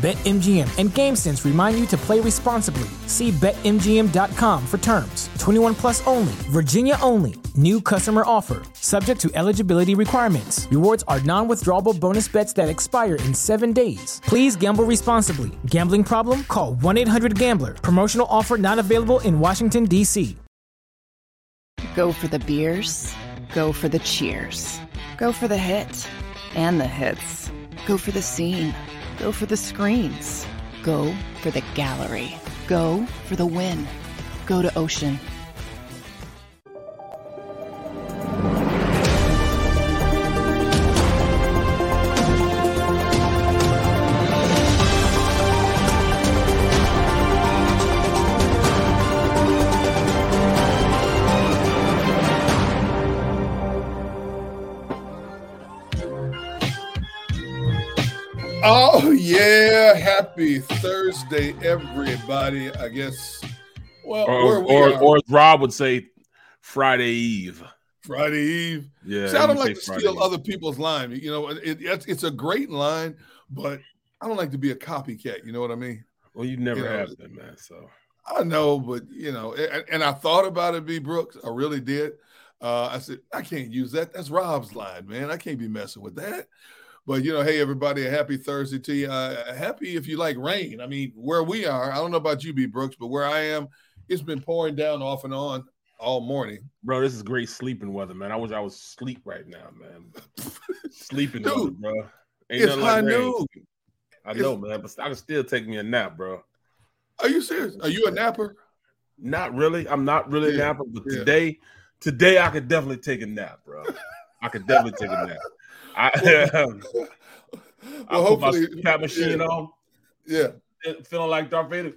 BetMGM and GameSense remind you to play responsibly. See BetMGM.com for terms. 21 plus only, Virginia only. New customer offer, subject to eligibility requirements. Rewards are non withdrawable bonus bets that expire in seven days. Please gamble responsibly. Gambling problem? Call 1 800 Gambler. Promotional offer not available in Washington, D.C. Go for the beers, go for the cheers, go for the hit and the hits, go for the scene, go for the screens, go for the gallery, go for the win, go to Ocean. Oh yeah, happy Thursday, everybody. I guess. Well, or or, or, as Rob would say, Friday Eve. Friday Eve. Yeah. See, I don't like to Friday steal Eve. other people's line. You know, it, it, it's a great line, but I don't like to be a copycat. You know what I mean? Well, you never you know, have been, man. So I know, but you know, and, and, I thought about it, B. Brooks. I really did. Uh, I said I can't use that. That's Rob's line, man. I can't be messing with that. But you know, hey everybody, a happy Thursday to you. Uh, happy if you like rain. I mean, where we are, I don't know about you, B Brooks, but where I am, it's been pouring down off and on all morning. Bro, this is great sleeping weather, man. I wish I was sleep right now, man. sleeping Dude, weather, bro. Ain't it's high like noon. I know, it's, man, but I can still take me a nap, bro. Are you serious? Are you a napper? Not really. I'm not really yeah, a napper, but yeah. today, today I could definitely take a nap, bro. I could definitely take a nap. I, well, I put my cat machine yeah. on. Yeah. Feeling like Darth Vader.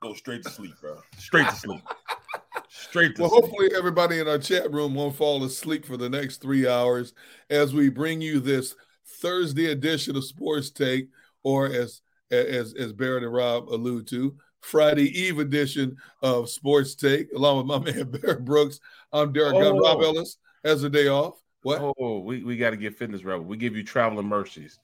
Go straight to sleep, bro. Straight to sleep. Straight well, sleep. hopefully everybody in our chat room won't fall asleep for the next three hours as we bring you this Thursday edition of Sports Take, or as as as Barrett and Rob allude to, Friday Eve edition of Sports Take, along with my man Barrett Brooks. I'm Derrick oh. Gunn. Rob oh. Ellis has a day off. What? Oh, we, we got to get fitness rebel. We give you traveling mercies.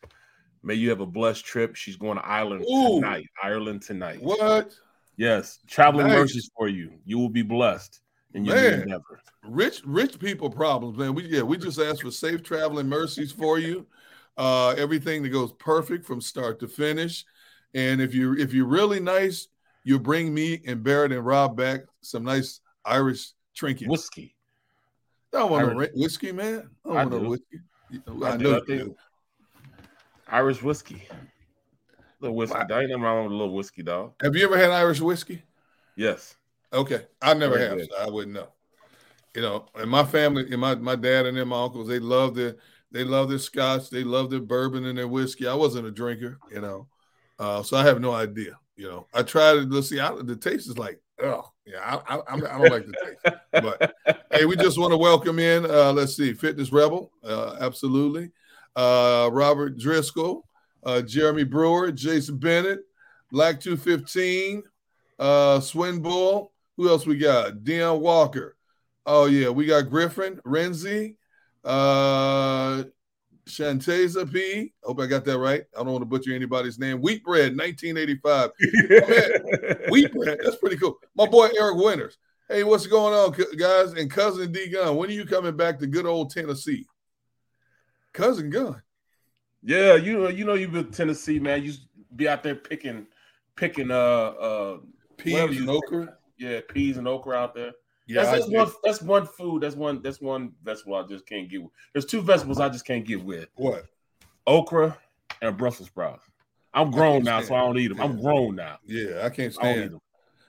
May you have a blessed trip. She's going to Ireland Ooh. tonight. Ireland tonight. What? Yes, traveling nice. mercies for you. You will be blessed in your man, endeavor. Rich, rich people problems, man. We yeah, we just ask for safe traveling mercies for you. Uh, everything that goes perfect from start to finish. And if you if you're really nice, you bring me and Barrett and Rob back some nice Irish trinkets. Whiskey. I don't want Irish. no whiskey, man. I don't I want do. no whiskey. I, I know I do. Irish whiskey. A little whiskey. Wow. There ain't nothing wrong with a little whiskey, dog. Have you ever had Irish whiskey? Yes. Okay. I never have. So I wouldn't know. You know, and my family, and my, my dad and them, my uncles, they love their they love their scotch, they love their bourbon and their whiskey. I wasn't a drinker, you know. Uh, so I have no idea. You know, I tried it. Let's see, I, the taste is like, oh, yeah, I, I, I don't like the taste. But hey, we just want to welcome in. Uh, let's see, Fitness Rebel, uh, absolutely. Uh, Robert Driscoll, uh, Jeremy Brewer, Jason Bennett, Black Two Fifteen, uh, Swinbull. Who else we got? Dion Walker. Oh yeah, we got Griffin Renzi, uh, Shanteza P. Hope I got that right. I don't want to butcher anybody's name. Wheat Bread, 1985. Wheat Bread, that's pretty cool. My boy Eric Winters. Hey, what's going on, guys? And cousin D Gun, when are you coming back to good old Tennessee? Cousin Gun. Yeah, you know, you know, you've been Tennessee, man. You be out there picking, picking uh uh peas and okra. Yeah, peas and okra out there. Yeah, that's, that's one. That's one food. That's one. That's one vegetable I just can't get. With. There's two vegetables I just can't get with. What? Okra and Brussels sprouts. I'm grown now, so I don't eat them. Yeah. I'm grown now. Yeah, I can't stand. I them.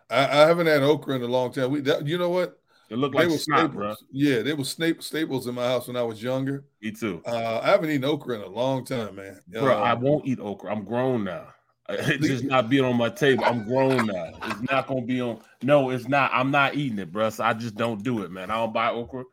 I, I, haven't had okra in a long time. We, that, you know what? It looked like snot, bro. Yeah, they were staples in my house when I was younger. Me too. Uh, I haven't eaten okra in a long time, man. Bro, uh, I won't eat okra. I'm grown now. It's just not being on my table. I'm grown now. It's not gonna be on. No, it's not. I'm not eating it, bro. So I just don't do it, man. I don't buy okra.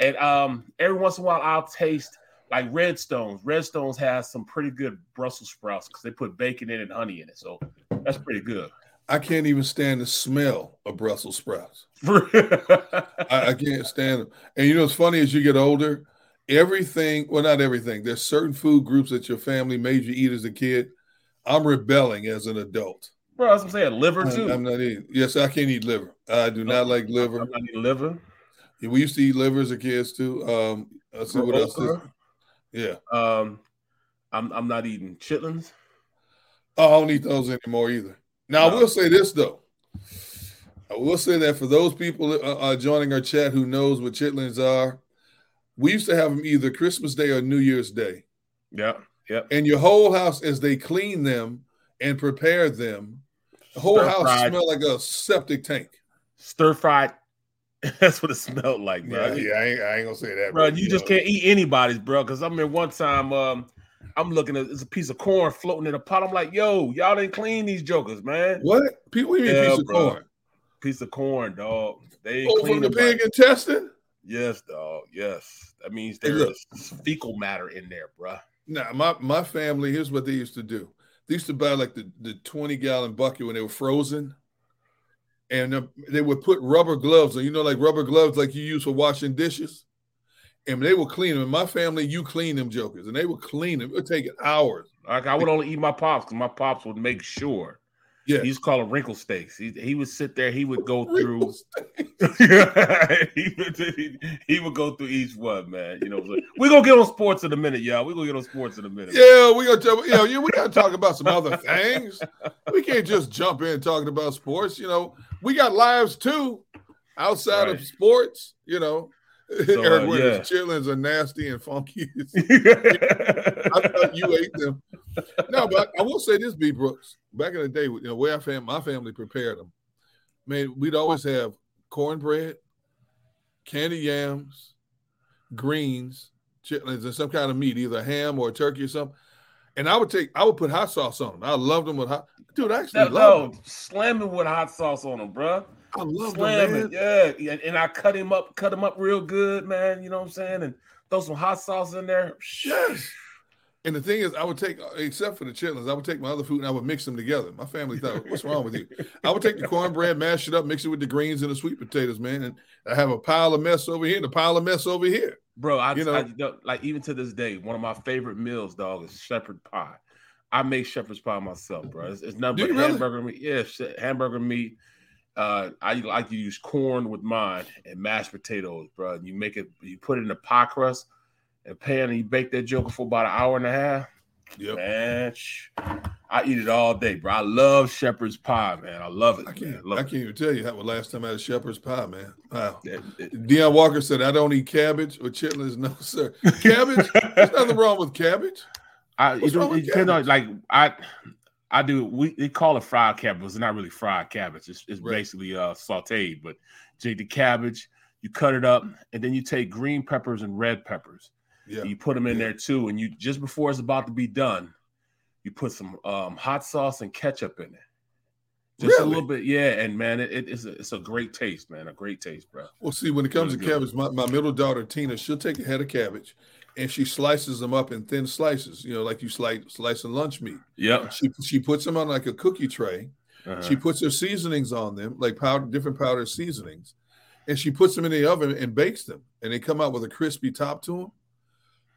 And um, every once in a while, I'll taste like Redstones. Redstones has some pretty good Brussels sprouts because they put bacon in and honey in it. So that's pretty good. I can't even stand the smell of Brussels sprouts. I, I, can't stand them. And you know, what's funny as you get older, everything, well, not everything, there's certain food groups that your family made you eat as a kid. I'm rebelling as an adult. Bro, I was gonna say liver too. I'm, I'm not eating. Yes, I can't eat liver. I do not like liver. I'm not eating liver. Yeah, we used to eat liver as a kids too. Um, let's see what else. Is. Yeah. Um, I'm I'm not eating chitlins. Oh, I don't eat those anymore either. Now no. I will say this though. I will say that for those people uh, uh, joining our chat who knows what chitlins are, we used to have them either Christmas Day or New Year's Day. Yeah, yeah. And your whole house, as they clean them and prepare them, the whole Stir house fried. smelled like a septic tank. Stir fried. That's what it smelled like, bro. Yeah, yeah I, ain't, I ain't gonna say that, bro. bro you, you just know. can't eat anybody's, bro. Because I mean, one time, um, I'm looking at it's a piece of corn floating in a pot. I'm like, yo, y'all didn't clean these jokers, man. What? People eat yeah, piece of bro. corn. Piece of corn, dog. They oh, from the pig intestine. Yes, dog. Yes, that means there's fecal matter in there, bro. Now, my my family. Here's what they used to do. They used to buy like the the 20 gallon bucket when they were frozen, and they would put rubber gloves on. You know, like rubber gloves like you use for washing dishes and they would clean them. In my family, you clean them jokers, and they would clean them. It would take hours. Like I would only eat my pops because my pops would make sure. Yeah, he's called a wrinkle steaks. He, he would sit there. He would go through. he, would, he, would go through each one, man. You know, we're gonna get on sports in a minute, y'all. We're gonna get on sports in a minute. Yeah, we gonna tell you know, yeah, we gotta talk about some other things. We can't just jump in talking about sports. You know, we got lives too outside right. of sports. You know, So, Eric uh, yeah. chitlins are nasty and funky. I thought you ate them. No, but I will say this, B. Brooks. Back in the day, you know, where I fam- my family prepared them, man, we'd always have cornbread, candy yams, greens, chitlins, and some kind of meat, either ham or turkey or something. And I would take, I would put hot sauce on them. I loved them with hot. Dude, I actually no, love no, slamming with hot sauce on them, bro. I love slamming, yeah. And I cut him up, cut him up real good, man. You know what I'm saying? And throw some hot sauce in there. Yes. And the thing is, I would take, uh, except for the chitlins, I would take my other food and I would mix them together. My family thought, "What's wrong with you?" I would take the cornbread, mash it up, mix it with the greens and the sweet potatoes, man, and I have a pile of mess over here and a pile of mess over here. Bro, I, you know, I, like even to this day, one of my favorite meals, dog, is shepherd pie. I make shepherd's pie myself, bro. It's, it's nothing but hamburger really? meat. Yeah, hamburger meat, uh, I like to use corn with mine and mashed potatoes, bro. You make it, you put it in a pie crust and pan, and you bake that joker for about an hour and a half. Yep. Man, I eat it all day, bro. I love shepherd's pie, man. I love it. I can't, I, I can't even tell you how the last time I had shepherd's pie, man. Wow. Deion Walker said, I don't eat cabbage or chitlins. No, sir. Cabbage? There's nothing wrong with cabbage. I, it, it depends on, like, I, I do. We they call it fried cabbage. It's not really fried cabbage. It's, it's right. basically uh, sautéed. But take the cabbage, you cut it up, and then you take green peppers and red peppers. Yeah. you put them in yeah. there too. And you just before it's about to be done, you put some um, hot sauce and ketchup in it. Just really? a little bit, yeah. And man, it, it, it's a, it's a great taste, man. A great taste, bro. Well, see, when it comes really to cabbage, my, my middle daughter Tina, she'll take a head of cabbage and she slices them up in thin slices, you know, like you slice slicing lunch meat. Yeah. She she puts them on like a cookie tray. Uh-huh. She puts her seasonings on them, like powder, different powder seasonings, and she puts them in the oven and bakes them, and they come out with a crispy top to them.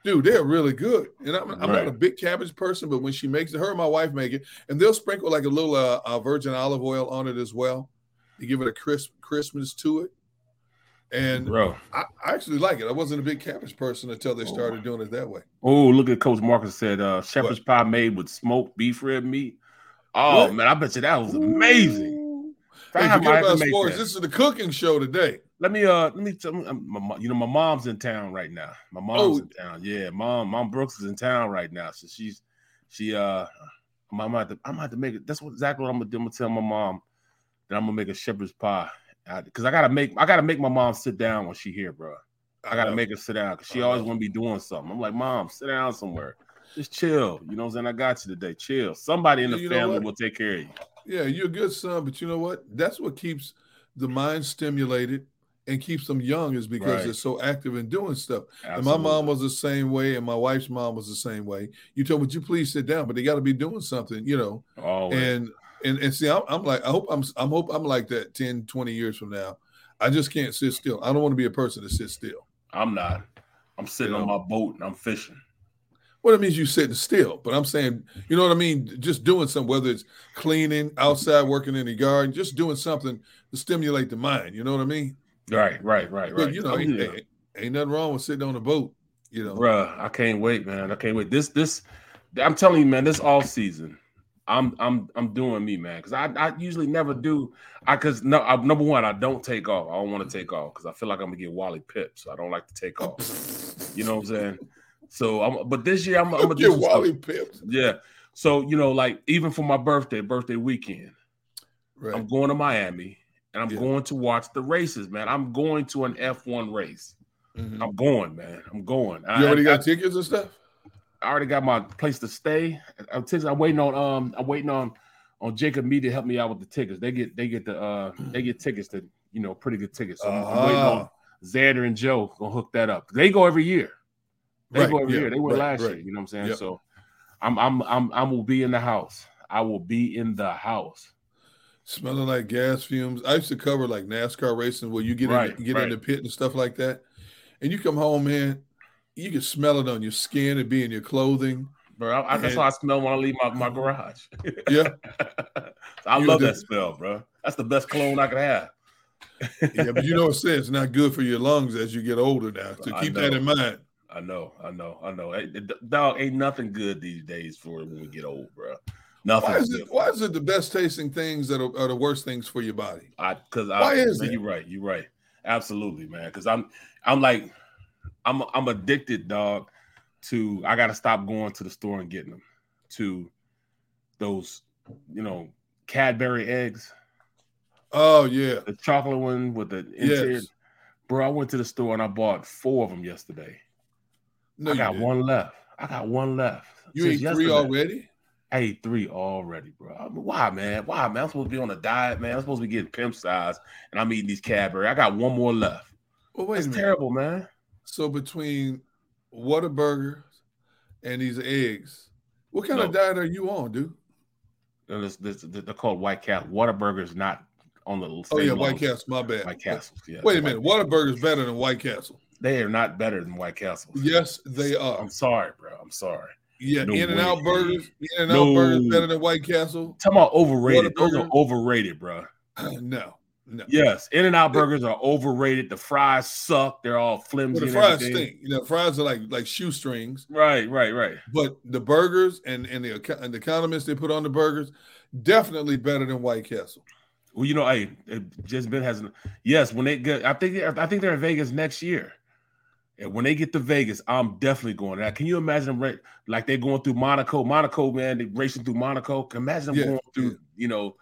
Dude, they're really good. And I'm, I'm not a big cabbage person, but when she makes it, her and my wife make it, and they'll sprinkle like a little uh, uh, virgin olive oil on it as well to give it a crisp crispness to it. And bro, I, I, actually like it. I wasn't a big cabbage person until they started oh. doing it that way. Oh, look at Coach Marcus said uh shepherd's what? pie made with smoked beef rib meat. Oh what? man, I bet you that was amazing. Hey, forget about sports. This is the cooking show today. Let me uh let me tell my, you know my mom's in town right now. My mom's oh. in town. Yeah, mom, mom Brooks is in town right now. So she's she uh I'm, I'm to I'm to make it. That's what exactly what I'm gonna do. I'm gonna tell my mom that I'm gonna make a shepherd's pie. Because I, I, gotta make I gotta make my mom sit down when she here, bro. I gotta make her sit down because she always want to be doing something. I'm like, mom, sit down somewhere. Just chill. You know what I'm saying? I got you today. Chill. Somebody in the you family will take care of you. Yeah, you're a good son, but you know what? That's what keeps the mind stimulated and keeps them young is because right. they're so active in doing stuff. Absolutely. And my mom was the same way, and my wife's mom was the same way. You told, would you please sit down? But they got to be doing something, you know. Always. And and and see, I'm, I'm like, I hope I'm I'm hope I'm like that 10, 20 years from now. I just can't sit still. I don't want to be a person that sits still. I'm not. I'm sitting you know? on my boat and I'm fishing. Well, it means you sitting still, but I'm saying, you know what I mean? Just doing something, whether it's cleaning, outside working in the garden, just doing something to stimulate the mind. You know what I mean? Right, right, right, right. you oh, know, oh, yeah. ain't, ain't, nothing wrong with sitting on a boat. You know, bruh, I can't wait, man. I can't wait. This, this, I'm telling you, man. This off season, I'm, I'm, I'm doing me, man. Because I, I usually never do. I, because no, I, number one, I don't take off. I don't want to take off because I feel like I'm gonna get Wally Pipp, so I don't like to take off. you know what I'm saying? So I'm, but this year I'm, I'm gonna get Wally Pipp. Yeah. So you know, like even for my birthday, birthday weekend, right. I'm going to Miami and I'm yeah. going to watch the races, man. I'm going to an F1 race. Mm-hmm. I'm going, man. I'm going. You I, already got I, tickets and stuff. I already got my place to stay. I'm, I'm waiting on um I'm waiting on on JAKIB Me to help me out with the tickets. They get they get the uh they get tickets to you know pretty good tickets. So uh-huh. I'm waiting on uh-huh. Xander and Joe gonna hook that up. They go every year. They right, go every yeah, year. They went right, last right. year. You know what I'm saying? Yep. So I'm I'm I'm I will be in the house. I will be in the house. Smelling like gas fumes. I used to cover like NASCAR racing where you get in, get in the pit and stuff like that, and you come home, man. You can smell it on your skin and be in your clothing. Bro, I, that's how I smell when I leave my, my mm-hmm. garage. Yeah, I you love that smell, bro. That's the best cologne I could have. yeah, but you know what I'm saying? It's not good for your lungs as you get older now. So keep that in mind. I know, I know, I know. Dog ain't nothing good these days for when we get old, bro. Nothing. Why is it? Why is it the best tasting things that are, are the worst things for your body? I because why is it? You're right. You're right. Absolutely, man. Because I'm I'm like I'm I'm addicted, dog. To I got to stop going to the store and getting them. To those, you know, Cadbury eggs. Oh yeah, the chocolate one with the interior. Yes. Bro, I went to the store and I bought four of them yesterday. No, I got one left. I got one left. You ate three already? I ate three already, bro. I mean, why, man? Why, man? I'm supposed to be on a diet, man. I'm supposed to be getting pimp size, and I'm eating these Cadbury. I got one more left. Well, wait That's terrible, man. So between Whataburgers and these eggs, what kind no. of diet are you on, dude? This, this, they're called White Castle. Whataburger is not on the. oh yeah, White Castle. My bad. White Castle. Yeah. Wait a minute. Whataburger is better than White Castle. They are not better than White Castle. Yes, they are. I'm sorry, bro. I'm sorry. Yeah, no In and Out Burgers. In and Out no. Burgers better than White Castle. Talking about overrated. Those are overrated, bro. no. No. Yes, In and Out burgers are overrated. The fries suck. They're all flimsy. Well, the fries stink. You know, fries are like like shoestrings. Right, right, right. But the burgers and and the and the condiments they put on the burgers definitely better than White Castle. Well, you know, hey, just Ben has yes. When they get, I think I think they're in Vegas next year. And when they get to Vegas, I'm definitely going. Now, can you imagine them like they're going through Monaco? Monaco, man, they're racing through Monaco. Can imagine them yeah, going through, yeah. you know,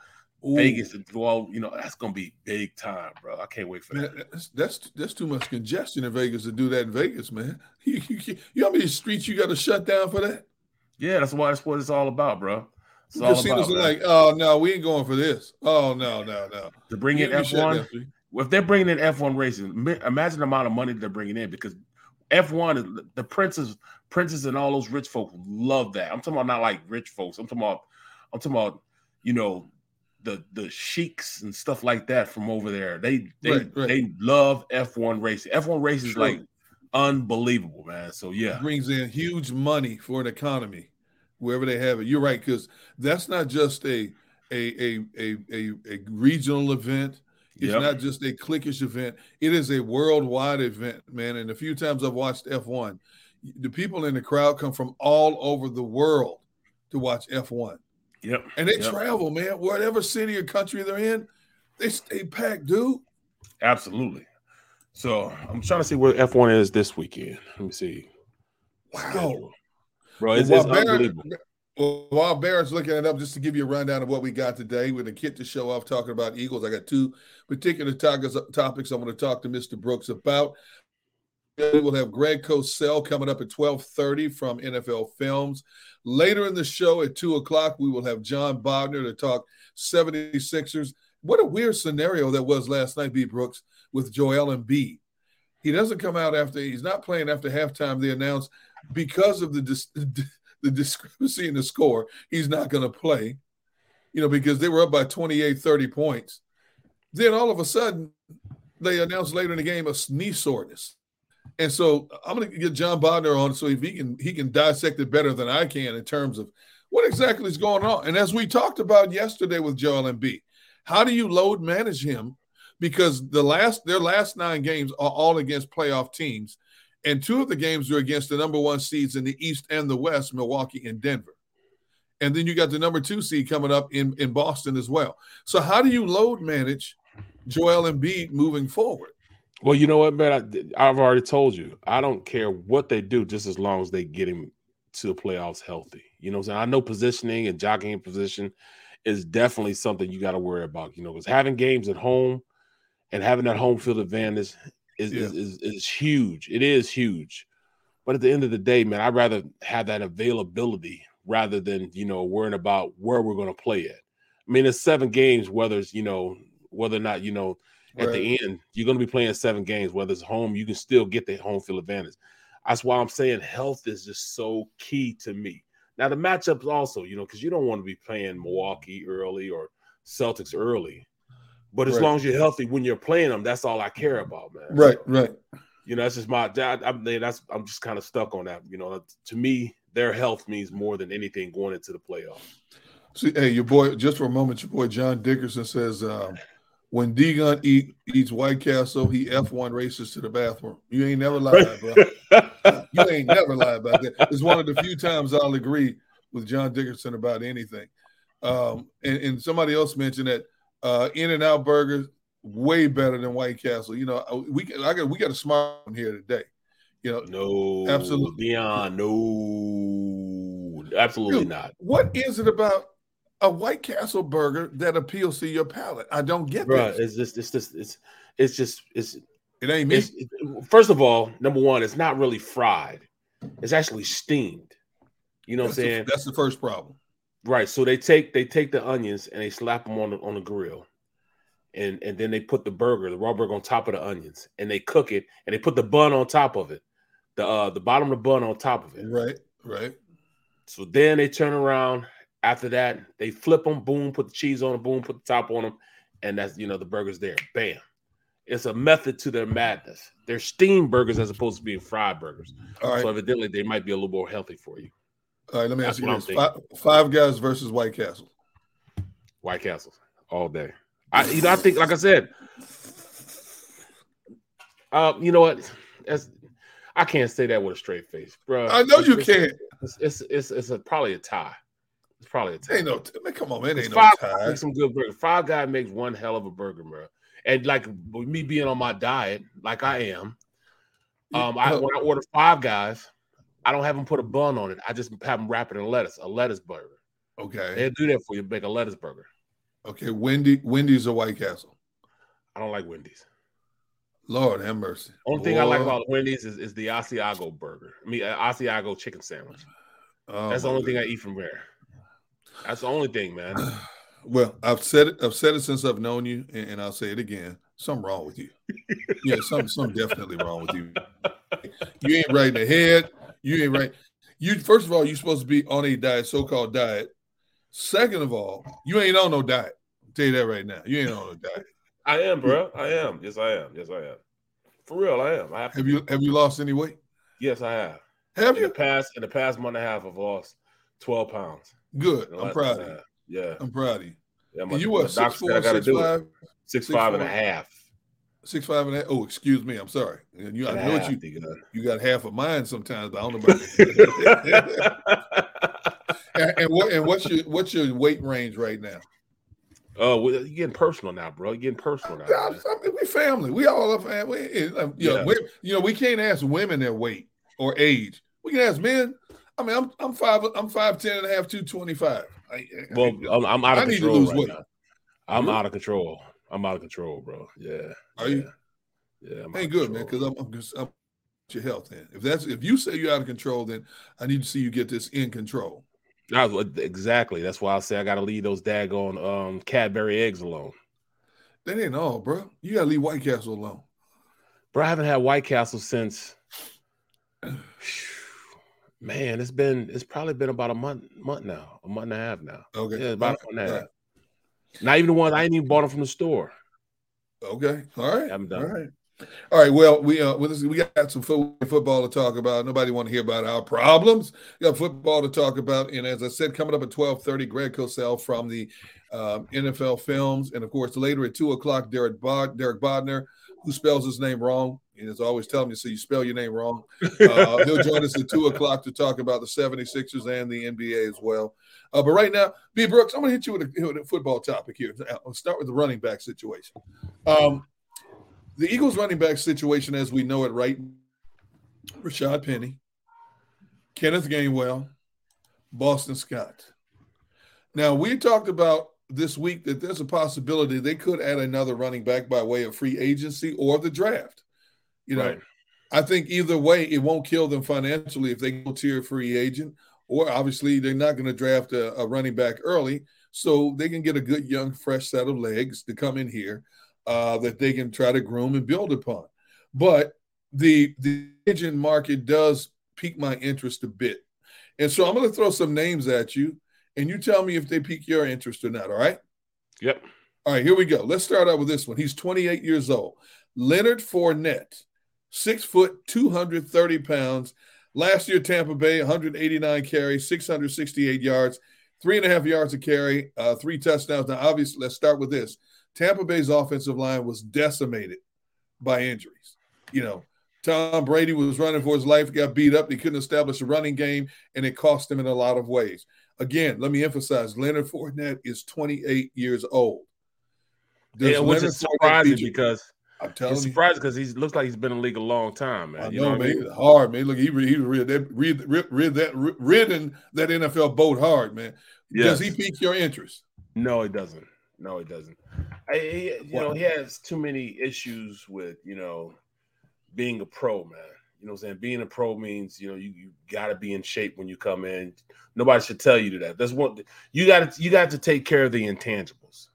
Ooh. Vegas and through all, you know, that's gonna be big time, bro. I can't wait for man, that. That's, that's, that's too much congestion in Vegas to do that in Vegas, man. You, you, you know how many streets you got to shut down for that? Yeah, that's why that's what it's all about, bro. It's all about, like, oh no, we ain't going for this. Oh no, no, no. To bring in F one, if they're bringing in F1 racing, imagine the amount of money they're bringing in because F1, is the princes, princes, and all those rich folks love that. I'm talking about not like rich folks. I'm talking about, I'm talking about, you know, the the sheiks and stuff like that from over there. They they right, right. they love F1 racing. F1 racing is like unbelievable, man. So yeah, it brings in huge money for an economy wherever they have it. You're right because that's not just a a a a a, a regional event. It's yep. not just a cliquish event. It is a worldwide event, man. And a few times I've watched F1, the people in the crowd come from all over the world to watch F1. Yep. And they yep. travel, man. Whatever city or country they're in, they stay packed, dude. Absolutely. So I'm trying to see where F1 is this weekend. Let me see. Wow. Bro, it's, it's unbelievable. Well, while Barrett's looking it up, just to give you a rundown of what we got today, with a kit to show off talking about Eagles. I got two particular topics, topics I want to talk to Mr. Brooks about. We will have Greg Cosell coming up at 1230 from NFL Films. Later in the show at 2 o'clock, we will have John Bodner to talk 76ers. What a weird scenario that was last night, B. Brooks, with Joel Embiid. He doesn't come out after, he's not playing after halftime. They announced because of the the discrepancy in the score, he's not going to play, you know, because they were up by 28, 30 points. Then all of a sudden, they announced later in the game a knee soreness. And so I'm going to get John Bodner on so he can he can dissect it better than I can in terms of what exactly is going on. And as we talked about yesterday with Joel Embiid, how do you load manage him? Because the last their last nine games are all against playoff teams, and two of the games are against the number one seeds in the East and the West, Milwaukee and Denver. And then you got the number two seed coming up in, in Boston as well. So how do you load manage Joel Embiid moving forward? Well, you know what, man? I, have already told you. I don't care what they do, just as long as they get him to the playoffs healthy. You know, what i know positioning and jockeying position is definitely something you got to worry about. You know, because having games at home and having that home field advantage is, yeah. is, is, is huge. It is huge. But at the end of the day, man, I'd rather have that availability rather than, you know, worrying about where we're going to play it. I mean, it's seven games, whether it's, you know, whether or not, you know, at the end, you're going to be playing seven games, whether it's home, you can still get the home field advantage. That's why I'm saying health is just so key to me. Now, the matchups also, you know, because you don't want to be playing Milwaukee early or Celtics early. But as right. long as you're healthy when you're playing them, that's all I care about, man. Right, right. You know, that's just my. I, I mean, that's I'm just kind of stuck on that. You know, to me, their health means more than anything going into the playoffs. See, hey, your boy, just for a moment, your boy John Dickerson says, um, when D Gun eat, eats White Castle, he F1 races to the bathroom. You ain't never lied, bro. you ain't never lied about that. It's one of the few times I'll agree with John Dickerson about anything. Um, and, and somebody else mentioned that uh, In and Out Burgers way better than White Castle. You know, uh, we I got we got a smart one here today. You know, no, absolutely, beyond no, absolutely Dude, not. What is it about a White Castle burger that appeals to your palate? I don't get Bruh, It's just, it's just, it's, it's just, it's. It ain't me. first of all, number one, it's not really fried. It's actually steamed. You know that's what I'm saying? The, that's the first problem. Right. So they take they take the onions and they slap them on the, on the grill, and and then they put the burger, the raw burger, on top of the onions, and they cook it, and they put the bun on top of it, the uh the bottom of the bun on top of it. Right. Right. So then they turn around. After that, they flip them. Boom. Put the cheese on them. Boom. Put the top on them, and that's you know the burger's there. Bam. It's a method to their madness. They're steamed burgers as opposed to being fried burgers. So evidently, they might be a little more healthy for you. All right, let me That's ask you this: five, five, guys versus White Castle. White Castle all day. I, you know, I think, like I said, uh, you know what? As I can't say that with a straight face, bro. I know it's, you can't. It's it's it's, it's a, probably a tie. It's probably a tie. Ain't no, man, come on, man, ain't five no tie. Some good burger. Five guy makes one hell of a burger, bro. And like me being on my diet, like I am, um, I when I order five guys, I don't have them put a bun on it. I just have them wrap it in lettuce, a lettuce burger. Okay. They'll do that for you, make a lettuce burger. Okay. Wendy, Wendy's or White Castle? I don't like Wendy's. Lord have mercy. Only Boy. thing I like about Wendy's is, is the Asiago burger. I mean, uh, Asiago chicken sandwich. Oh, That's the only thing I eat from there. That's the only thing, man. Well, I've said it. I've said it since I've known you, and, and I'll say it again. Something wrong with you. yeah, something, something definitely wrong with you. You ain't right in the head. You ain't right. You first of all, you're supposed to be on a diet, so-called diet. Second of all, you ain't on no diet. I'll tell you that right now. You ain't on no diet. I am, bro. I am. Yes, I am. Yes, I am. For real, I am. I have, have you have you lost any weight? Yes, I have. Have in you? The past in the past month and a half, I've lost twelve pounds. Good. I'm proud of you. Yeah, I'm proud of you. Yeah, my, you what? Six four, six five, six, six five four. and a half. Six five and a half. Oh, excuse me. I'm sorry. And you, I know what you you got half of mine sometimes, but I don't know about and, and, what and what's your what's your weight range right now? Oh, well, you're getting personal now, bro. You're getting personal now. I, I mean, we family. We all are family. Um, you, yeah. we, you know, we can't ask women their weight or age. We can ask men. I mean, I'm I'm five I'm five ten and a half, two twenty five. Well, I'm, I'm out of I control right weight. now. I'm out of control. I'm out of control, bro. Yeah. Are you? Yeah. I'm Ain't good, man. Because I'm, I'm just I'm your health. Then, if that's if you say you're out of control, then I need to see you get this in control. exactly. That's why I say I got to leave those daggone um, Cadbury eggs alone. That ain't all, bro. You got to leave White Castle alone. Bro, I haven't had White Castle since. Man, it's been it's probably been about a month month now, a month and a half now. Okay, yeah, about a month and a half. Right. Not even the ones I ain't even bought them from the store. Okay, all right, I'm done. All right. All right. Well, we uh, we got some football to talk about. Nobody want to hear about our problems. We got football to talk about, and as I said, coming up at twelve thirty, Greg Cosell from the um, NFL Films, and of course later at two o'clock, Derek Bod- Derek Bodner, who spells his name wrong, and is always telling me, so you spell your name wrong. Uh, he'll join us at two o'clock to talk about the 76ers and the NBA as well. Uh, but right now, B. Brooks, I'm going to hit you with a, with a, football topic here. I'll start with the running back situation. Um, the Eagles running back situation as we know it right Rashad Penny, Kenneth Gainwell, Boston Scott. Now, we talked about this week that there's a possibility they could add another running back by way of free agency or the draft. You know, right. I think either way, it won't kill them financially if they go tier free agent, or obviously they're not going to draft a, a running back early. So they can get a good, young, fresh set of legs to come in here uh, that they can try to groom and build upon. But the the agent market does pique my interest a bit. And so I'm going to throw some names at you, and you tell me if they pique your interest or not. All right? Yep. All right, here we go. Let's start out with this one. He's 28 years old. Leonard Fournette, six foot, 230 pounds. Last year, Tampa Bay, 189 carries, 668 yards, three and a half yards a carry, uh, three touchdowns. Now, obviously, let's start with this. Tampa Bay's offensive line was decimated by injuries. You know, Tom Brady was running for his life, got beat up. He couldn't establish a running game, and it cost him in a lot of ways. Again, let me emphasize Leonard Fournette is 28 years old. Does yeah, which is surprising because I'm telling it's surprising because he looks like he's been in the league a long time, man. I you know, know man. I mean? Hard, man. Look, he he read that read, read, read that ridden that NFL boat hard, man. Yes. Does he pique your interest? No, it doesn't. No, it doesn't. I, he, you know, he has too many issues with you know being a pro, man. You know, what I'm saying being a pro means you know you, you got to be in shape when you come in. Nobody should tell you that. That's one you got to you got to take care of the intangibles,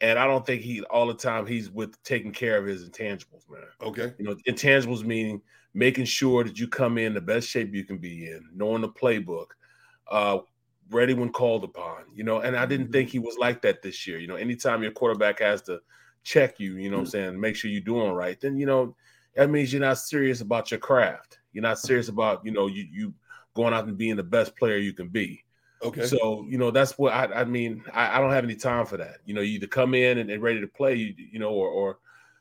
and I don't think he all the time he's with taking care of his intangibles, man. Okay, you know, intangibles meaning making sure that you come in the best shape you can be in, knowing the playbook, uh, ready when called upon, you know, and I didn't mm-hmm. think he was like that this year. You know, anytime your quarterback has to check you, you know I'm mm. saying, make sure you're doing right, then you know, that means you're not serious about your craft. You're not serious about, you know, you you going out and being the best player you can be. Okay. So, you know, that's what I, I mean, I, I, don't have any time for that. You know, you either come in and, and ready to play, you, you know, or or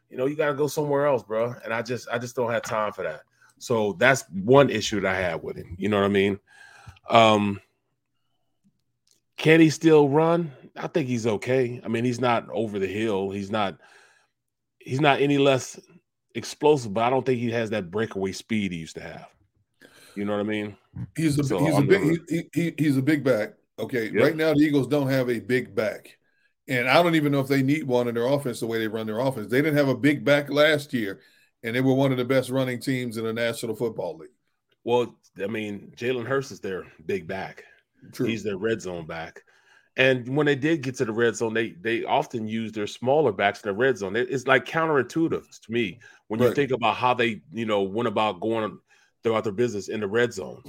you know, you gotta go somewhere else, bro. And I just I just don't have time for that. So that's one issue that I have with him. You know what I mean? Um, can he still run? I think he's okay. I mean, he's not over the hill. He's not he's not any less explosive, but I don't think he has that breakaway speed he used to have. You know what I mean? He's a so he's a big he, he, he's a big back. Okay, yep. right now the Eagles don't have a big back, and I don't even know if they need one in their offense the way they run their offense. They didn't have a big back last year, and they were one of the best running teams in the National Football League. Well, I mean, Jalen Hurts is their big back. True. He's their red zone back. And when they did get to the red zone, they they often use their smaller backs in the red zone. It's like counterintuitive to me when right. you think about how they, you know, went about going throughout their business in the red zone.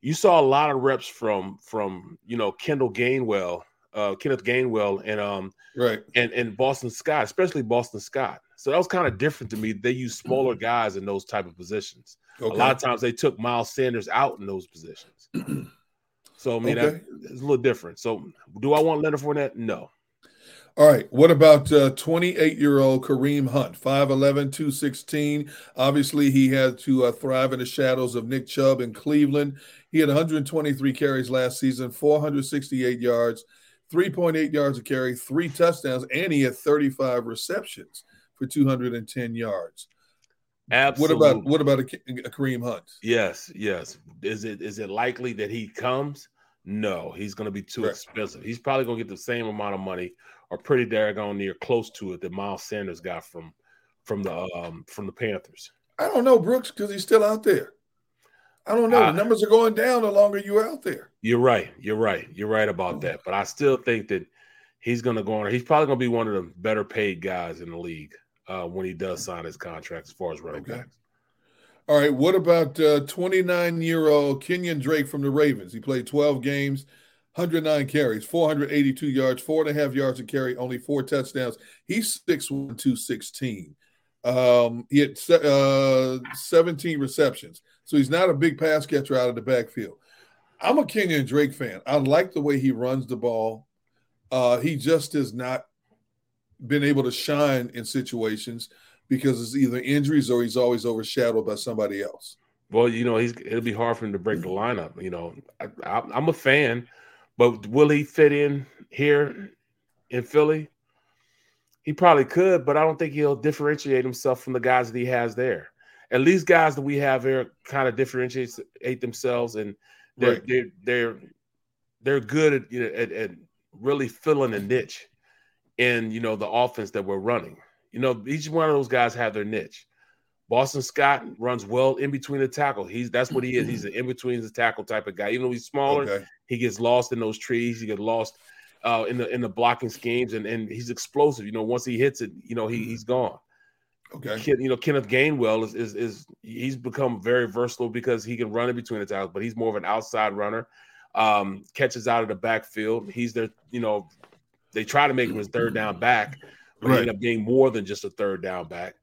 You saw a lot of reps from from you know Kendall Gainwell, uh, Kenneth Gainwell, and um right and and Boston Scott, especially Boston Scott. So that was kind of different to me. They use smaller guys in those type of positions. Okay. A lot of times they took Miles Sanders out in those positions. So I mean, okay. it's a little different. So do I want Leonard Fournette? No. All right. What about 28 uh, year old Kareem Hunt, 5'11, 216? Obviously, he had to uh, thrive in the shadows of Nick Chubb in Cleveland. He had 123 carries last season, 468 yards, 3.8 yards a carry, three touchdowns, and he had 35 receptions for 210 yards. Absolutely. What about what about a, a Kareem Hunt? Yes, yes. Is it is it likely that he comes? No, he's going to be too right. expensive. He's probably going to get the same amount of money, or pretty daggone near close to it that Miles Sanders got from from the um from the Panthers. I don't know Brooks because he's still out there. I don't know. Uh, the numbers are going down the longer you're out there. You're right. You're right. You're right about that. But I still think that he's going to go on. He's probably going to be one of the better paid guys in the league uh, when he does sign his contract as far as running okay. backs. All right. What about 29 uh, year old Kenyon Drake from the Ravens? He played 12 games, 109 carries, 482 yards, four and a half yards a carry, only four touchdowns. He's 6'1, 216. Um, he had uh, 17 receptions. So he's not a big pass catcher out of the backfield. I'm a Kenyon Drake fan. I like the way he runs the ball. Uh, he just has not been able to shine in situations because it's either injuries or he's always overshadowed by somebody else. Well, you know, he's it'll be hard for him to break the lineup. You know, I, am a fan, but will he fit in here in Philly? He probably could, but I don't think he'll differentiate himself from the guys that he has there. At least guys that we have here kind of differentiate themselves, and they're right. they're, they're they're good at, you know, at, at really filling a niche in you know the offense that we're running. You know, each one of those guys have their niche. Boston Scott runs well in between the tackle. He's that's what he is. He's an in between the tackle type of guy. Even though he's smaller, okay. he gets lost in those trees. He gets lost uh, in the in the blocking schemes, and and he's explosive. You know, once he hits it, you know he he's gone. Okay. you know, Kenneth Gainwell is, is is he's become very versatile because he can run in between the tackles, but he's more of an outside runner. Um, catches out of the backfield. He's their, you know, they try to make him his third down back, but right. he ended up being more than just a third down back.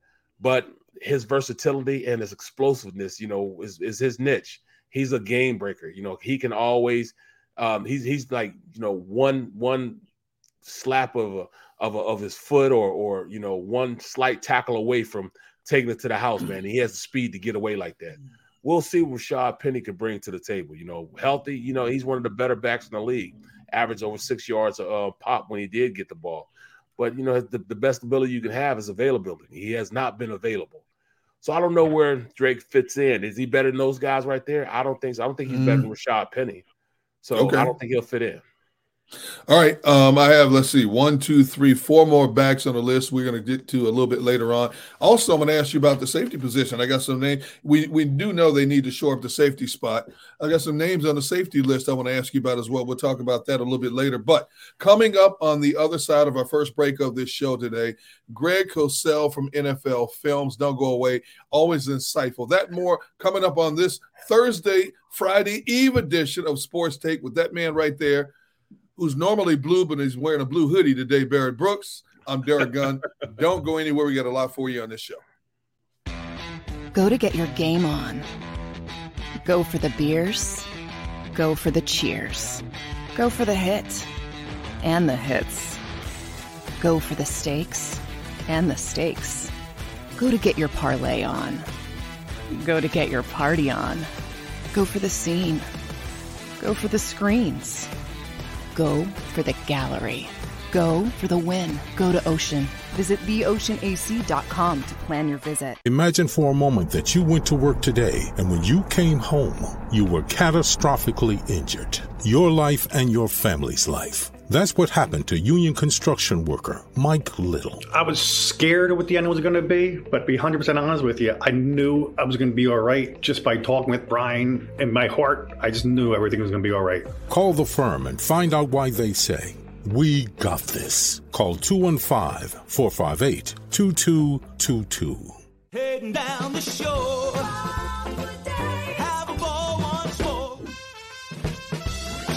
But his versatility and his explosiveness, you know, is, is his niche. He's a game breaker. You know, he can always um, he's he's like, you know, one one slap of a of a, of his foot or or you know one slight tackle away from taking it to the house, man. he has the speed to get away like that. We'll see what Rashad Penny can bring to the table. You know, healthy. You know, he's one of the better backs in the league. Average over six yards a uh, pop when he did get the ball. But you know, the, the best ability you can have is availability. He has not been available. So I don't know where Drake fits in. Is he better than those guys right there? I don't think so. I don't think he's mm. better than Rashad Penny. So okay. I don't think he'll fit in. All right. Um, I have, let's see, one, two, three, four more backs on the list. We're going to get to a little bit later on. Also, I'm going to ask you about the safety position. I got some names. We we do know they need to shore up the safety spot. I got some names on the safety list I want to ask you about as well. We'll talk about that a little bit later. But coming up on the other side of our first break of this show today, Greg Cosell from NFL Films. Don't go away. Always insightful. That more coming up on this Thursday, Friday Eve edition of Sports Take with that man right there who's normally blue, but he's wearing a blue hoodie today, Barrett Brooks. I'm Derrick Gunn. Don't go anywhere. We got a lot for you on this show. Go to get your game on. Go for the beers. Go for the cheers. Go for the hit and the hits. Go for the stakes and the stakes. Go to get your parlay on. Go to get your party on. Go for the scene. Go for the screens Go for the gallery. Go for the win. Go to Ocean. Visit theoceanac.com to plan your visit. Imagine for a moment that you went to work today and when you came home, you were catastrophically injured. Your life and your family's life. That's what happened to union construction worker Mike Little. I was scared of what the end was going to be, but to be 100% honest with you, I knew I was going to be all right just by talking with Brian. In my heart, I just knew everything was going to be all right. Call the firm and find out why they say, We got this. Call 215 458 2222. Heading down the shore.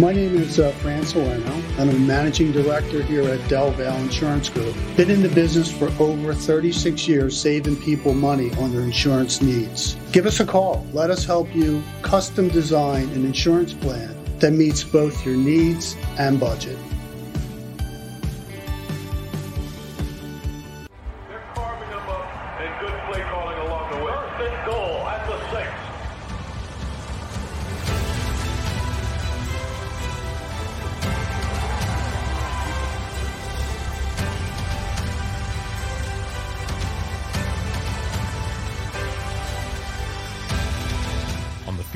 My name is uh, Fran. I'm a managing director here at Del Valle Insurance Group. Been in the business for over 36 years, saving people money on their insurance needs. Give us a call. Let us help you custom design an insurance plan that meets both your needs and budget.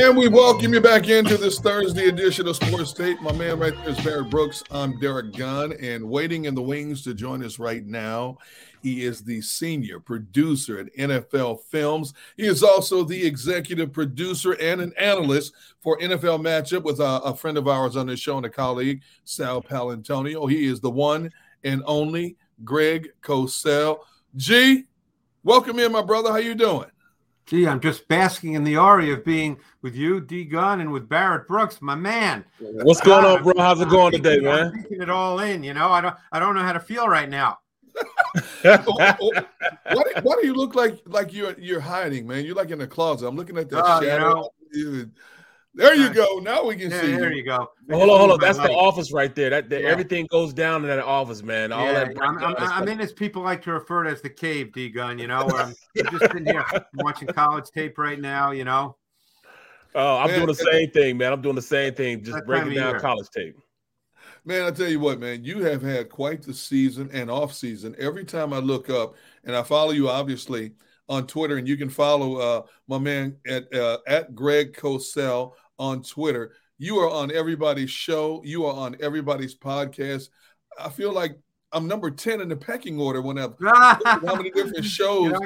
And we welcome you back into this Thursday edition of Sports Take. My man right there is Barrett Brooks. I'm Derrick Gunn, and waiting in the wings to join us right now, he is the senior producer at NFL Films. He is also the executive producer and an analyst for NFL Matchup with a, a friend of ours on this show and a colleague, Sal Paolantonio. He is the one and only Greg Cosell. G, welcome in, my brother. How you doing? Gee, I'm just basking in the aura of being with you, D Gun, and with Barrett Brooks, my man. What's going on, ah, bro? How's it going today, man? I'm taking it all in. You know, I don't, I don't know how to feel right now. why, do, why do you look like like you're you're hiding, man? You're like in a closet. I'm looking at that oh, shadow. You know, there you go. Now we can yeah, see. There you go. hold on, hold on. That's the office right there. That, that yeah. everything goes down in that office, man. All yeah, that. I'm, I'm, I'm, in as people like to refer to as the cave, D gun. You know, where I'm, I'm just sitting here I'm watching college tape right now. You know. Oh, I'm man, doing the same thing, man. I'm doing the same thing, just breaking down year. college tape. Man, I tell you what, man, you have had quite the season and off season. Every time I look up, and I follow you, obviously on Twitter, and you can follow uh, my man at uh, at Greg Cosell on Twitter. You are on everybody's show. You are on everybody's podcast. I feel like I'm number 10 in the pecking order when I've how many different shows you know,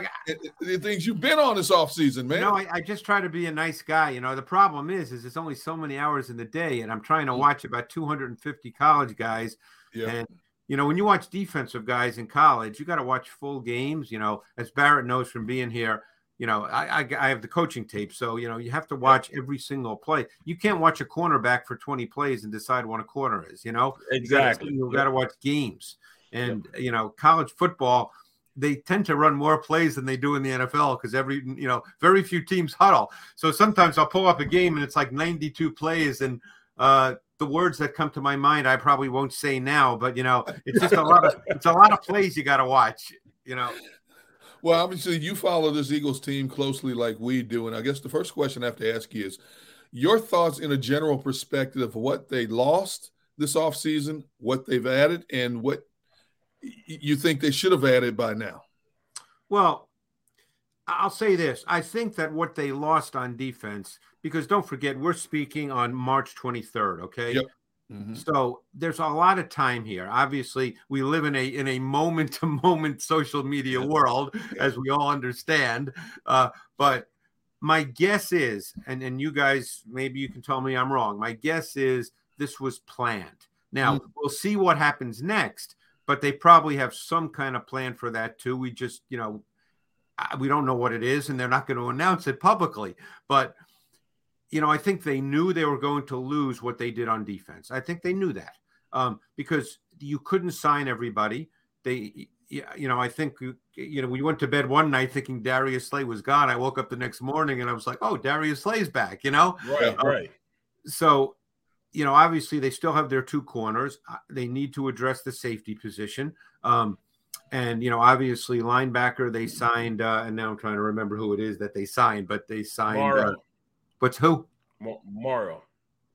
the things you've been on this off season, man. You know, I, I, just try to be a nice guy. You know, the problem is, is it's only so many hours in the day, and I'm trying to mm. watch about 250 college guys. Yeah. And you know, when you watch defensive guys in college, you got to watch full games. You know, as Barrett knows from being here, you know, I, I, I have the coaching tape, so you know you have to watch every single play. You can't watch a cornerback for 20 plays and decide what a corner is. You know, exactly. You got to watch games, and you know, college football they tend to run more plays than they do in the NFL because every you know very few teams huddle. So sometimes I'll pull up a game and it's like 92 plays and uh, the words that come to my mind I probably won't say now, but you know it's just a lot of it's a lot of plays you got to watch. You know. Well, obviously, you follow this Eagles team closely like we do. And I guess the first question I have to ask you is your thoughts in a general perspective of what they lost this offseason, what they've added, and what you think they should have added by now? Well, I'll say this. I think that what they lost on defense, because don't forget, we're speaking on March 23rd, okay? Yep. Mm-hmm. So there's a lot of time here. Obviously, we live in a in a moment to moment social media world, as we all understand. Uh, but my guess is, and and you guys, maybe you can tell me I'm wrong. My guess is this was planned. Now mm-hmm. we'll see what happens next, but they probably have some kind of plan for that too. We just, you know, we don't know what it is, and they're not going to announce it publicly, but you know, I think they knew they were going to lose what they did on defense. I think they knew that um, because you couldn't sign everybody. They, you know, I think, you know, we went to bed one night thinking Darius Slay was gone. I woke up the next morning and I was like, oh, Darius Slay's back, you know? Right, um, right. So, you know, obviously they still have their two corners. Uh, they need to address the safety position. Um, and you know, obviously linebacker they signed, uh, and now I'm trying to remember who it is that they signed, but they signed. Uh, What's who? Morrow.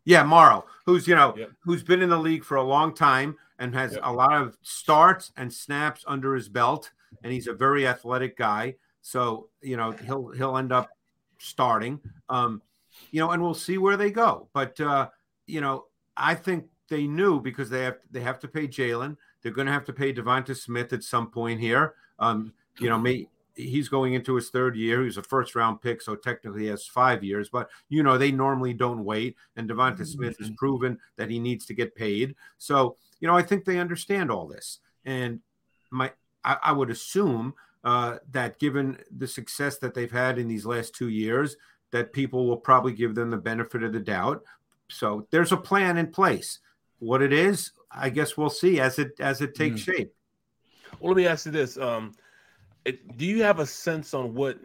Yeah, Morrow, who's you know yep. who's been in the league for a long time and has yep. a lot of starts and snaps under his belt, and he's a very athletic guy. So you know he'll he'll end up starting. Um, you know, and we'll see where they go. But uh, you know, I think they knew because they have they have to pay Jalen. They're going to have to pay Devonta Smith at some point here. Um, you know, may, he's going into his third year. He's a first round pick, so technically he has five years. But you know, they normally don't wait, and Devonta Smith has proven that he needs to get paid. So you know, I think they understand all this, and my I, I would assume uh, that given the success that they've had in these last two years, that people will probably give them the benefit of the doubt. So there's a plan in place. What it is, I guess we'll see as it as it takes mm. shape. Well, let me ask you this: um, it, Do you have a sense on what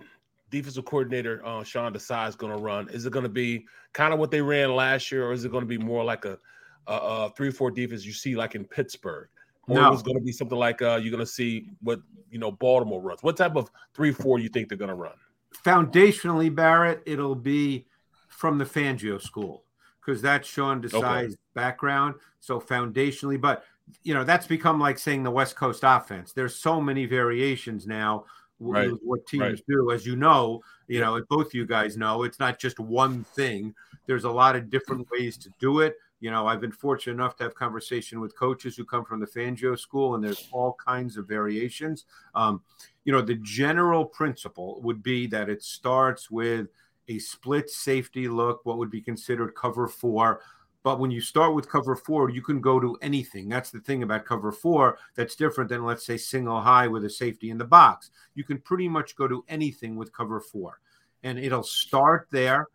defensive coordinator uh, Sean Desai is going to run? Is it going to be kind of what they ran last year, or is it going to be more like a, a, a three-four defense you see like in Pittsburgh? Or no. it's going to be something like uh, you're going to see what you know Baltimore runs. What type of three-four you think they're going to run? Foundationally, Barrett, it'll be from the Fangio school because that's Sean Desai's okay. background. So foundationally, but you know that's become like saying the West Coast offense. There's so many variations now right. with what teams right. do, as you know. You know, both you guys know, it's not just one thing. There's a lot of different ways to do it. You know, I've been fortunate enough to have conversation with coaches who come from the Fangio school, and there's all kinds of variations. Um, you know, the general principle would be that it starts with a split safety look, what would be considered cover four. But when you start with cover four, you can go to anything. That's the thing about cover four that's different than, let's say, single high with a safety in the box. You can pretty much go to anything with cover four. And it'll start there.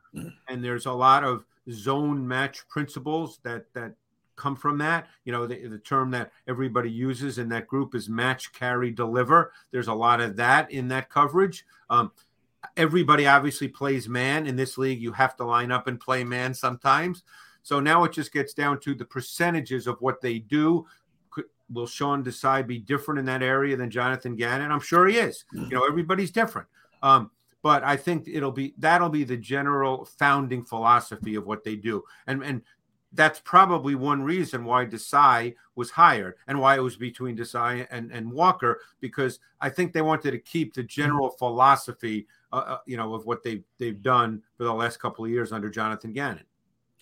And there's a lot of zone match principles that, that come from that. You know, the, the term that everybody uses in that group is match, carry, deliver. There's a lot of that in that coverage. Um, everybody obviously plays man in this league. You have to line up and play man sometimes. So now it just gets down to the percentages of what they do. Will Sean Desai be different in that area than Jonathan Gannon? I'm sure he is. You know, everybody's different. Um, but I think it'll be that'll be the general founding philosophy of what they do. And and that's probably one reason why Desai was hired and why it was between Desai and, and Walker, because I think they wanted to keep the general philosophy uh, uh, you know, of what they've they've done for the last couple of years under Jonathan Gannon.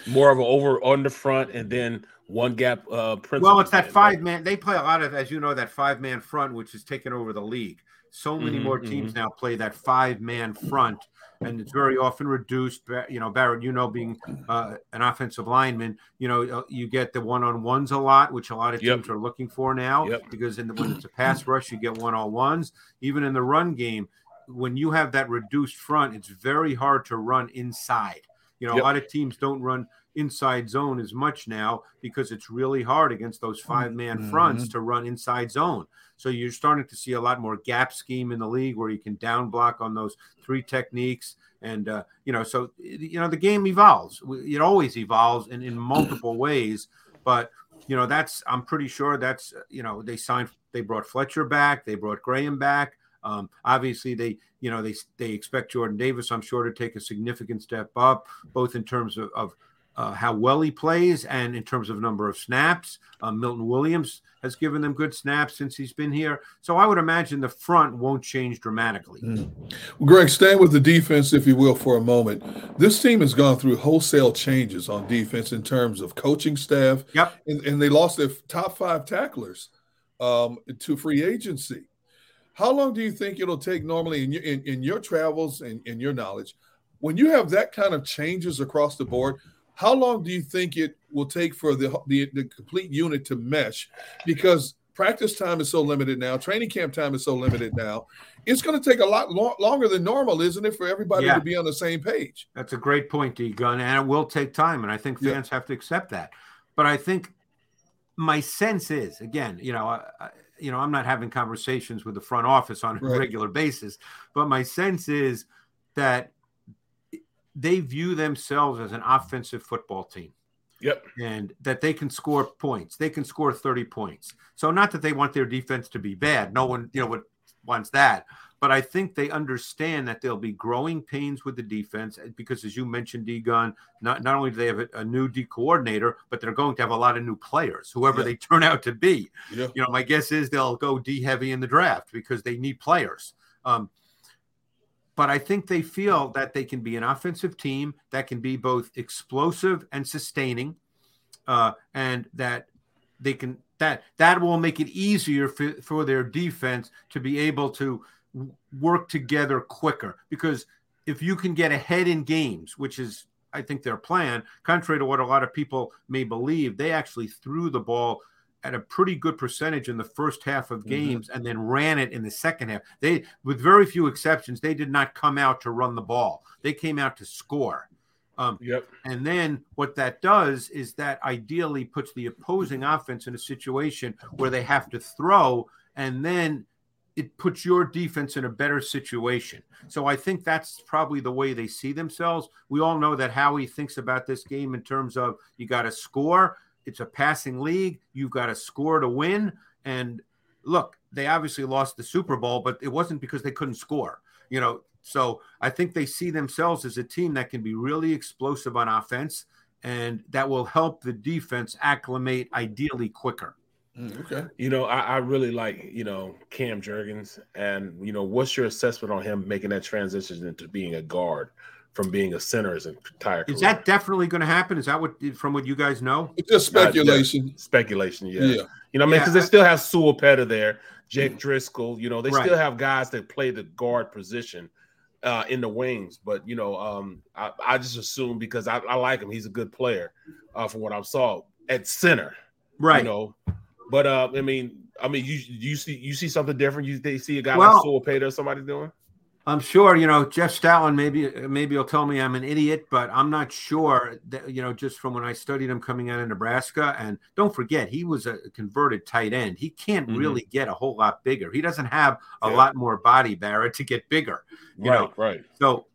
More of an over on the front and then one gap uh Well, it's that five man. They play a lot of, as you know, that five man front, which has taken over the league. So many mm-hmm, more teams mm-hmm. now play that five man front, and it's very often reduced. You know, Barrett, you know, being uh, an offensive lineman, you know, uh, you get the one on ones a lot, which a lot of teams yep. are looking for now. Yep. Because in the, when it's a pass rush, you get one on ones. Even in the run game, when you have that reduced front, it's very hard to run inside. You know, yep. a lot of teams don't run inside zone as much now because it's really hard against those five man mm-hmm. fronts to run inside zone. So you're starting to see a lot more gap scheme in the league where you can down block on those three techniques. And, uh, you know, so, you know, the game evolves. It always evolves in, in multiple ways. But, you know, that's, I'm pretty sure that's, you know, they signed, they brought Fletcher back, they brought Graham back. Um, obviously, they you know they they expect Jordan Davis, I'm sure, to take a significant step up, both in terms of, of uh, how well he plays and in terms of number of snaps. Um, Milton Williams has given them good snaps since he's been here, so I would imagine the front won't change dramatically. Mm. Well, Greg, staying with the defense, if you will, for a moment. This team has gone through wholesale changes on defense in terms of coaching staff. Yep, and, and they lost their top five tacklers um, to free agency. How long do you think it'll take normally in your in, in your travels and in your knowledge, when you have that kind of changes across the board? How long do you think it will take for the the, the complete unit to mesh? Because practice time is so limited now, training camp time is so limited now. It's going to take a lot lo- longer than normal, isn't it, for everybody yeah. to be on the same page? That's a great point, D Gun, and it will take time, and I think fans yeah. have to accept that. But I think my sense is, again, you know, I, you know, I'm not having conversations with the front office on a right. regular basis, but my sense is that they view themselves as an offensive football team. Yep. And that they can score points. They can score 30 points. So not that they want their defense to be bad. No one, you know, would wants that. But I think they understand that there'll be growing pains with the defense eh, because, as you mentioned, D Gun, not, not only do they have a, a, new D coordinator, but they're going to have a lot of new players, whoever yeah. they turn out to be. Yeah. You know, my guess is they'll go D heavy in the draft because they need players. Um, but I think they feel that they can be an offensive team that can be both explosive and sustaining. uh, and that they can that that will make it easier for, for their defense to be able to work together quicker because if you can get ahead in games which is i think their plan contrary to what a lot of people may believe they actually threw the ball at a pretty good percentage in the first half of mm-hmm. games mm-hmm. and then ran it in the second half they with very few exceptions they did not come out to run the ball they came out to score um, yep. And then what that does is that ideally puts the opposing offense in a situation where they have to throw, and then it puts your defense in a better situation. So I think that's probably the way they see themselves. We all know that Howie thinks about this game in terms of you got to score. It's a passing league. You've got to score to win. And look, they obviously lost the Super Bowl, but it wasn't because they couldn't score. You know, so I think they see themselves as a team that can be really explosive on offense, and that will help the defense acclimate ideally quicker. Mm, okay. You know, I, I, really like, you know, Cam Jurgens. And, you know, what's your assessment on him making that transition into being a guard from being a center his entire career? Is that definitely going to happen? Is that what, from what you guys know? It's just speculation. Uh, speculation, yeah. yeah. You know, I mean, because yeah. they still have Sua Opeta there, Jake Driscoll, you know, they right. still have guys that play the guard position uh, in the wings. But you know, um, I, I, just assume because I, I, like him, he's a good player uh, from what I saw at center, right? You know, but uh, I mean, I mean, you you see you see something different. You they see a guy well, like Sua Opeta or somebody doing. I'm sure, you know, Jeff Stoutland, maybe maybe he'll tell me I'm an idiot, but I'm not sure that, you know, just from when I studied him coming out of Nebraska. And don't forget, he was a converted tight end. He can't mm-hmm. really get a whole lot bigger. He doesn't have a yeah. lot more body, Barrett, to get bigger. You right, know? right. So,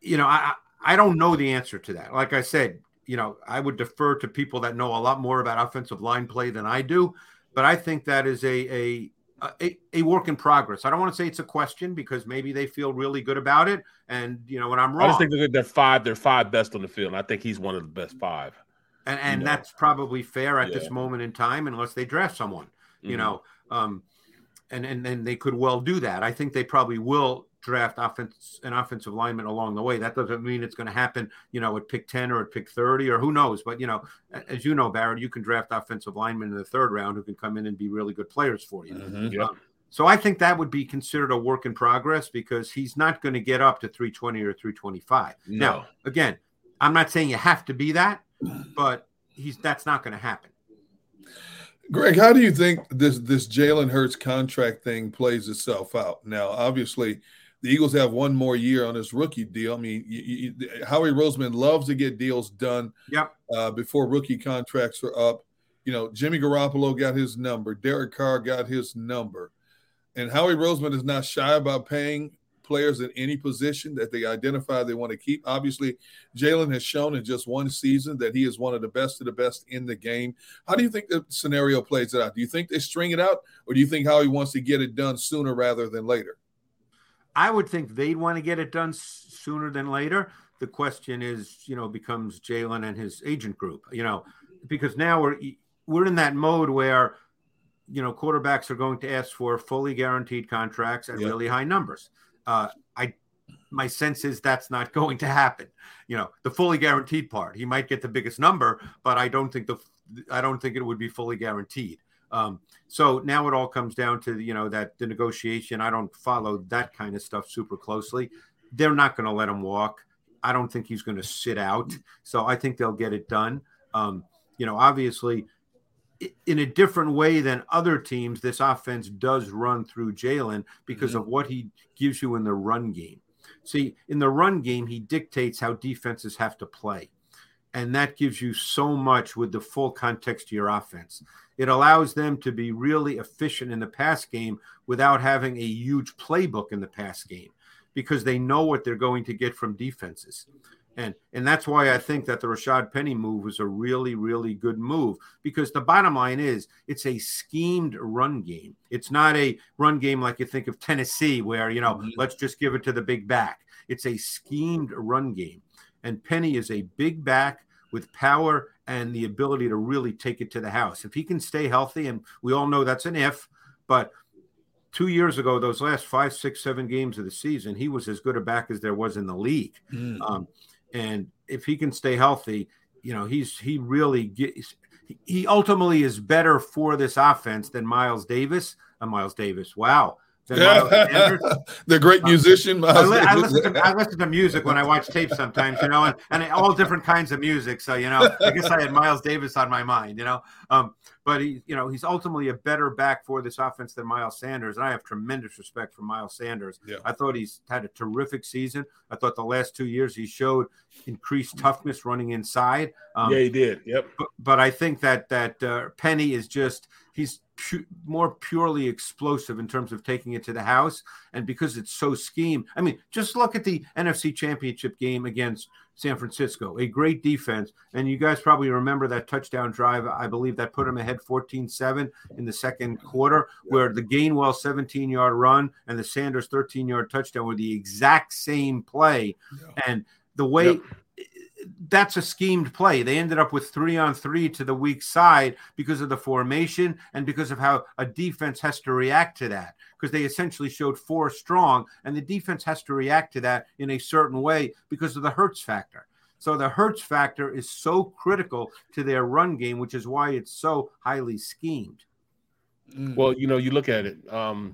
you know, I I don't know the answer to that. Like I said, you know, I would defer to people that know a lot more about offensive line play than I do. But I think that is a a a, a, work in progress. I don't want to say it's a question because maybe they feel really good about it. And you know, when I'm wrong, I just think they're, they're five. They're five best on the field. I think he's one of the best five. And, and you know? that's probably fair at yeah. this moment in time, unless they draft someone. Mm-hmm. You know, um, and and and they could well do that. I think they probably will draft offense an offensive lineman along the way. That doesn't mean it's going to happen, you know, at pick 10 or at pick 30 or who knows. But, you know, as you know, Barrett, you can draft offensive linemen in the third round who can come in and be really good players for you. Mm-hmm. Um, so I think that would be considered a work in progress because he's not going to get up to 320 or 325. No. Now, again, I'm not saying you have to be that, but he's that's not going to happen. Greg, how do you think this this Jalen Hurts contract thing plays itself out? Now, obviously, the Eagles have one more year on this rookie deal. I mean, you, you, Howie Roseman loves to get deals done yep. uh, before rookie contracts are up. You know, Jimmy Garoppolo got his number, Derek Carr got his number, and Howie Roseman is not shy about paying players in any position that they identify they want to keep. Obviously, Jalen has shown in just one season that he is one of the best of the best in the game. How do you think the scenario plays out? Do you think they string it out, or do you think Howie wants to get it done sooner rather than later? I would think they'd want to get it done sooner than later. The question is, you know, becomes Jalen and his agent group, you know, because now we're we're in that mode where, you know, quarterbacks are going to ask for fully guaranteed contracts at yep. really high numbers. Uh, I my sense is that's not going to happen. You know, the fully guaranteed part, he might get the biggest number, but I don't think the I don't think it would be fully guaranteed. Um, so now it all comes down to you know that the negotiation. I don't follow that kind of stuff super closely. They're not going to let him walk. I don't think he's going to sit out. So I think they'll get it done. Um, you know, obviously, in a different way than other teams, this offense does run through Jalen because mm-hmm. of what he gives you in the run game. See, in the run game, he dictates how defenses have to play. And that gives you so much with the full context to your offense. It allows them to be really efficient in the pass game without having a huge playbook in the pass game because they know what they're going to get from defenses. And, and that's why I think that the Rashad Penny move was a really, really good move because the bottom line is it's a schemed run game. It's not a run game like you think of Tennessee, where, you know, mm-hmm. let's just give it to the big back. It's a schemed run game. And Penny is a big back with power and the ability to really take it to the house. If he can stay healthy, and we all know that's an if, but two years ago, those last five, six, seven games of the season, he was as good a back as there was in the league. Mm. Um, and if he can stay healthy, you know, he's he really gets he ultimately is better for this offense than Miles Davis. Uh, Miles Davis. Wow. the great musician. I, li- I, listen to, I, listen to, music when I watch tapes sometimes, you know, and, and all different kinds of music. So, you know, I guess I had Miles Davis on my mind, you know. Um, but he, you know, he's ultimately a better back for this offense than Miles Sanders. And I have tremendous respect for Miles Sanders. Yeah. I thought he's had a terrific season. I thought the last two years he showed increased toughness running inside. Um, yeah, he did. Yep. But, but I think that that uh, Penny is just he's pu- more purely explosive in terms of taking it to the house. And because it's so scheme. I mean, just look at the NFC Championship game against San Francisco, a great defense. And you guys probably remember that touchdown drive. I believe that put them ahead 14 7 in the second quarter, where the Gainwell 17 yard run and the Sanders 13 yard touchdown were the exact same play. Yeah. And the way yep that's a schemed play. They ended up with three on three to the weak side because of the formation and because of how a defense has to react to that. Because they essentially showed four strong, and the defense has to react to that in a certain way because of the Hurts factor. So the Hurts factor is so critical to their run game, which is why it's so highly schemed. Mm. Well, you know, you look at it um,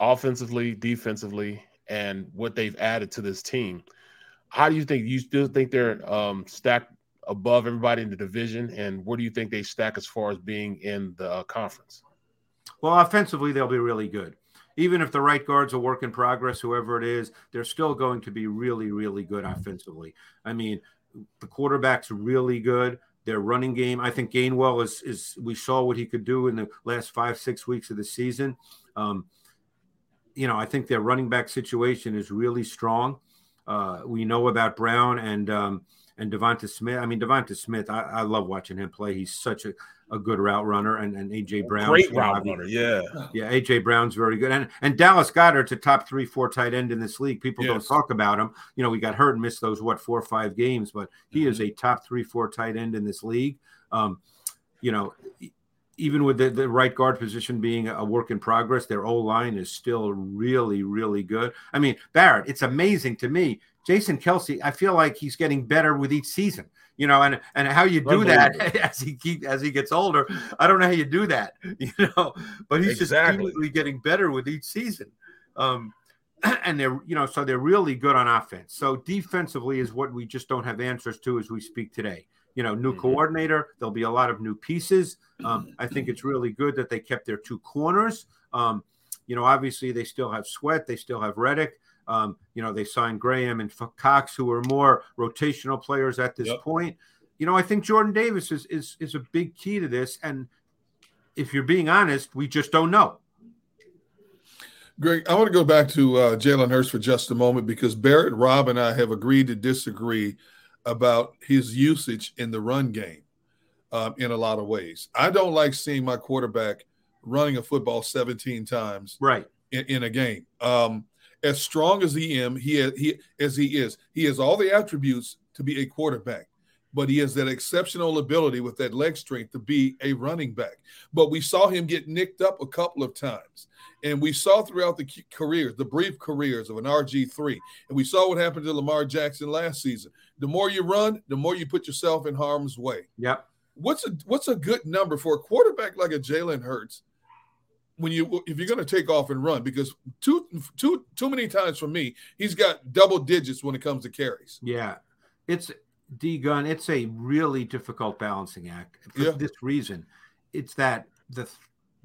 offensively, defensively, and what they've added to this team how do you think you still think they're um, stacked above everybody in the division, and where do you think they stack as far as being in the uh, conference? Well, offensively, they'll be really good. Even if the right guard's a work in progress, whoever it is, they're still going to be really, really good offensively. I mean, the quarterback's really good. Their running game, I think Gainwell is is we saw what he could do in the last five, six weeks of the season. Um, you know, I think their running back situation is really strong. Uh, we know about Brown and um, and Devonta Smith. I mean, Devonta Smith, I, I, love watching him play. He's such a, a good route runner, and, and AJ Brown, great route runner, yeah, yeah. AJ Brown's very good, and and Dallas Goedert's a top three, four tight end in this league. People yes. don't talk about him. You know, we got hurt and missed those what four or five games, but he mm-hmm. is a top three, four tight end in this league. Um, you know, even with the, the right guard position being a work in progress, their O line is still really, really good. I mean, Barrett, it's amazing to me. Jason Kelce, I feel like he's getting better with each season. You know, and and how you do that as he keep as he gets older, I don't know how you do that. You know, but he's exactly. just getting better with each season. Um, and they're you know so they're really good on offense. So defensively is what we just don't have answers to as we speak today you know, new mm-hmm. coordinator. There'll be a lot of new pieces. Um, I think it's really good that they kept their two corners. Um, you know, obviously they still have Sweat, they still have Reddick. Um, you know, they signed Graham and Cox, who are more rotational players at this yep. point. You know, I think Jordan Davis is is is a big key to this. And if you're being honest, we just don't know. Greg, I want to go back to uh, Jalen Hurts for just a moment because Barrett, Rob, and I have agreed to disagree about his usage in the run game um, in a lot of ways. I don't like seeing my quarterback running a football 17 times right in, in a game. Um, as strong as he am, he, he as he is, he has all the attributes to be a quarterback, but he has that exceptional ability with that leg strength to be a running back. But we saw him get nicked up a couple of times. And we saw throughout the careers, the brief careers of an RG3, and we saw what happened to Lamar Jackson last season. The more you run, the more you put yourself in harm's way. Yep. What's a what's a good number for a quarterback like a Jalen Hurts when you if you're going to take off and run? Because too too too many times for me, he's got double digits when it comes to carries. Yeah, it's D gun. It's a really difficult balancing act for yeah. this reason. It's that the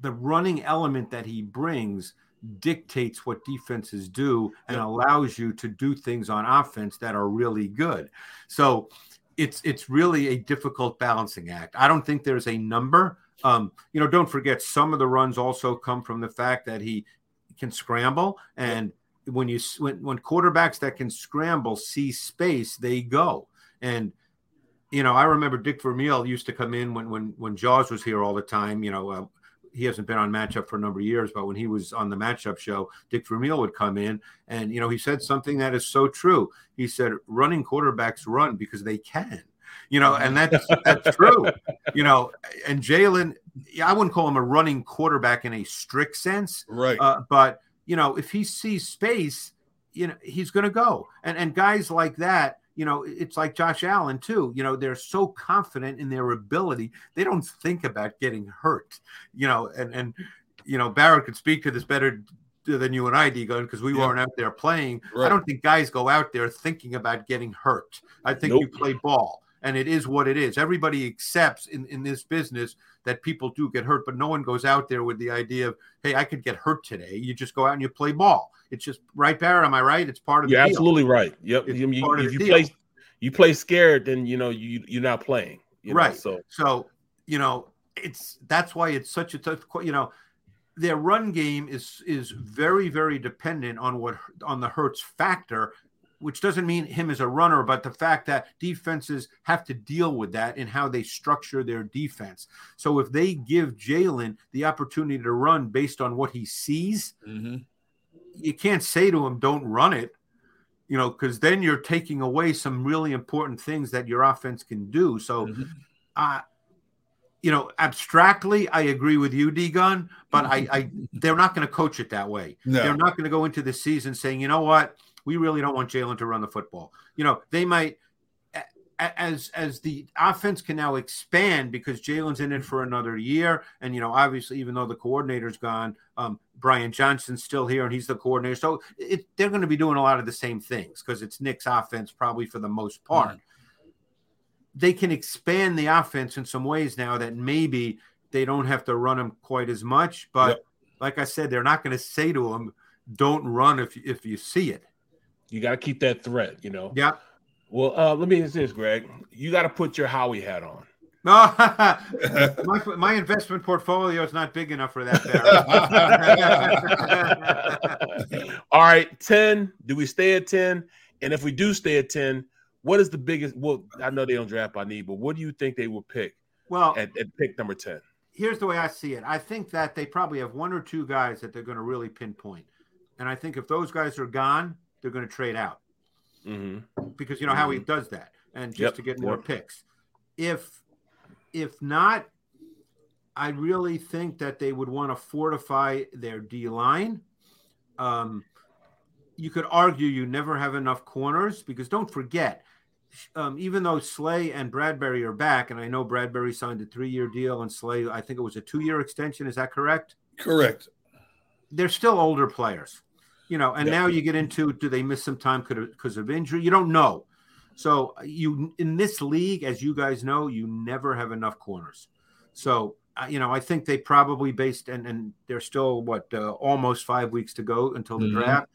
the running element that he brings dictates what defenses do and allows you to do things on offense that are really good. So it's it's really a difficult balancing act. I don't think there's a number. Um, you know, don't forget some of the runs also come from the fact that he can scramble and when you when, when quarterbacks that can scramble see space, they go. And you know, I remember Dick Vermeil used to come in when when when Jaws was here all the time. You know, uh, he hasn't been on matchup for a number of years, but when he was on the matchup show, Dick Vermeil would come in and you know he said something that is so true. He said, "Running quarterbacks run because they can." You know, and that's that's true. You know, and Jalen, I wouldn't call him a running quarterback in a strict sense, right? Uh, but you know, if he sees space, you know, he's going to go. And and guys like that, you know, it's like Josh Allen too. You know, they're so confident in their ability, they don't think about getting hurt. You know, and and you know, Barrett could speak to this better than you and I, Degon, because we yeah. weren't out there playing. Right. I don't think guys go out there thinking about getting hurt. I think nope. you play ball, and it is what it is. Everybody accepts in, in this business that people do get hurt, but no one goes out there with the idea of, hey, I could get hurt today. You just go out and you play ball. It's just right, Barrett. Am I right? It's part of You're absolutely right. Yep. It's you, you, if you deal. play you play scared, then you know you you're not playing. You know? right. So so you know it's that's why it's such a tough. You know, their run game is is very very dependent on what on the Hurts factor, which doesn't mean him as a runner, but the fact that defenses have to deal with that in how they structure their defense. So if they give Jalen the opportunity to run based on what he sees, mm-hmm. you can't say to him, "Don't run it." You know, because then you're taking away some really important things that your offense can do. So, mm-hmm. uh, you know, abstractly, I agree with you, D Gun, but I, I they're not going to coach it that way. No. They're not going to go into the season saying, you know what, we really don't want Jalen to run the football. You know, they might as as the offense can now expand because Jalen's in it for another year, and you know, obviously, even though the coordinator's gone, um, Brian Johnson's still here, and he's the coordinator. So it, they're going to be doing a lot of the same things because it's Nick's offense, probably for the most part. Mm-hmm they can expand the offense in some ways now that maybe they don't have to run them quite as much. But yep. like I said, they're not going to say to them, "Don't run if if you see it." You got to keep that threat, you know. Yeah. Well, uh, let me ask this, Greg. You got to put your Howie hat on. my, my investment portfolio is not big enough for that. All right, ten. Do we stay at ten? And if we do stay at ten, what is the biggest? Well, I know they don't draft by need, but what do you think they will pick? Well, at, at pick number ten. Here's the way I see it. I think that they probably have one or two guys that they're going to really pinpoint, and I think if those guys are gone, they're going to trade out mm-hmm. because you know mm-hmm. how he does that, and just yep. to get more yep. picks. If if not, I really think that they would want to fortify their D line. Um, you could argue you never have enough corners because don't forget um, even though Slay and Bradberry are back, and I know Bradberry signed a three-year deal, and Slay, I think it was a two-year extension. Is that correct? Correct. They're still older players, you know. And yeah. now you get into do they miss some time because of injury? You don't know. So you in this league, as you guys know, you never have enough corners. So you know, I think they probably based and and they're still what uh, almost five weeks to go until the mm-hmm. draft,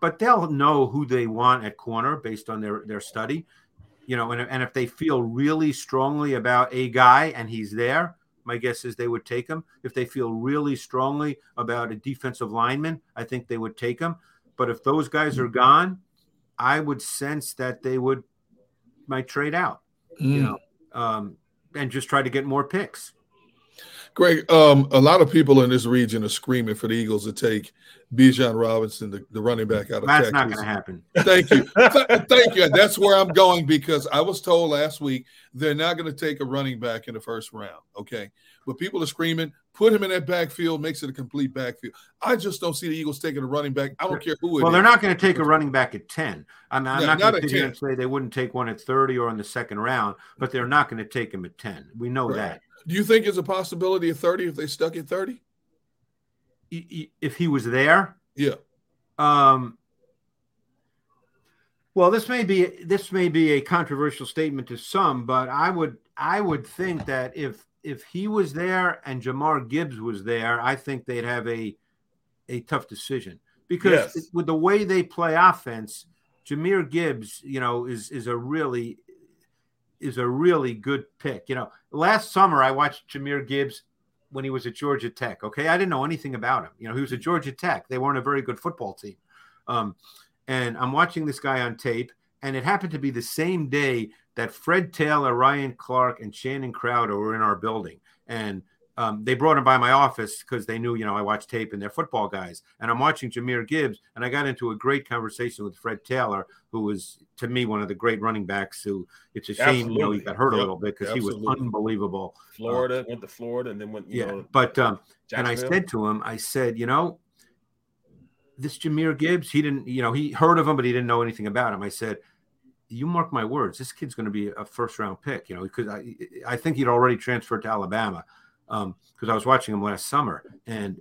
but they'll know who they want at corner based on their their study you know, and, and if they feel really strongly about a guy and he's there, my guess is they would take him. If they feel really strongly about a defensive lineman, I think they would take him. But if those guys are gone, I would sense that they would might trade out, mm. you know, um, and just try to get more picks. Greg, um, a lot of people in this region are screaming for the Eagles to take Bijan Robinson, the, the running back out of That's Texas. not going to happen. Thank you. Thank you. That's where I'm going because I was told last week they're not going to take a running back in the first round. Okay. But people are screaming, put him in that backfield, makes it a complete backfield. I just don't see the Eagles taking a running back. I don't care who it well, is. they're not going to take a running back at 10. I'm, I'm no, not going to sit here and say they wouldn't take one at 30 or in the second round, but they're not going to take him at 10. We know right. that. Do you think there's a possibility of 30 if they stuck at 30? If he was there? Yeah. Um, well, this may be this may be a controversial statement to some, but I would I would think that if if he was there and Jahmyr Gibbs was there, I think they'd have a a tough decision because yes. with the way they play offense, Jahmyr Gibbs, you know, is is a really is a really good pick. You know, last summer I watched Jahmyr Gibbs when he was at Georgia Tech. Okay, I didn't know anything about him. You know, he was at Georgia Tech. They weren't a very good football team. Um, and I'm watching this guy on tape, and it happened to be the same day that Fred Taylor, Ryan Clark, and Channing Crowder were in our building. And um, they brought him by my office because they knew, you know, I watch tape and they're football guys. And I'm watching Jahmyr Gibbs, and I got into a great conversation with Fred Taylor, who was to me one of the great running backs. Who it's a shame, Absolutely. you know, he got hurt yep. a little bit because he was unbelievable. Florida uh, went to Florida, and then went, yeah. Know, but um, and I said to him, I said, you know, this Jahmyr Gibbs, he didn't, you know, he heard of him, but he didn't know anything about him. I said, you mark my words, this kid's going to be a first round pick. You know, because I I think he'd already transferred to Alabama because um, I was watching him last summer, and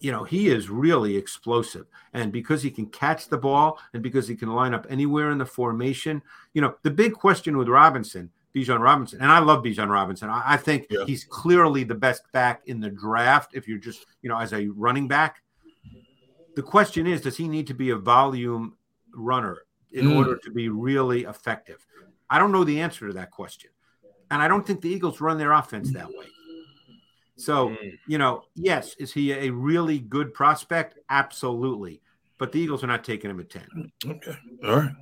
you know he is really explosive. And because he can catch the ball, and because he can line up anywhere in the formation, you know, the big question with Robinson. Bijan Robinson, and I love Bijan Robinson. I, I think yeah. he's clearly the best back in the draft. If you're just, you know, as a running back, the question is, does he need to be a volume runner in mm. order to be really effective? I don't know the answer to that question. And I don't think the Eagles run their offense that way. So, mm. you know, yes, is he a really good prospect? Absolutely. But the Eagles are not taking him at 10. Okay. All right.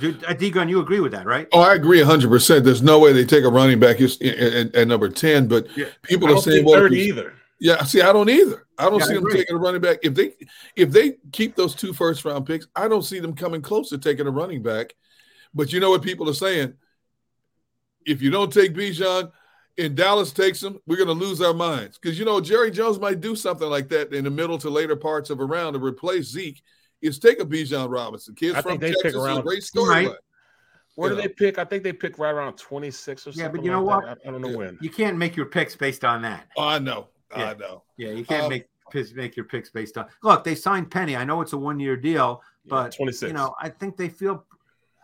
Dude, uh, Degon, you agree with that, right? Oh, I agree 100%. There's no way they take a running back at, at, at number 10, but yeah. people are saying, well, 30 either. Yeah, see, I don't either. I don't yeah, see them taking a running back. If they if they keep those two first round picks, I don't see them coming close to taking a running back. But you know what people are saying? If you don't take Bijan and Dallas takes him, we're going to lose our minds because you know Jerry Jones might do something like that in the middle to later parts of a round to replace Zeke. Is take a Bijan Robinson. Kids I from Texas, a great story. Where do they pick? I think they pick right around 26 or something. Yeah, but you know like what? I, I, don't know yeah. when. You can't make your picks based on that. Oh, I know. Yeah. I know. Yeah, you can't um, make make your picks based on. Look, they signed Penny. I know it's a one year deal, but 26. You know, I think they feel.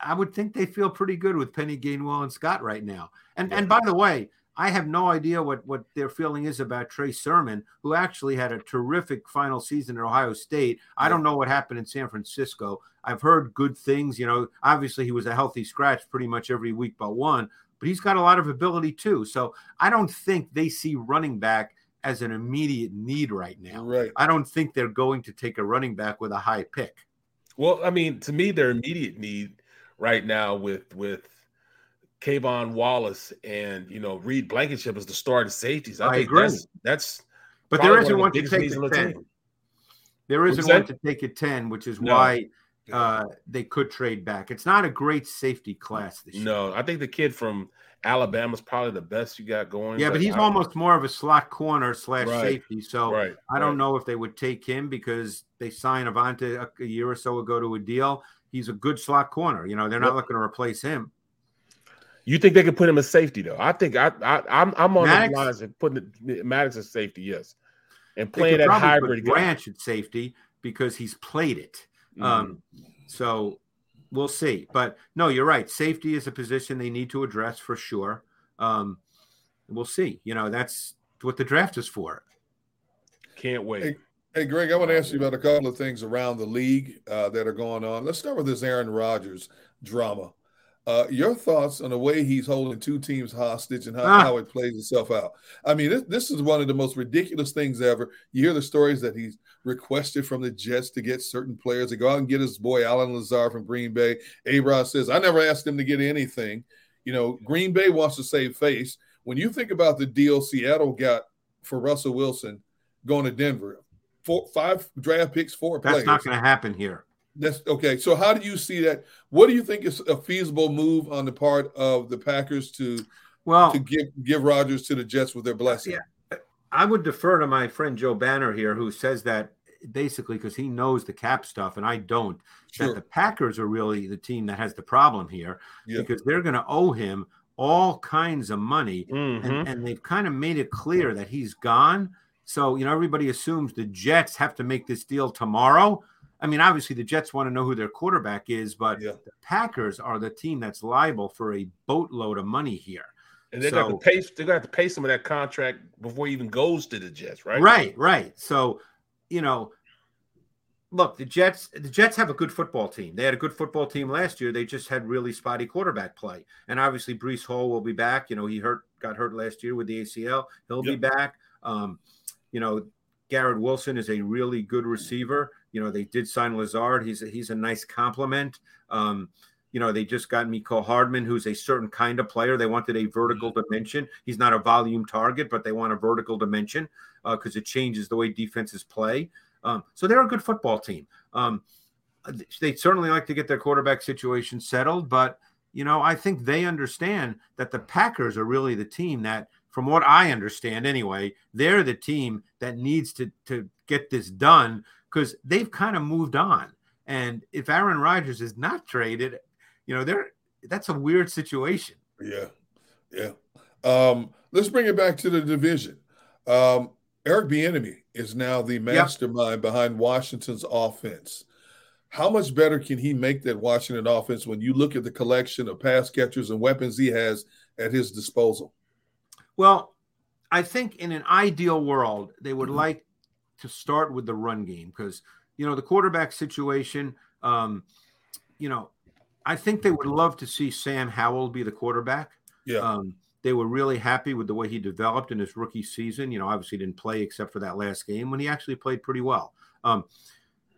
I would think they feel pretty good with Penny Gainwell and Scott right now. And yeah. and by the way, I have no idea what what their feeling is about Trey Sermon, who actually had a terrific final season at Ohio State. I don't know what happened in San Francisco. I've heard good things. You know, obviously he was a healthy scratch pretty much every week but one, but he's got a lot of ability too. So I don't think they see running back as an immediate need right now. Right. I don't think they're going to take a running back with a high pick. Well, I mean, to me, their immediate need right now with with K'Von Wallace and you know Reed Blankenship as the starting safeties. I, I agree. That's, that's but there isn't one, one to take it ten. There isn't one to take it ten, which is no. why uh, they could trade back. It's not a great safety class this year. No, I think the kid from Alabama's probably the best you got going. Yeah, but, he's almost more of a slot corner slash right, safety. So right, I don't right. know if they would take him because they signed Avonte a, a, year or so ago to a deal. He's a good slot corner. You know, they're not yep. looking to replace him. You think they could put him as safety though? I think I, I am I'm, I'm on Maddox, the lines of putting Maddox as safety, yes, and playing that hybrid branch at safety because he's played it. Mm. Um, so we'll see. But no, you're right. Safety is a position they need to address for sure. Um, we'll see. You know, that's what the draft is for. Can't wait. Hey, hey Greg, I want to ask you about a couple of things around the league uh, that are going on. Let's start with this Aaron Rodgers drama. Uh, your thoughts on the way he's holding two teams hostage and how, ah. how it plays itself out. I mean, this, this is one of the most ridiculous things ever. You hear the stories that he's requested from the Jets to get certain players to go out and get his boy Allen Lazard from Green Bay. A Rod says, I never asked him to get anything. You know, Green Bay wants to save face. When you think about the deal Seattle got for Russell Wilson going to Denver, four, five draft picks, four That's players. not going to happen here. That's okay. So how do you see that? What do you think is a feasible move on the part of the Packers to well to give give Rodgers to the Jets with their blessing? Yeah. I would defer to my friend Joe Banner here, who says that basically because he knows the cap stuff and I don't, sure. that the Packers are really the team that has the problem here yeah. because they're going to owe him all kinds of money. Mm-hmm. And, and they've kind of made it clear that he's gone. So, you know, everybody assumes the Jets have to make this deal tomorrow. I mean, obviously the Jets want to know who their quarterback is, but yeah. the Packers are the team that's liable for a boatload of money here. And they so, gonna pay. They got to pay some of that contract before he even goes to the Jets, right? Right, right. So, you know, look, the Jets. The Jets have a good football team. They had a good football team last year. They just had really spotty quarterback play. And obviously, Breece Hall will be back. You know, he hurt, got hurt last year with the ACL. He'll yep. be back. Um, you know, Garrett Wilson is a really good receiver. You know, they did sign Lazard. He's a, he's a nice compliment. Um, you know, they just got Mecole Hardman, who's a certain kind of player. They wanted a vertical mm-hmm. dimension. He's not a volume target, but they want a vertical dimension because uh, it changes the way defenses play. Um, so they're a good football team. Um, they certainly like to get their quarterback situation settled, but you know, I think they understand that the Packers are really the team that, from what I understand anyway, they're the team that needs to to get this done because they've kind of moved on. And if Aaron Rodgers is not traded, You know, they're that's a weird situation. Yeah, yeah. Um, let's bring it back to the division. Um, Eric Bieniemy is now the mastermind yep. behind Washington's offense. How much better can he make that Washington offense when you look at the collection of pass catchers and weapons he has at his disposal? Well, I think in an ideal world, they would mm-hmm. like to start with the run game because, you know, the quarterback situation, um, you know, I think they would love to see Sam Howell be the quarterback. Yeah. Um, they were really happy with the way he developed in his rookie season. You know, obviously didn't play except for that last game when he actually played pretty well. Um,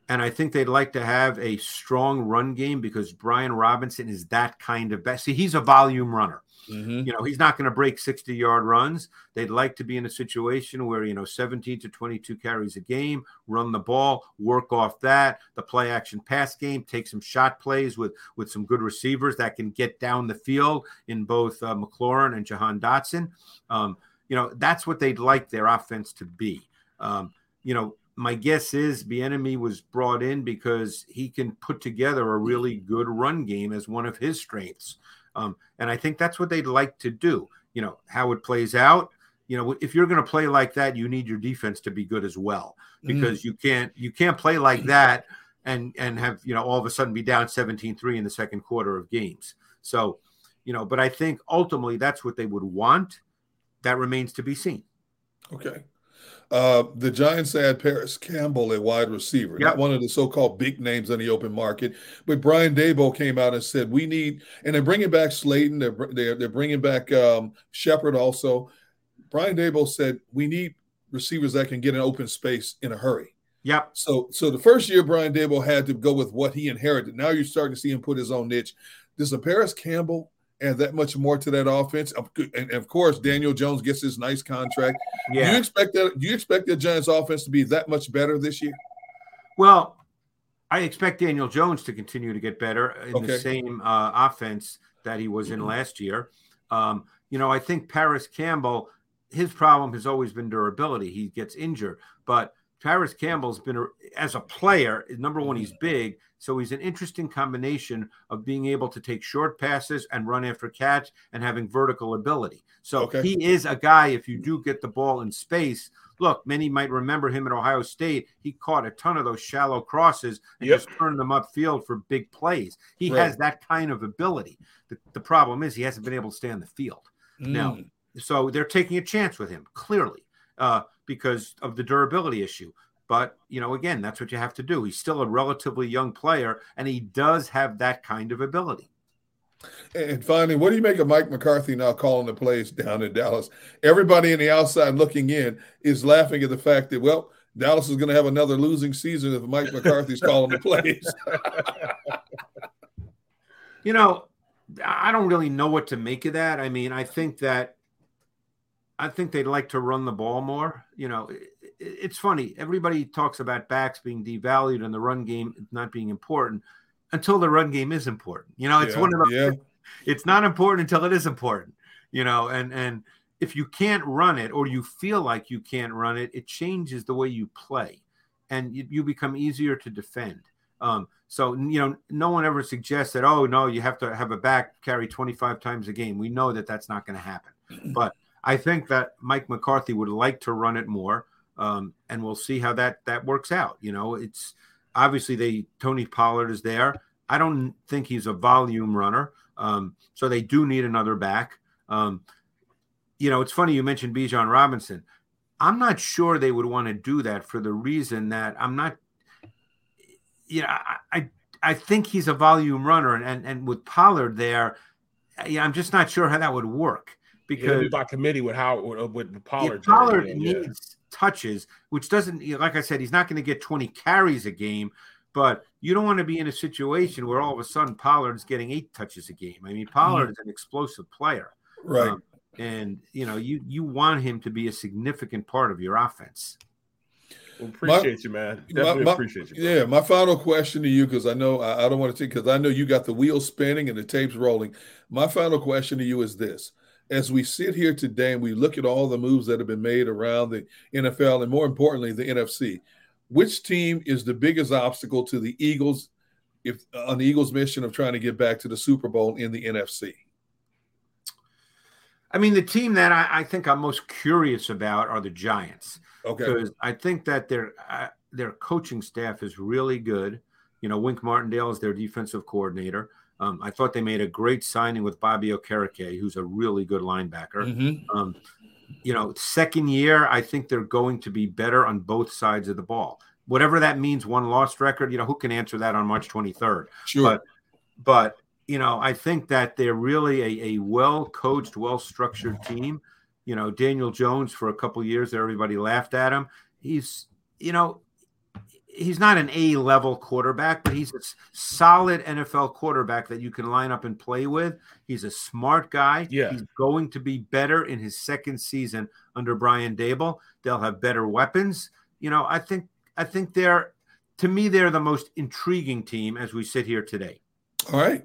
and I think they'd like to have a strong run game because Brian Robinson is that kind of best. See, he's a volume runner. Mm-hmm. You know, he's not going to break 60 yard runs. They'd like to be in a situation where, you know, 17 to 22 carries a game, run the ball, work off that, the play action pass game, take some shot plays with with some good receivers that can get down the field in both uh, McLaurin and Jahan Dotson. Um, you know, that's what they'd like their offense to be. Um, you know, my guess is Bieniemy was brought in because he can put together a really good run game as one of his strengths. Um, and I think that's what they'd like to do. You know, how it plays out. You know, if you're going to play like that, you need your defense to be good as well mm. because mm. you can't you can't play like that and and have you know all of a sudden be down 17-3 in the second quarter of games. So, you know, but I think ultimately that's what they would want. That remains to be seen. Okay. Uh, the Giants had Parris Campbell, a wide receiver, yep. not one of the so-called big names on the open market. But Brian Daboll came out and said, "We need," and they're bringing back Slayton. They're they're, they're bringing back um, Shepard also. Brian Daboll said, "We need receivers that can get an open space in a hurry." Yep. So so the first year Brian Daboll had to go with what he inherited. Now you're starting to see him put his own niche. Does a Parris Campbell add that much more to that offense. And of course, Daniel Jones gets his nice contract. Yeah. Do you expect that? Do you expect the Giants' offense to be that much better this year? Well, I expect Daniel Jones to continue to get better in okay. the same uh, offense that he was in mm-hmm. last year. Um, you know, I think Parris Campbell, his problem has always been durability. He gets injured, but Parris Campbell's been, as a player, number one, he's big. So he's an interesting combination of being able to take short passes and run after catch and having vertical ability. So okay. he is a guy, if you do get the ball in space, look, many might remember him at Ohio State. He caught a ton of those shallow crosses and yep. just turned them upfield for big plays. He right. has that kind of ability. The, the, problem is he hasn't been able to stay on the field. Mm. Now, so they're taking a chance with him, clearly uh, because of the durability issue. But, you know, again, that's what you have to do. He's still a relatively young player, and he does have that kind of ability. And finally, what do you make of Mike McCarthy now calling the plays down in Dallas? Everybody in the outside looking in is laughing at the fact that, well, Dallas is going to have another losing season if Mike McCarthy's calling the plays. you know, I don't really know what to make of that. I mean, I think that I think they'd like to run the ball more. You know, it's funny. Everybody talks about backs being devalued and the run game not being important until the run game is important. You know, it's yeah, one of those. Yeah. It's not important until it is important. You know, and and if you can't run it or you feel like you can't run it, it changes the way you play, and you, you become easier to defend. Um, so you know, no one ever suggests that. Oh no, you have to have a back carry 25 times a game. We know that that's not going to happen, but I think that Mike McCarthy would like to run it more, um, and we'll see how that that works out. You know, it's obviously they Tony Pollard is there. I don't think he's a volume runner, um, so they do need another back. Um, you know, it's funny you mentioned Bijan Robinson. I'm not sure they would want to do that for the reason that I'm not. You know, I I, I think he's a volume runner, and, and and with Pollard there, yeah, I'm just not sure how that would work because be by committee with how with, with Pollard. Pollard needs yeah. Touches, which doesn't like I said, he's not going to get 20 carries a game, but you don't want to be in a situation where all of a sudden Pollard's getting eight touches a game. I mean, Pollard mm-hmm. is an explosive player, right? Um, and you know, you you want him to be a significant part of your offense. Well, appreciate my, you, man. Definitely my, my, appreciate you. Bro. Yeah, my final question to you, because I know I, I don't want to take because I know you got the wheels spinning and the tapes rolling. My final question to you is this: as we sit here today and we look at all the moves that have been made around the NFL and more importantly, the NFC, which team is the biggest obstacle to the Eagles if on the Eagles' mission of trying to get back to the Super Bowl in the NFC? I mean, the team that I, I think I'm most curious about are the Giants. Okay. Because I think that their uh, their coaching staff is really good. You know, Wink Martindale is their defensive coordinator. Um, I thought they made a great signing with Bobby Okereke, who's a really good linebacker. Mm-hmm. Um, you know, second year, I think they're going to be better on both sides of the ball. Whatever that means, one lost record, you know, who can answer that on March 23rd? Sure. But, but you know, I think that they're really a, a well coached, well structured team. You know, Daniel Jones for a couple years everybody laughed at him. He's, you know, he's not an A level quarterback, but he's a solid NFL quarterback that you can line up and play with. He's a smart guy. Yeah. He's going to be better in his second season under Brian Daboll. They'll have better weapons. You know, I think I think they're to me they're the most intriguing team as we sit here today. All right.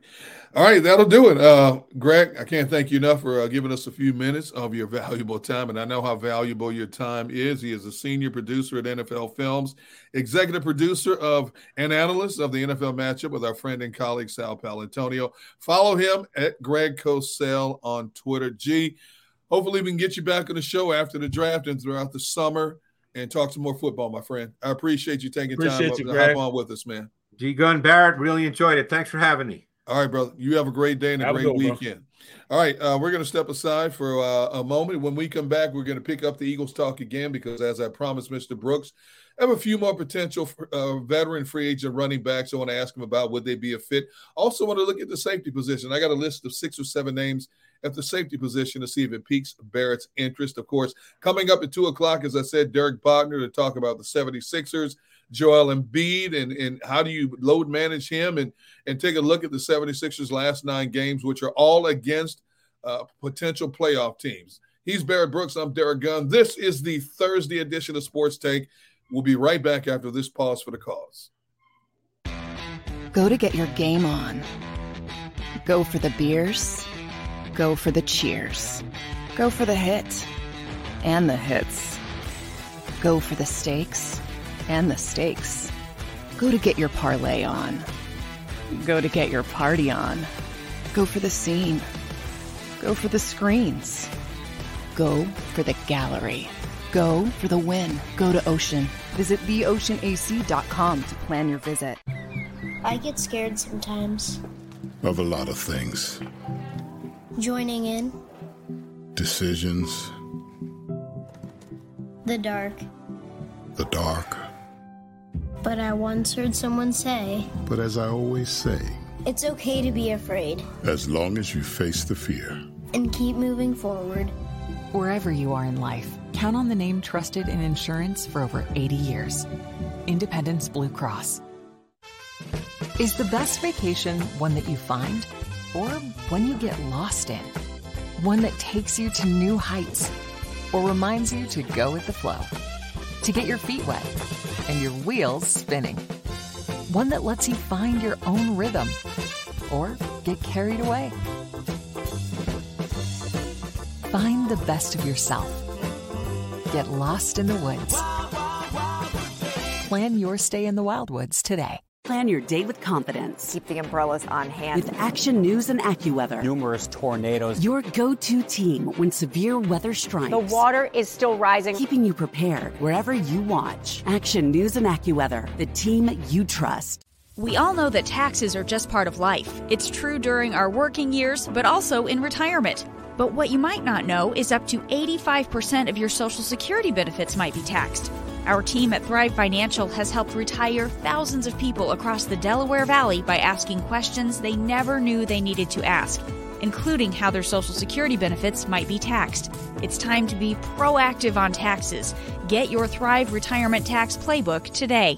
All right, that'll do it. Uh, Greg, I can't thank you enough for uh, giving us a few minutes of your valuable time. And I know how valuable your time is. He is a senior producer at NFL Films, executive producer of and analyst of the NFL matchup with our friend and colleague Sal Paolantonio. Follow him at Greg Cosell on Twitter. G, hopefully we can get you back on the show after the draft and throughout the summer and talk some more football, my friend. I appreciate you taking Appreciate time you, to Greg. hop on with us, man. G Gunn Barrett, really enjoyed it. Thanks for having me. All right, brother. You have a great day and a Have great good one, bro. weekend. All right, uh, we're going to step aside for uh, a moment. When we come back, we're going to pick up the Eagles talk again because, as I promised, Mr. Brooks, I have a few more potential uh, veteran free agent running backs. I want to ask him about would they be a fit. Also, want to look at the safety position. I got a list of six or seven names at the safety position to see if it piques Barrett's interest. Of course, coming up at two o'clock, as I said, Derek Bodner to talk about the 76ers. Joel Embiid and, and how do you load manage him and and take a look at the 76ers last nine games, which are all against uh, potential playoff teams. He's Barrett Brooks. I'm Derrick Gunn. This is the Thursday edition of Sports Take. We'll be right back after this pause for the cause. Go to get your game on. Go for the beers. Go for the cheers. Go for the hit and the hits. Go for the stakes and the stakes. Go to get your parlay on. Go to get your party on. Go for the scene. Go for the screens. Go for the gallery. Go for the win. Go to Ocean. Visit theoceanac.com to plan your visit. I get scared sometimes. Of a lot of things. Joining in, Decisions, the dark. the dark. But I once heard someone say, But as I always say, it's okay to be afraid as long as you face the fear. and keep moving forward. Wherever you are in life, count on the name trusted in insurance for over 80 years Independence Blue Cross. Is the best vacation one that you find or one you get lost in? One that takes you to new heights or reminds you to go with the flow? To get your feet wet and your wheels spinning? One that lets you find your own rhythm or get carried away? Find the best of yourself. Get lost in the woods. Plan your stay in the Wildwoods today. Plan your day with confidence. Keep the umbrellas on hand. With Action News and AccuWeather. Numerous tornadoes. Your go to team when severe weather strikes. The water is still rising. Keeping you prepared wherever you watch. Action News and AccuWeather, the team you trust. We all know that taxes are just part of life. It's true during our working years, but also in retirement. But what you might not know is up to 85% of your Social Security benefits might be taxed. Our team at Thrive Financial has helped retire thousands of people across the Delaware Valley by asking questions they never knew they needed to ask, including how their Social Security benefits might be taxed. It's time to be proactive on taxes. Get your Thrive Retirement Tax Playbook today.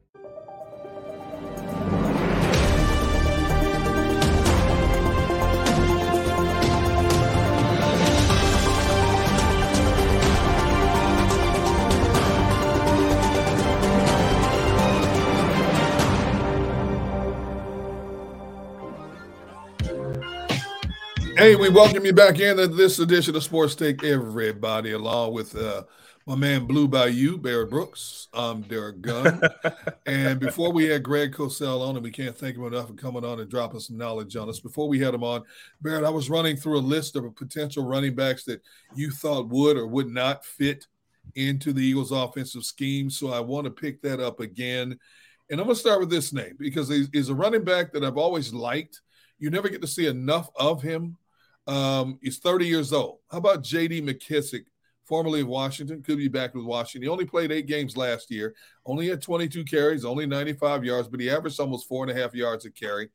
Hey, we welcome you back into this edition of Sports Take, everybody, along with uh, my man Blue Bayou, Barrett Brooks. I'm Derrick Gunn. and before we had Greg Cosell on, and we can't thank him enough for coming on and dropping some knowledge on us. Before we had him on, Barrett, I was running through a list of potential running backs that you thought would or would not fit into the Eagles' offensive scheme. So I want to pick that up again. And I'm going to start with this name because he's a running back that I've always liked. You never get to see enough of him. Um, he's 30 years old. How about J.D. McKissic, formerly of Washington? Could be back with Washington. He only played eight games last year. Only had 22 carries, only 95 yards, but he averaged almost four and a half yards a carry.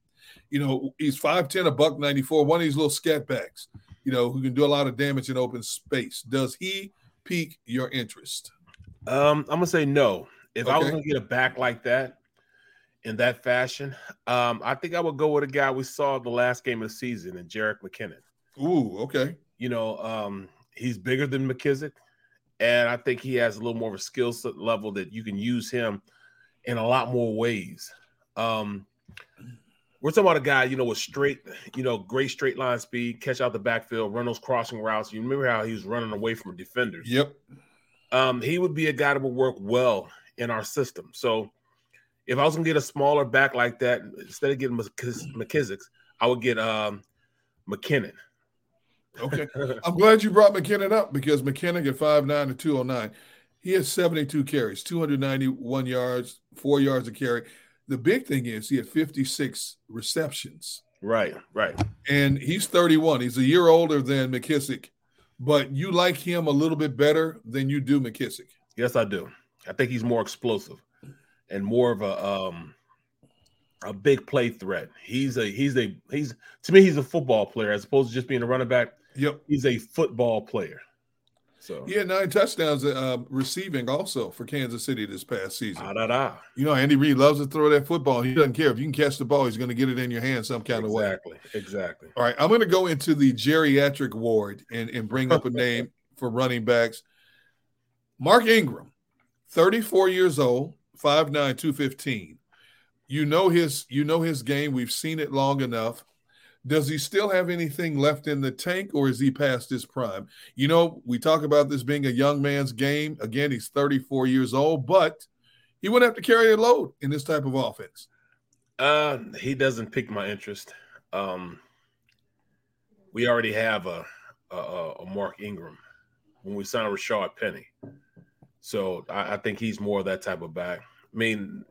You know, he's 5'10, a buck 94, one of these little scat backs, you know, who can do a lot of damage in open space. Does he pique your interest? Um, I'm gonna say no. If okay. I was gonna get a back like that in that fashion, um, I think I would go with a guy we saw the last game of the season, and Jerick McKinnon. Ooh, okay. You know, um, he's bigger than McKissic, and I think he has a little more of a skill set level that you can use him in a lot more ways. Um, we're talking about a guy, you know, with straight, you know, great straight line speed, catch out the backfield, run those crossing routes. You remember how he was running away from defenders? Yep. Um, he would be a guy that would work well in our system. So if I was gonna get a smaller back like that, instead of getting McKissic's, I would get um, McKinnon. Okay. I'm glad you brought McKinnon up because McKinnon at 5'9 and 209, he has 72 carries, 291 yards, four yards a carry. The big thing is he had 56 receptions. Right, right. And he's 31. He's a year older than McKissic, but you like him a little bit better than you do McKissic. Yes, I do. I think he's more explosive and more of a um a big play threat. He's a he's a he's to me he's a football player as opposed to just being a running back. Yep. He's a football player. So yeah, nine touchdowns uh, receiving also for Kansas City this past season. Ah, da, da. You know, Andy Reid loves to throw that football. He doesn't care if you can catch the ball; he's going to get it in your hand some kind exactly, of way. Exactly. Exactly. All right, I'm going to go into the geriatric ward and and bring up a name for running backs. Mark Ingram, 34 years old, 5'9", 215. You know his you know his game. We've seen it long enough. Does he still have anything left in the tank or is he past his prime? You know, we talk about this being a young man's game. Again, he's 34 years old, but he wouldn't have to carry a load in this type of offense. Uh, he doesn't pique my interest. Um, we already have a, a, a Mark Ingram when we signed Rashad Penny. So I, I think he's more of that type of back. I mean,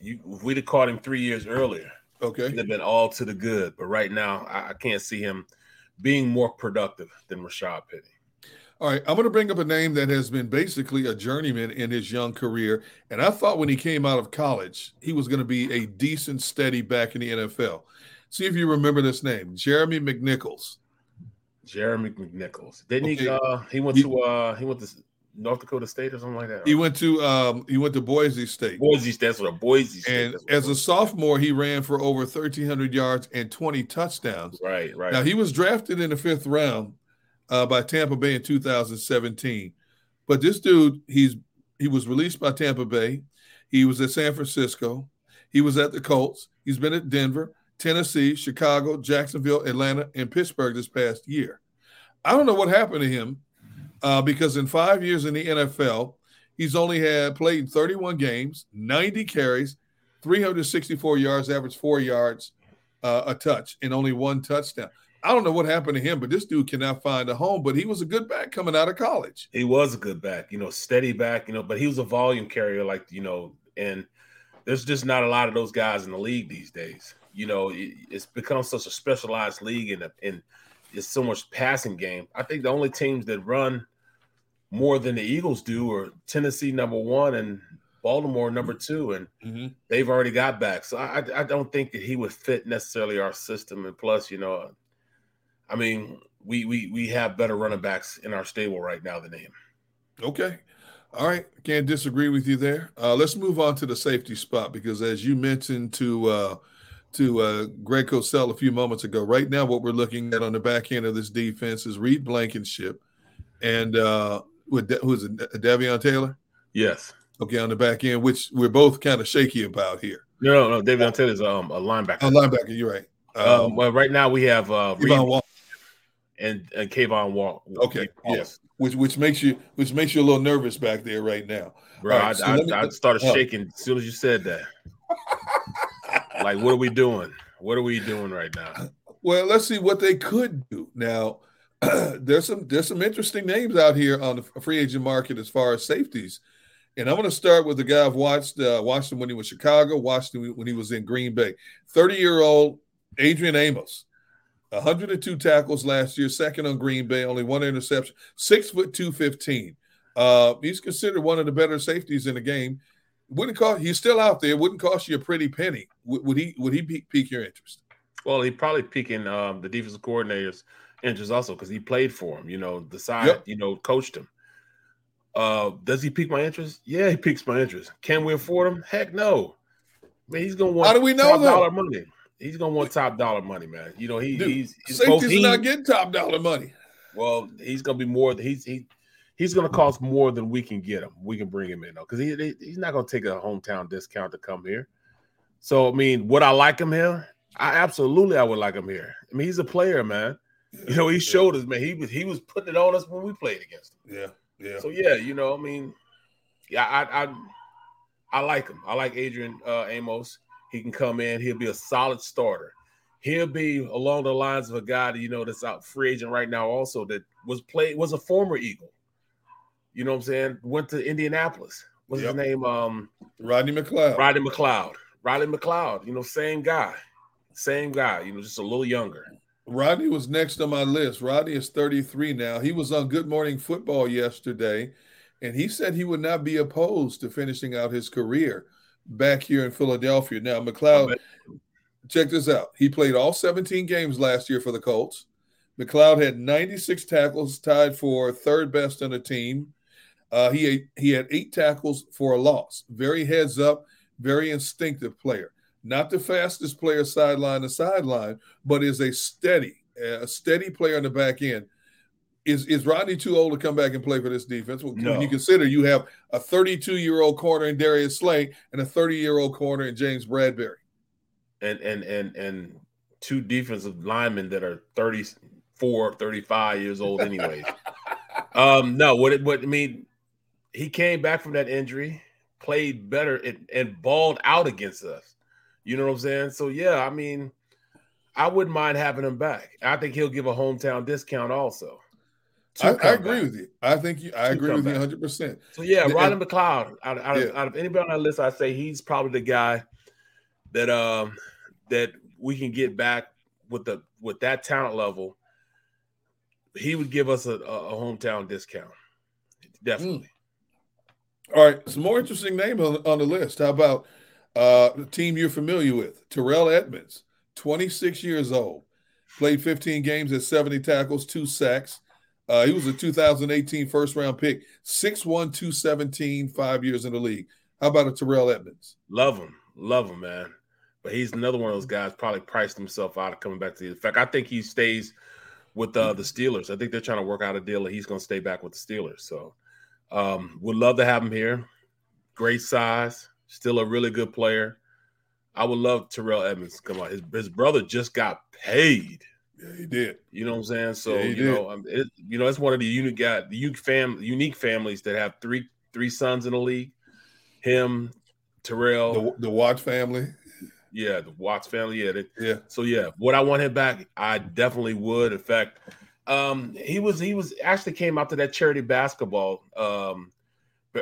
you, if we'd have caught him three years earlier, okay, he'd have been all to the good. But right now, I, I can't see him being more productive than Rashad Penny. All right, I'm going to bring up a name that has been basically a journeyman in his young career. And I thought when he came out of college, he was going to be a decent, steady back in the NFL. See if you remember this name Jeremy McNichols. Jeremy McNichols. Didn't okay. he? Uh, he went to. Uh, he went to North Dakota State or something like that. He went to um he went to Boise State. Boise State, that's what a Boise State. And as a sophomore, he ran for over 1,300 yards and 20 touchdowns. Right, right. Now he was drafted in the fifth round uh, by Tampa Bay in 2017. But this dude, he's he was released by Tampa Bay. He was at San Francisco. He was at the Colts. He's been at Denver, Tennessee, Chicago, Jacksonville, Atlanta, and Pittsburgh this past year. I don't know what happened to him uh, because in five years in the NFL, he's only had played 31 games, 90 carries, 364 yards, average four yards uh, a touch, and only one touchdown. I don't know what happened to him, but this dude cannot find a home. But he was a good back coming out of college. He was a good back, you know, steady back, you know, but he was a volume carrier, like, you know, and there's just not a lot of those guys in the league these days. You know, it's become such a specialized league and, and it's so much passing game. I think the only teams that run more than the Eagles do, or Tennessee number one and Baltimore number two, and mm-hmm. they've already got back. So I, I don't think that he would fit necessarily our system. And plus, you know, I mean, we we we have better running backs in our stable right now than him. Okay. All right, can't disagree with you there. Uh, let's move on to the safety spot because, as you mentioned to uh, to uh, Greg Cosell a few moments ago, right now what we're looking at on the back end of this defense is Reed Blankenship and uh, with De- who's it, Davion Taylor? Yes. Okay, on the back end, which we're both kind of shaky about here. No, no, no. Davion Taylor is um, a linebacker. A linebacker, you're right. Um, um, well, right now we have uh, Reed, and and K'Von Walk. Okay, yes, which which makes you which makes you a little nervous back there right now. Bro, right, I, so I, me, I, started uh, shaking as soon as you said that. like, what are we doing? What are we doing right now? Well, let's see what they could do now. there's some there's some interesting names out here on the free agent market as far as safeties. And I'm going to start with the guy I've watched, uh, watched him when he was Chicago, watched him when he was in Green Bay. 30 year old Adrian Amos, 102 tackles last year, second on Green Bay, only one interception, six foot 215. Uh, he's considered one of the better safeties in the game. Wouldn't cost he's still out there. Wouldn't cost you a pretty penny. Would, would he? Would he pique your interest? Well, he probably piquing um, the defensive coordinator's interest also because he played for him. You know, the side. Yep. You know, coached him. Uh, does he pique my interest? Yeah, he piques my interest. Can we afford him? Heck no. Man, he's gonna want how do we know dollar money. He's gonna want top dollar money, man. You know, he, Dude, he's, he's safety's not getting top dollar money. Well, he's gonna be more. He's he he's gonna cost more than we can get him. We can bring him in though, because he, he's not gonna take a hometown discount to come here. So I mean, would I like him here? I absolutely I would like him here. I mean, he's a player, man. You know, he showed us, man. He was he was putting it on us when we played against him. Yeah. Yeah. So yeah, you know, I mean, yeah, I I, I like him. I like Adrian uh, Amos. He can come in. He'll be a solid starter. He'll be along the lines of a guy that you know that's out free agent right now, also that was played was a former Eagle. You know what I'm saying? Went to Indianapolis. What's yep. his name? Um, Rodney McLeod. Rodney McLeod. Rodney McLeod. You know, same guy, same guy. You know, just a little younger. Rodney was next on my list. Rodney is 33 now. He was on Good Morning Football yesterday, and he said he would not be opposed to finishing out his career back here in Philadelphia. Now, McLeod, check this out. He played all 17 games last year for the Colts. McLeod had 96 tackles, tied for third best on the team. Uh, he he had eight tackles for a loss. Very heads up, very instinctive player not the fastest player sideline to sideline, but is a steady, a steady player on the back end. Is is Rodney too old to come back and play for this defense? When no. you consider you have a 32 year old corner in Darius Slay and a 30 year old corner in James Bradberry, and and and and two defensive linemen that are 34, 35 years old, anyways. um, no, what it what I mean, he came back from that injury, played better, and, and balled out against us. You know what I'm saying? So yeah, I mean, I wouldn't mind having him back. I think he'll give a hometown discount also. I, I, agree back. with you. I think you. I agree with back. you 100. percent So yeah, Rodney McLeod. Out, out, yeah. of, out, of, anybody on that list, I say he's probably the guy that um that we can get back with the with that talent level. He would give us a, a hometown discount, definitely. Mm. All right, some more interesting names on, on the list. How about uh, team you're familiar with, Terrell Edmunds, 26 years old, played 15 games at 70 tackles, two sacks. Uh, he was a 2018 first round pick, 6'1, 217, five years in the league. How about a Terrell Edmunds? Love him. Love him, man. But he's another one of those guys probably priced himself out of coming back to the. In fact, I think he stays with uh, the Steelers. I think they're trying to work out a deal that he's going to stay back with the Steelers. So, um, would love to have him here. Great size, still a really good player. I would love Terrell to come on. His, his brother just got paid. Yeah, he did. You know what I'm saying? So yeah, you did. know, um, it, you know, it's one of the unique guy, the unique fam, unique families that have three three sons in the league. Him, Terrell, the, the Watts family. Yeah, the Watts family. Yeah, they, yeah. So yeah, would I want him back? I definitely would. In fact, um, he was he was actually came out to that charity basketball, um,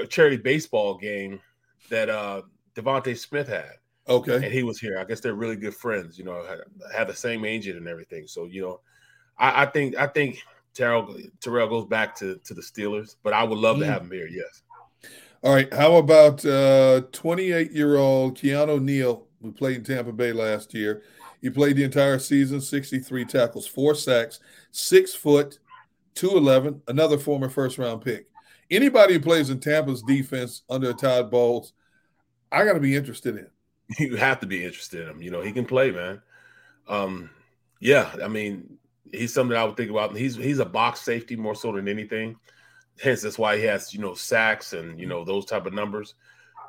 charity baseball game that uh DeVonta Smith had. Okay. And he was here. I guess they're really good friends, you know, had, had the same agent and everything. So, you know, I, I think I think Terrell Terrell goes back to, to the Steelers, but I would love mm. to have him here, yes. All right. How about uh 28 year old Keanu Neal, who played in Tampa Bay last year? He played the entire season, 63 tackles, four sacks, six foot, 211, another former first round pick. Anybody who plays in Tampa's defense under Todd Bowles I got to be interested in. You have to be interested in him. You know, he can play, man. Um, yeah, I mean, he's something I would think about. He's he's a box safety more so than anything. Hence, that's why he has you know sacks and you know those type of numbers.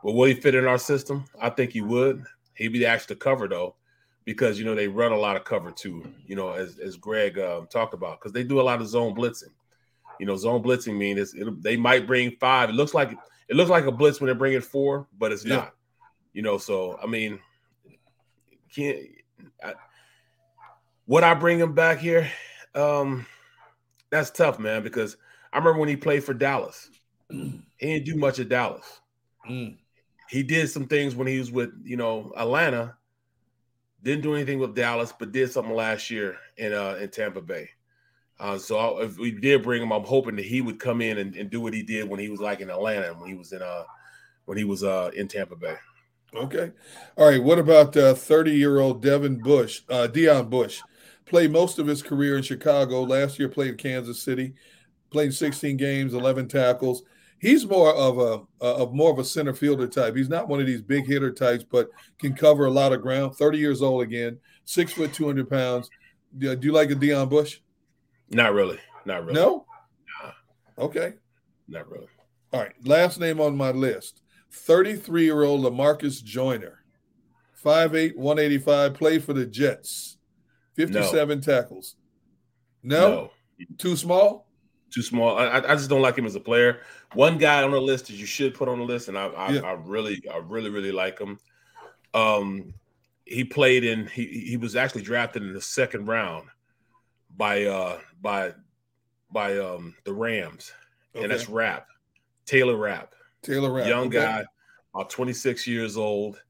But will he fit in our system? I think he would. He'd be asked to cover though. because you know they run a lot of cover too. You know, as as Greg um, talked about, because they do a lot of zone blitzing. You know, zone blitzing means they might bring five. It looks like it looks like a blitz when they're bringing four, but it's yeah. not. You know, so I mean, can't. I, would I bring him back here? Um, that's tough, man, because I remember when he played for Dallas. he didn't do much at Dallas. Mm. He did some things when he was with, you know, Atlanta. Didn't do anything with Dallas, but did something last year in uh, in Tampa Bay. Uh, so if we did bring him, I'm hoping that he would come in and, and, do what he did when he was like in Atlanta, when he was in uh when he was uh in Tampa Bay. Okay, all right. What about 30 uh, year old Devin Bush, uh, Deon Bush? Played most of his career in Chicago. Last year played in Kansas City. Played 16 games, 11 tackles. He's more of a of more of a center fielder type. He's not one of these big hitter types, but can cover a lot of ground. 30 years old again, six foot, 200 pounds. Do you like a Deon Bush? Not really. Not really. No. Nah. Okay. Not really. All right. Last name on my list 33 year old Lamarcus Joyner, 5'8, 185, played for the Jets. 57 no. tackles. No? no? Too small? Too small. I, I just don't like him as a player. One guy on the list that you should put on the list, and I, I, yeah. I really, I really, really like him. Um, he played in. He he was actually drafted in the second round by uh by by um the Rams, okay. and that's Rapp, Taylor Rapp, Taylor Rapp, young okay. guy, about 26 years old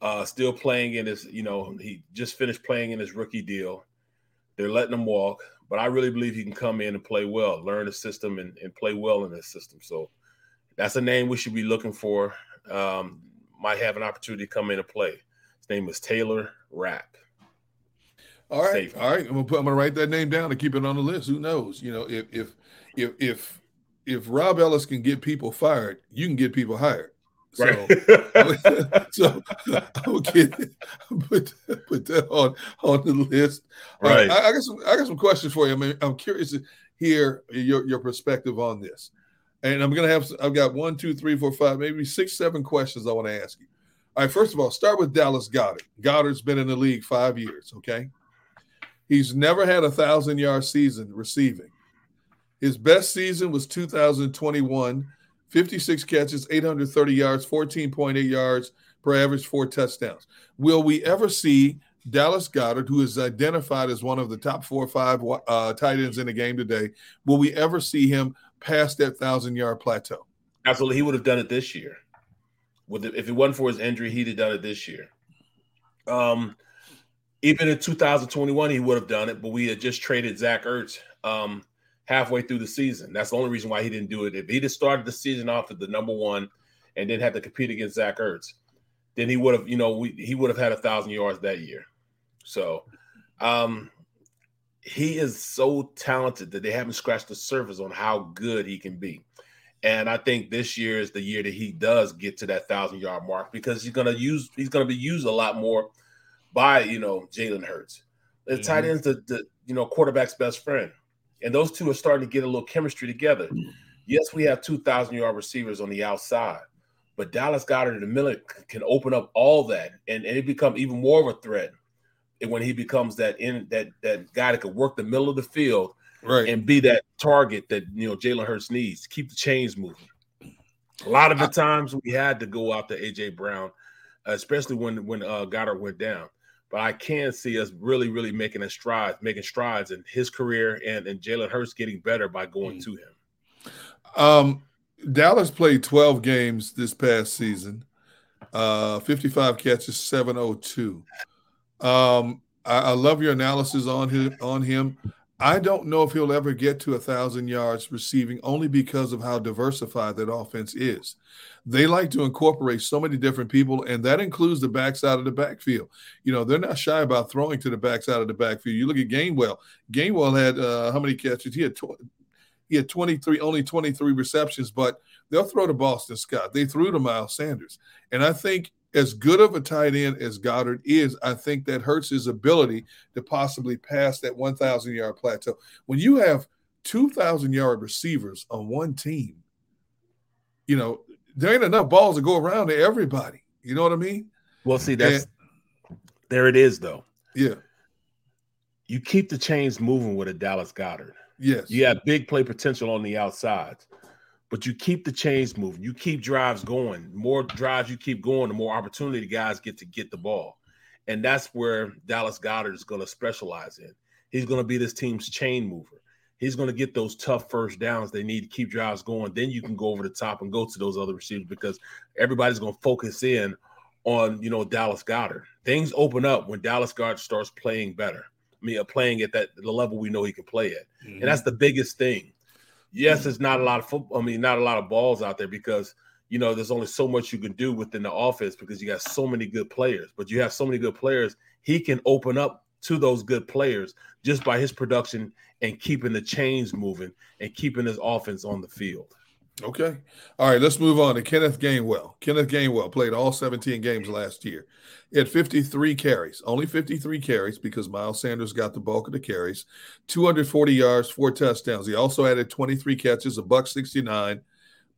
uh, still playing in his, you know, he just finished playing in his rookie deal. They're letting him walk, but I really believe he can come in and play well, learn the system, and, and play well in this system. So that's a name we should be looking for. Um, might have an opportunity to come in and play. His name is Taylor Rapp. All right, Safe. all right. I'm gonna put, I'm gonna write that name down and keep it on the list. Who knows? You know, if if if if if Rob Ellis can get people fired, you can get people hired. So, right. so get put put that on on the list. Right. I, I, got some I got some questions for you. I mean, I'm curious to hear your your perspective on this. And I'm gonna have I've got one, two, three, four, five, maybe six, seven questions I want to ask you. All right, first of all, start with Dallas Goedert. Goedert's been in the league five years. Okay, he's never had a thousand yard season receiving. His best season was 2021 56 catches, 830 yards, 14.8 yards per average, four touchdowns. Will we ever see Dallas Goedert, who is identified as one of the top four or five uh, tight ends in the game today, will we ever see him past that thousand yard plateau? Absolutely. He would have done it this year. With the, if it wasn't for his injury, he'd have done it this year. Um, even in 2021, he would have done it, but we had just traded Zach Ertz. Um, halfway through the season. That's the only reason why he didn't do it. If he just started the season off at the number one and then had to compete against Zach Ertz, then he would have, you know, we, he would have had a thousand yards that year. So, um, he is so talented that they haven't scratched the surface on how good he can be. And I think this year is the year that he does get to that thousand yard mark because he's gonna use he's gonna be used a lot more by you know Jalen Hurts. The mm-hmm. tight end's the, the you know quarterback's best friend and those two are starting to get a little chemistry together. Yes, we have 2,000 yard receivers on the outside, but Dallas in the middle can open up all that, and, and it become even more of a threat when he becomes that in that that guy that can work the middle of the field right. and be that target that you know Jalen Hurts needs to keep the chains moving. A lot of the times we had to go out to AJ Brown, especially when when uh, Goedert went down but I can see us really, really making a stride, making strides in his career and, and Jalen Hurts getting better by going mm. to him. Um, Dallas played 12 games this past season, uh, 55 catches, 702. Um, I, I love your analysis on him on him. I don't know if he'll ever get to a thousand yards receiving only because of how diversified that offense is. They like to incorporate so many different people, and that includes the backside of the backfield. You know, they're not shy about throwing to the backside of the backfield. You look at Gainwell. Gainwell had uh, how many catches? He had tw- he had 23, only 23 receptions, but they'll throw to Boston Scott. They threw to Miles Sanders. And I think as good of a tight end as Goedert is, I think that hurts his ability to possibly pass that 1,000 yard plateau. When you have 2,000 yard receivers on one team, you know, there ain't enough balls to go around to everybody. You know what I mean? Well, see, that's and, there it is, though. Yeah. You keep the chains moving with a Dallas Goedert. Yes. You have big play potential on the outsides, but you keep the chains moving. You keep drives going. more drives you keep going, the more opportunity the guys get to get the ball. And that's where Dallas Goedert is going to specialize in. He's going to be this team's chain mover. He's going to get those tough first downs they need to keep drives going. Then you can go over the top and go to those other receivers because everybody's going to focus in on you know Dallas Goedert. Things open up when Dallas Goedert starts playing better. I mean, uh, playing at that the level we know he can play at, mm-hmm. and that's the biggest thing. Yes, there's not a lot of football. I mean, not a lot of balls out there because you know there's only so much you can do within the offense because you got so many good players. But you have so many good players, he can open up to those good players just by his production and keeping the chains moving and keeping his offense on the field. Okay. All right, let's move on to Kenneth Gainwell. Kenneth Gainwell played all 17 games last year. He had 53 carries, only 53 carries because Miles Sanders got the bulk of the carries, 240 yards, four touchdowns. He also added 23 catches, a buck 69,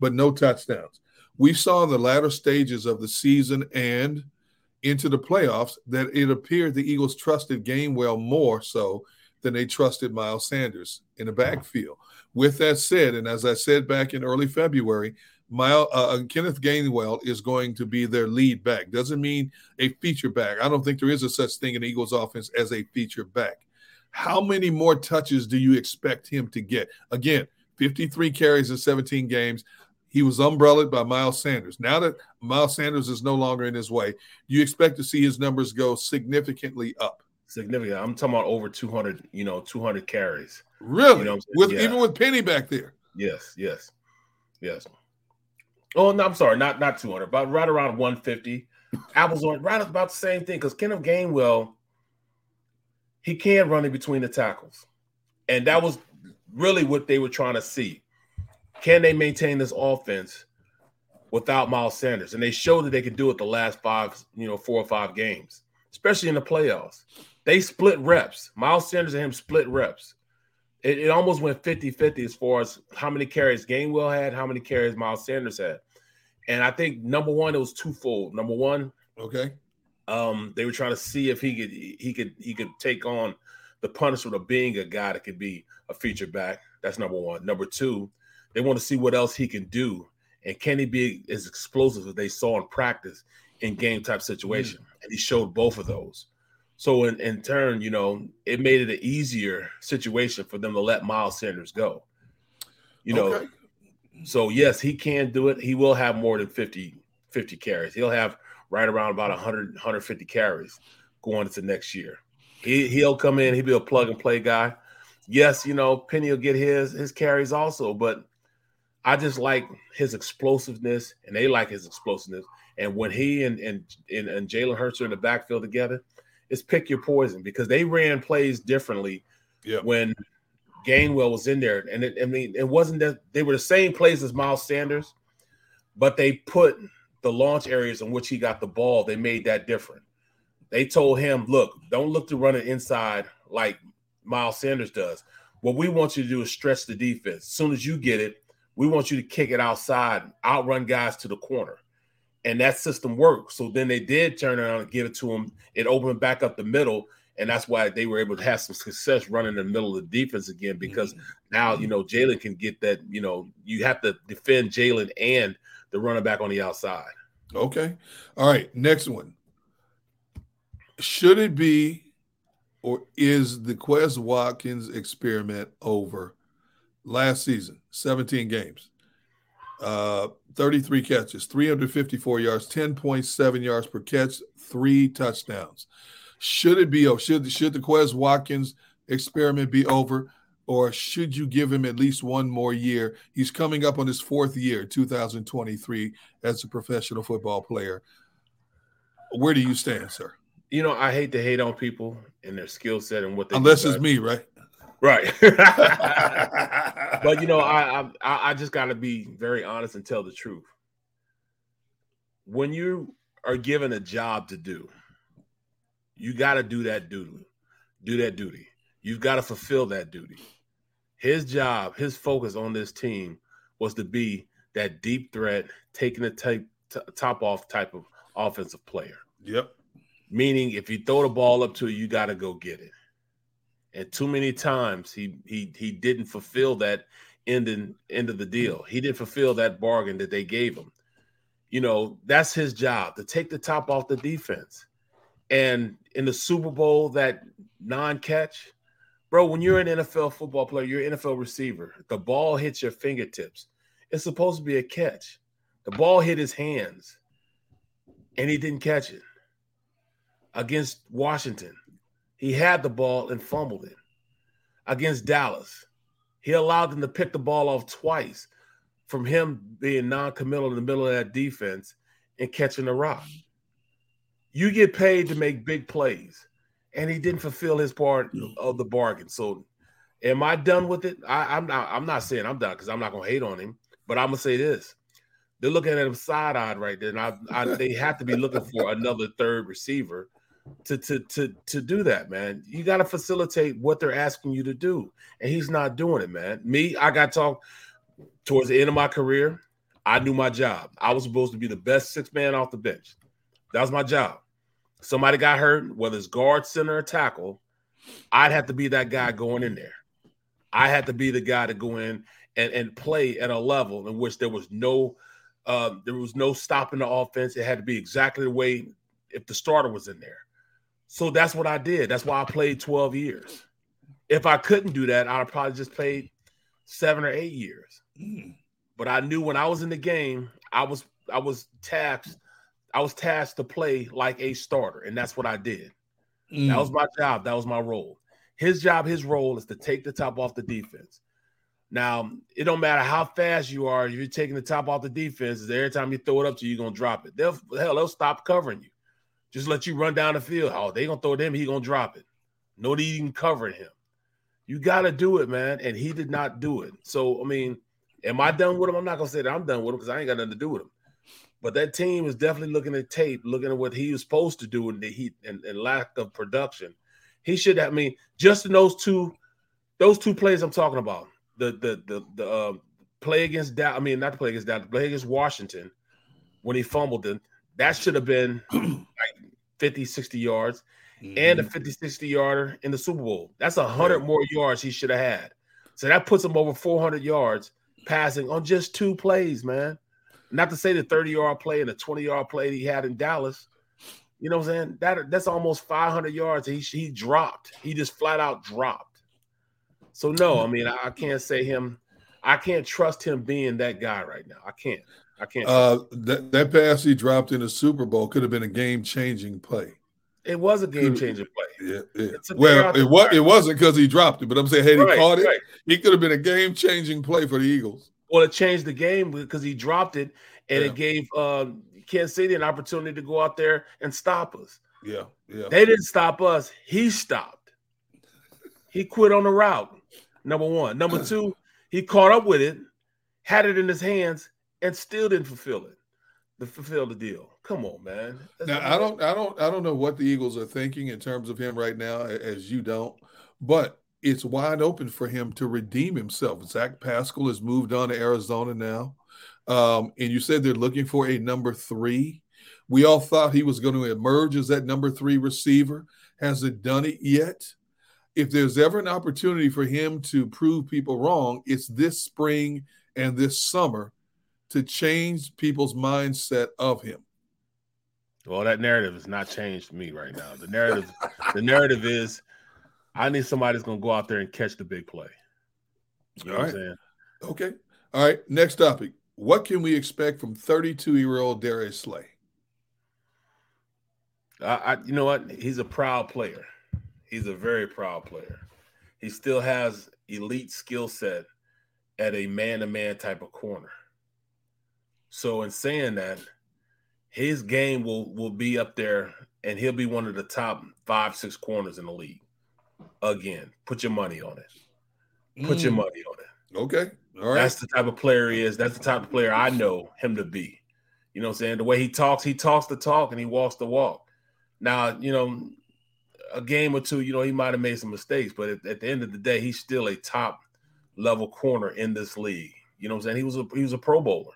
but no touchdowns. We saw in the latter stages of the season and into the playoffs that it appeared the Eagles trusted Gainwell more so than they trusted Miles Sanders in the backfield. With that said, and as I said back in early February, Miles, uh, uh, Kenneth Gainwell is going to be their lead back. Doesn't mean a feature back. I don't think there is a such thing in Eagles offense as a feature back. How many more touches do you expect him to get? Again, 53 carries in 17 games. He was umbrellaed by Miles Sanders. Now that Miles Sanders is no longer in his way, you expect to see his numbers go significantly up. Significant. I'm talking about over 200, you know, 200 carries. Really? You know with yeah. even with Penny back there. Yes, yes, yes. Oh no, I'm sorry, not not 200, but right around 150. Apples on right about the same thing because Kenneth Gainwell, he can run in between the tackles, and that was really what they were trying to see. Can they maintain this offense without Miles Sanders? And they showed that they could do it the last five, you know, four or five games, especially in the playoffs. They split reps. Miles Sanders and him split reps. It, it almost went 50 50 as far as how many carries Gainwell had, how many carries Miles Sanders had. And I think number one, it was twofold. Number one, okay, um, they were trying to see if he could he could he could take on the punishment of being a guy that could be a feature back. That's number one. Number two, they want to see what else he can do. And can he be as explosive as they saw in practice in game type situation? Mm. And he showed both of those. So in, in turn, you know, it made it an easier situation for them to let Miles Sanders go. You know, okay. so yes, he can do it. He will have more than 50, 50 carries. He'll have right around about 100, 150 carries going into next year. He, he'll come in, he'll be a plug and play guy. Yes, you know, Penny will get his his carries also, but I just like his explosiveness, and they like his explosiveness. And when he and and and, and Jalen Hurts are in the backfield together, it's pick your poison because they ran plays differently yep. when Gainwell was in there. And it, I mean, it wasn't that they were the same plays as Miles Sanders, but they put the launch areas in which he got the ball. They made that different. They told him, "Look, don't look to run it inside like Miles Sanders does. What we want you to do is stretch the defense. As soon as you get it." We want you to kick it outside, outrun guys to the corner. And that system worked. So then they did turn around and give it to him. It opened back up the middle. And that's why they were able to have some success running in the middle of the defense again, because mm-hmm. now, you know, Jalen can get that, you know, you have to defend Jalen and the running back on the outside. Okay. All right. Next one. Should it be or is the Quez Watkins experiment over last season? 17 games, uh, 33 catches, 354 yards, 10.7 yards per catch, three touchdowns. Should it be over? Should, should the Quez Watkins experiment be over? Or should you give him at least one more year? He's coming up on his fourth year, 2023, as a professional football player. Where do you stand, sir? You know, I hate to hate on people and their skill set and what they unless it's me, right? Right. but you know, I, I I just got to be very honest and tell the truth. When you are given a job to do, you got to do that duty. Do that duty. You've got to fulfill that duty. His job, his focus on this team was to be that deep threat, taking the type, t- top off type of offensive player. Yep. Meaning, if you throw the ball up to you, you got to go get it. And too many times he he he didn't fulfill that end end of the mm-hmm. deal. He didn't fulfill that bargain that they gave him. You know, that's his job to take the top off the defense. And in the Super Bowl, that non-catch, bro, when you're an mm-hmm. NFL football player, you're an NFL receiver, the ball hits your fingertips. It's supposed to be a catch. The ball hit his hands and he didn't catch it. Against Washington, he had the ball and fumbled it. Against Dallas, he allowed them to pick the ball off twice from him being non-committal in the middle of that defense and catching the rock. You get paid to make big plays, and he didn't fulfill his part of the bargain. So, am I done with it? I, am not. I'm not saying I'm done because I'm not going to hate on him. But I'm gonna say this: they're looking at him side-eyed right there, and I, I, they have to be looking for another third receiver to to to to do that, man. You got to facilitate what they're asking you to do, and he's not doing it, man. Me, I got talked towards the end of my career. I knew my job. I was supposed to be the best six man off the bench. That was my job. Somebody got hurt, whether it's guard, center, or tackle, I'd have to be that guy going in there. I had to be the guy to go in and, and play at a level in which there was no um, there was no stopping the offense. It had to be exactly the way if the starter was in there. So that's what I did. That's why I played 12 years. If I couldn't do that, I'd probably just played seven or eight years. Mm. But I knew when I was in the game, I was I was tasked, I was tasked to play like a starter, and that's what I did. Mm. That was my job. That was my role. His job, his role is to take the top off the defense. Now, it don't matter how fast you are, if you're taking the top off the defense, every time you throw it up to you, you're gonna drop it. They'll hell, they'll stop covering you. Just let you run down the field. Oh, they gonna throw it him, he gonna drop it. No need even covering him. You gotta do it, man. And he did not do it. So, I mean, am I done with him? I'm not gonna say that I'm done with him because I ain't got nothing to do with him. But that team is definitely looking at tape, looking at what he was supposed to do and the heat and, and lack of production. He should I mean, just in those two, those two plays I'm talking about the the the the uh, play against that. I mean, not the play against that. Play against Washington when he fumbled it. That should have been like 50, 60 yards, mm-hmm. and a mm-hmm. 50, 60 yarder in the Super Bowl. That's a hundred more yards he should have had. So that puts him over 400 yards passing on just two plays, man. Not to say the 30 yard play and the 20 yard play he had in Dallas. You know what I'm saying? That that's almost 500 yards. He he dropped. He just flat out dropped. So no, I mean I, can't say him. I can't trust him being that guy right now. I can't. I can't. Uh, that that pass he dropped in the Super Bowl could have been a game changing play. It was a game changing play. Yeah, yeah. Well, it was it wasn't because he dropped it, but I'm saying had he right, caught it, right. he could have been a game changing play for the Eagles. Well, it changed the game because he dropped it, and yeah. it gave uh, Kansas City an opportunity to go out there and stop us. Yeah, yeah. They didn't stop us. He stopped. He quit on the route. Number one. Number two, he caught up with it, had it in his hands, and still didn't fulfill it. To fulfill the deal. Come on, man. That's now I don't, I don't, I don't know what the Eagles are thinking in terms of him right now, as you don't. But it's wide open for him to redeem himself. Zach Pascal has moved on to Arizona now, um, and you said they're looking for a number three. We all thought he was going to emerge as that number three receiver. Hasn't done it yet if there's ever an opportunity for him to prove people wrong, it's this spring and this summer to change people's mindset of him. Well, that narrative has not changed me right now. The narrative, the narrative is, I need somebody that's going to go out there and catch the big play. You know All right. Okay. All right. Next topic. What can we expect from 32 year old Darius Slay? I, I, you know what? He's a proud player. He's a very proud player. He still has elite skill set at a man-to-man type of corner. So in saying that, his game will will be up there and he'll be one of the top five, six corners in the league. Again, put your money on it. Put mm. your money on it. Okay. All right. That's the type of player he is. That's the type of player I know him to be. You know what I'm saying? The way he talks, he talks the talk and he walks the walk. Now, you know, a game or two, you know, he might have made some mistakes, but at, at, the end of the day, he's still a top level corner in this league. You know what I'm saying? He was a he was a Pro Bowler.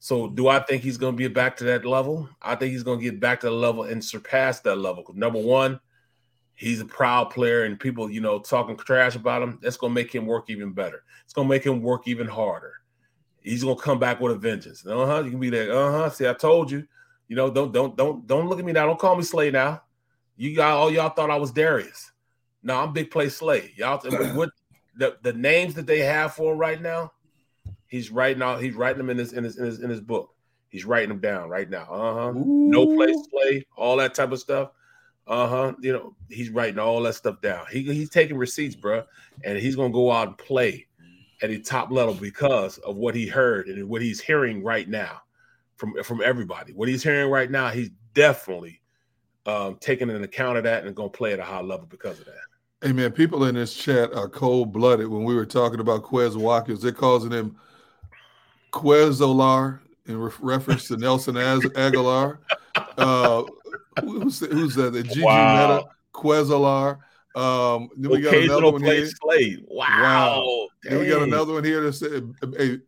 So do I think he's going to be back to that level? I think he's going to get back to the level and surpass that level. Number one, he's a proud player, and people, you know, talking trash about him. That's going to make him work even better. It's going to make him work even harder. He's going to come back with a vengeance. Uh huh. You can be there. Uh huh. See, I told you. You know, don't don't don't don't look at me now. Don't call me Slay now. You got all y'all thought I was Darius. No, I'm big play Slay. Y'all what the, the names that they have for him right now, he's writing out, he's writing them in his in his in his, in his book. He's writing them down right now. Uh-huh. No place to play all that type of stuff. Uh-huh. You know, he's writing all that stuff down. He, he's taking receipts, bro, and he's gonna go out and play at a top level because of what he heard and what he's hearing right now from from everybody. What he's hearing right now, he's definitely um, taking an account of that and going to play at a high level because of that. Hey man, people in this chat are cold blooded. When we were talking about Quez Watkins, they're causing him Quezolar in re- reference to Nelson Agholor. Uh, who's, who's that? The Gigi wow. Meta Quezolar. Um, then we got another one here. Wow. wow. Then we got another one here that said, "A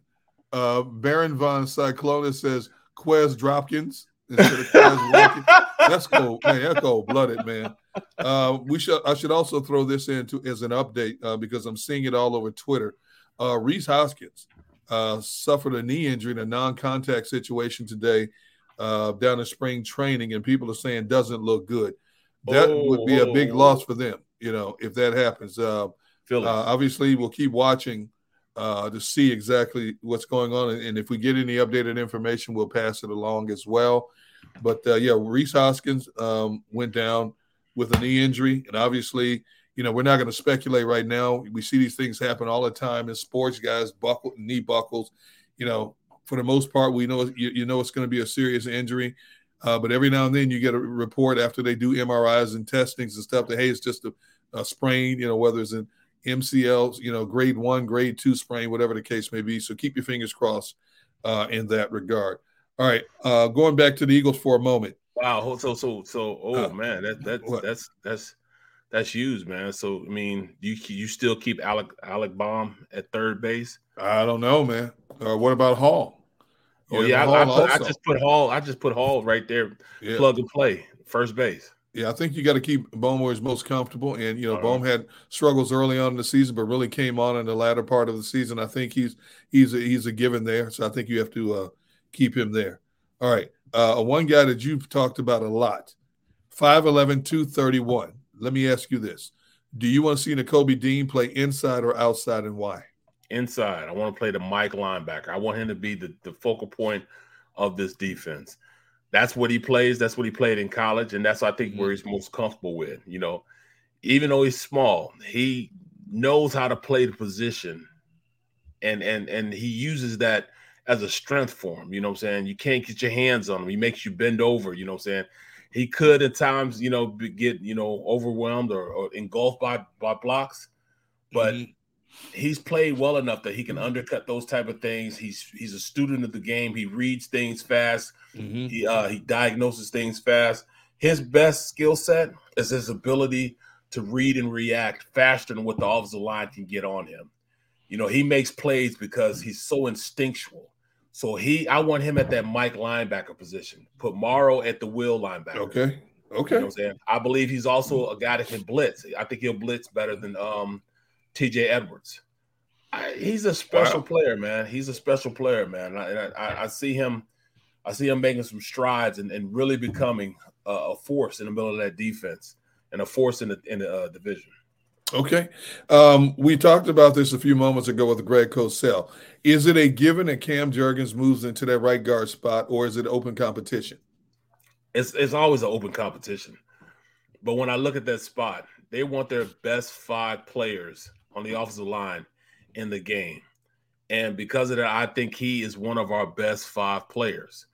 uh, Baron von Cyclona says Quez Dropkins instead of Quez Watkins. That's cold, man. That's cold blooded, man. Uh, we should. I should also throw this in to, as an update uh, because I'm seeing it all over Twitter. Uh, Rhys Hoskins uh, suffered a knee injury in a non-contact situation today uh, down in spring training, and people are saying doesn't look good. That oh, would be a big oh. loss for them, you know, if that happens. Uh, obviously, we'll keep watching to see exactly what's going on, and if we get any updated information, we'll pass it along as well. But uh, yeah, Rhys Hoskins um, went down with a knee injury, and obviously, you know, we're not going to speculate right now. We see these things happen all the time in sports. Guys buckle knee buckles. You know, for the most part, we know you, you know it's going to be a serious injury. Uh, but every now and then, you get a report after they do MRIs and testings and stuff that hey, it's just a, a sprain. You know, whether it's an MCL, you know, grade one, grade two sprain, whatever the case may be. So keep your fingers crossed uh, in that regard. All right, uh, going back to the Eagles for a moment. Wow. So so so. Oh uh, man, that that what? that's that's that's huge, man. So I mean, you you still keep Alec Alec Bohm at third base? I don't know, man. Uh, what about Hall? You oh yeah, I, I, put, I, just put Hall. I just put Hall right there, yeah. plug and play, first base. Yeah, I think you got to keep Bohm where he's most comfortable. And you know, All Bohm right. had struggles early on in the season, but really came on in the latter part of the season. I think he's he's a, he's a given there. So I think you have to uh, keep him there. All right. Uh, one guy that you've talked about a lot 5'11, 231. Let me ask you this Do you want to see Nakobe Dean play inside or outside and why? Inside. I want to play the Mike linebacker. I want him to be the, the focal point of this defense. That's what he plays. That's what he played in college. And that's, I think, where mm-hmm. he's most comfortable with. You know, even though he's small, he knows how to play the position and and and he uses that as a strength for him. You know what I'm saying? You can't get your hands on him. He makes you bend over. You know what I'm saying? He could at times, you know, get you know overwhelmed or, or engulfed by by blocks, but mm-hmm. he's played well enough that he can undercut those type of things. He's he's a student of the game. He reads things fast. Mm-hmm. He uh, he diagnoses things fast. His best skill set is his ability to read and react faster than what the offensive line can get on him. You know, he makes plays because he's so instinctual. So he, I want him at that Mike linebacker position. Put Morrow at the will linebacker. Okay. Okay. You know I'm saying? I believe he's also a guy that can blitz. I think he'll blitz better than um, TJ Edwards. I, he's a special wow. player, man. He's a special player, man. I, I, I, see him, I see him making some strides and, and really becoming a, a, force in the middle of that defense and a force in the in the uh, division. Okay. Um, we talked about this a few moments ago with Greg Cosell. Is it a given that Cam Jurgens moves into that right guard spot, or is it open competition? It's it's always an open competition. But when I look at that spot, they want their best five players on the offensive line in the game. And because of that, I think he is one of our best five players.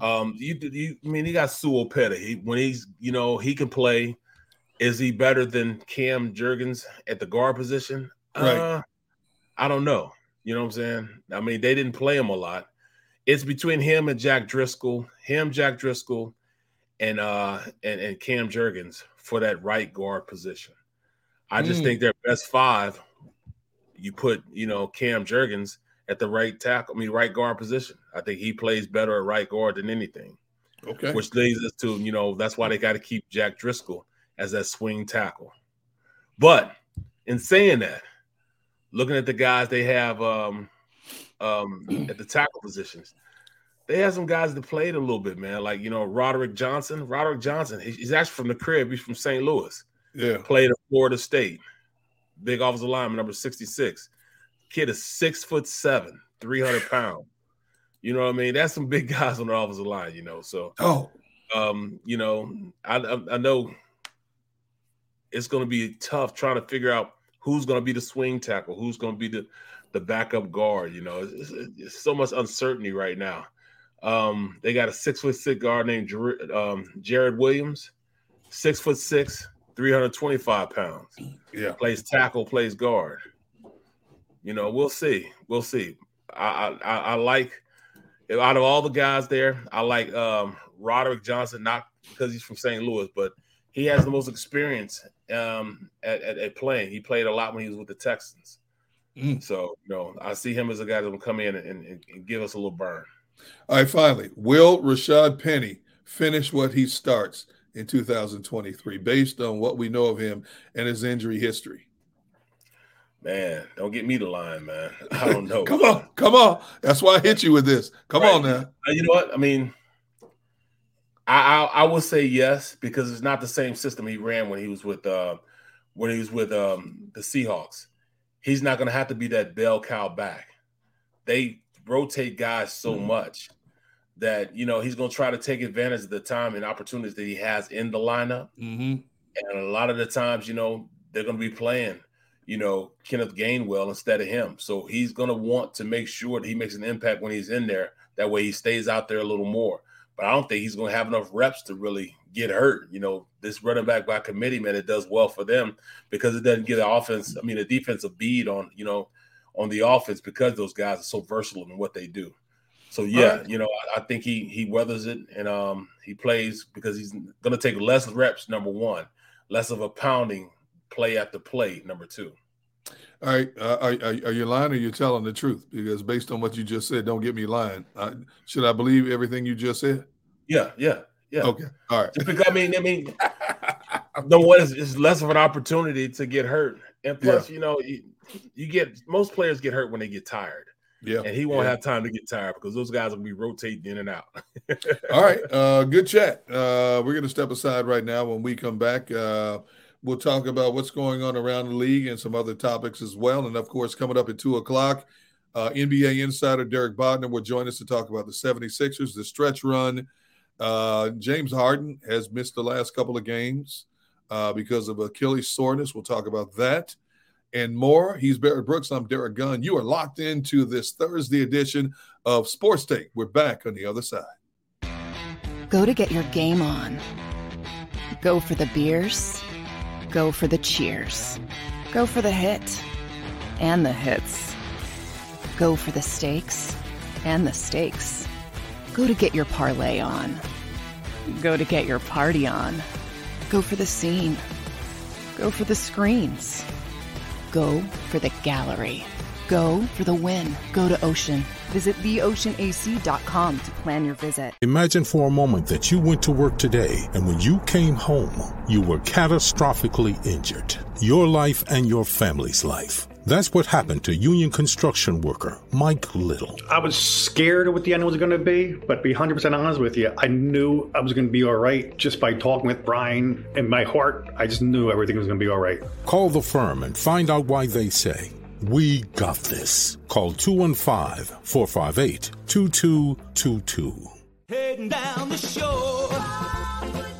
Um, you, you I mean, he got Sua Opeta. He, when he's, you know, he can play – is he better than Cam Jurgens at the guard position? Right. Uh, I don't know. You know what I'm saying? I mean, they didn't play him a lot. It's between him and Jack Driscoll, him, Jack Driscoll, and uh and, and Cam Jurgens for that right guard position. I just mm. think their best five, you put, you know, Cam Jurgens at the right tackle, I mean, right guard position. I think he plays better at right guard than anything. Okay. Which leads us to, you know, that's why they got to keep Jack Driscoll as that swing tackle. But in saying that, looking at the guys they have um, um, at the tackle positions, they have some guys that played a little bit, man. Like you know, Roderick Johnson. Roderick Johnson. He's actually from the crib. He's from St. Louis. Yeah. Played at Florida State. Big offensive lineman, number sixty-six. Kid is six foot seven, three hundred pounds. You know what I mean? That's some big guys on the offensive line. You know, so oh, um, you know, I I, I know it's going to be tough trying to figure out who's going to be the swing tackle, who's going to be the the backup guard. You know, it's, it's, it's so much uncertainty right now. Um, they got a six foot six guard named Jer- um, Jared Williams, six foot six, 325 pounds. Yeah. Plays tackle, plays guard. You know, we'll see. We'll see. I I, I like out of all the guys there, I like um, Roderick Johnson, not because he's from St. Louis, but he has the most experience um, at, at, at, playing. He played a lot when he was with the Texans. Mm. So, you know, I see him as a guy that will come in and, and, and give us a little burn. All right, finally, will Rashaad Penny finish what he starts in 2023 based on what we know of him and his injury history? Man, don't get me the line, man. I don't know. come on, come on. That's why I hit you with this. Come right. on now. Uh, you know what? I mean, I, I, I would say yes because it's not the same system he ran when he was with uh when he was with um the Seahawks. He's not going to have to be that bell cow back. They rotate guys so mm-hmm. much that you know he's going to try to take advantage of the time and opportunities that he has in the lineup. Mm-hmm. And a lot of the times, you know, they're going to be playing, you know, Kenneth Gainwell instead of him. So he's going to want to make sure that he makes an impact when he's in there. That way, he stays out there a little more. But I don't think he's going to have enough reps to really get hurt. You know, this running back by committee, man, it does well for them because it doesn't get the offense, I mean, the defensive bead on, you know, on the offense because those guys are so versatile in what they do. So yeah, right. you know, I, I, think he he weathers it and um he plays because he's going to take less reps. Number one, less of a pounding play after play. Number two. All right, uh, are, are, you lying or you telling the truth? Because based on what you just said, don't get me lying. I, should I believe everything you just said? Yeah, yeah, yeah. Okay, all right. Just because I mean, I mean, the one is, is less of an opportunity to get hurt, and plus, yeah. you know, you, you, get most players get hurt when they get tired. Yeah, and he won't yeah. have time to get tired because those guys will be rotating in and out. all right, uh, good chat. Uh, we're going to step aside right now. When we come back. Uh, We'll talk about what's going on around the league and some other topics as well. And of course, coming up at two o'clock, uh, NBA insider Derek Bodner will join us to talk about the 76ers, the stretch run. Uh, James Harden has missed the last couple of games uh, because of Achilles soreness. We'll talk about that and more. He's Barrett Brooks. I'm Derrick Gunn. You are locked into this Thursday edition of Sports Take. We're back on the other side. Go to get your game on. Go for the beers Go for the cheers. Go for the hit and the hits. Go for the stakes and the stakes. Go to get your parlay on. Go to get your party on. Go for the scene. Go for the screens. Go for the gallery. Go for the win. Go to Ocean. Visit theoceanac.com to plan your visit. Imagine for a moment that you went to work today and when you came home, you were catastrophically injured. Your life and your family's life. That's what happened to union construction worker Mike Little. I was scared of what the end was going to be, but to be 100% honest with you, I knew I was going to be all right just by talking with Brian. In my heart, I just knew everything was going to be all right. Call the firm and find out why they say we got this. Call 215 458 2222. Heading down the shore.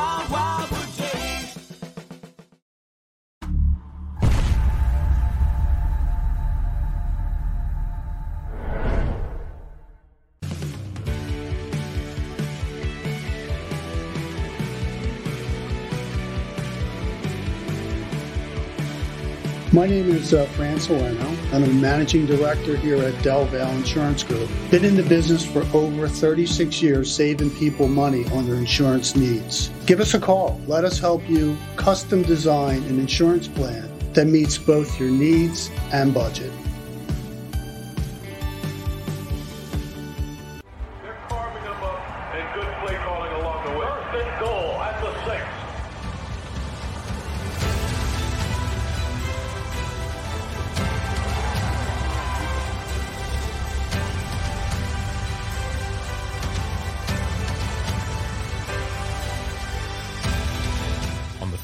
My name is uh, Fran and I'm a managing director here at Del Valle Insurance Group. Been in the business for over 36 years, saving people money on their insurance needs. Give us a call. Let us help you custom design an insurance plan that meets both your needs and budget.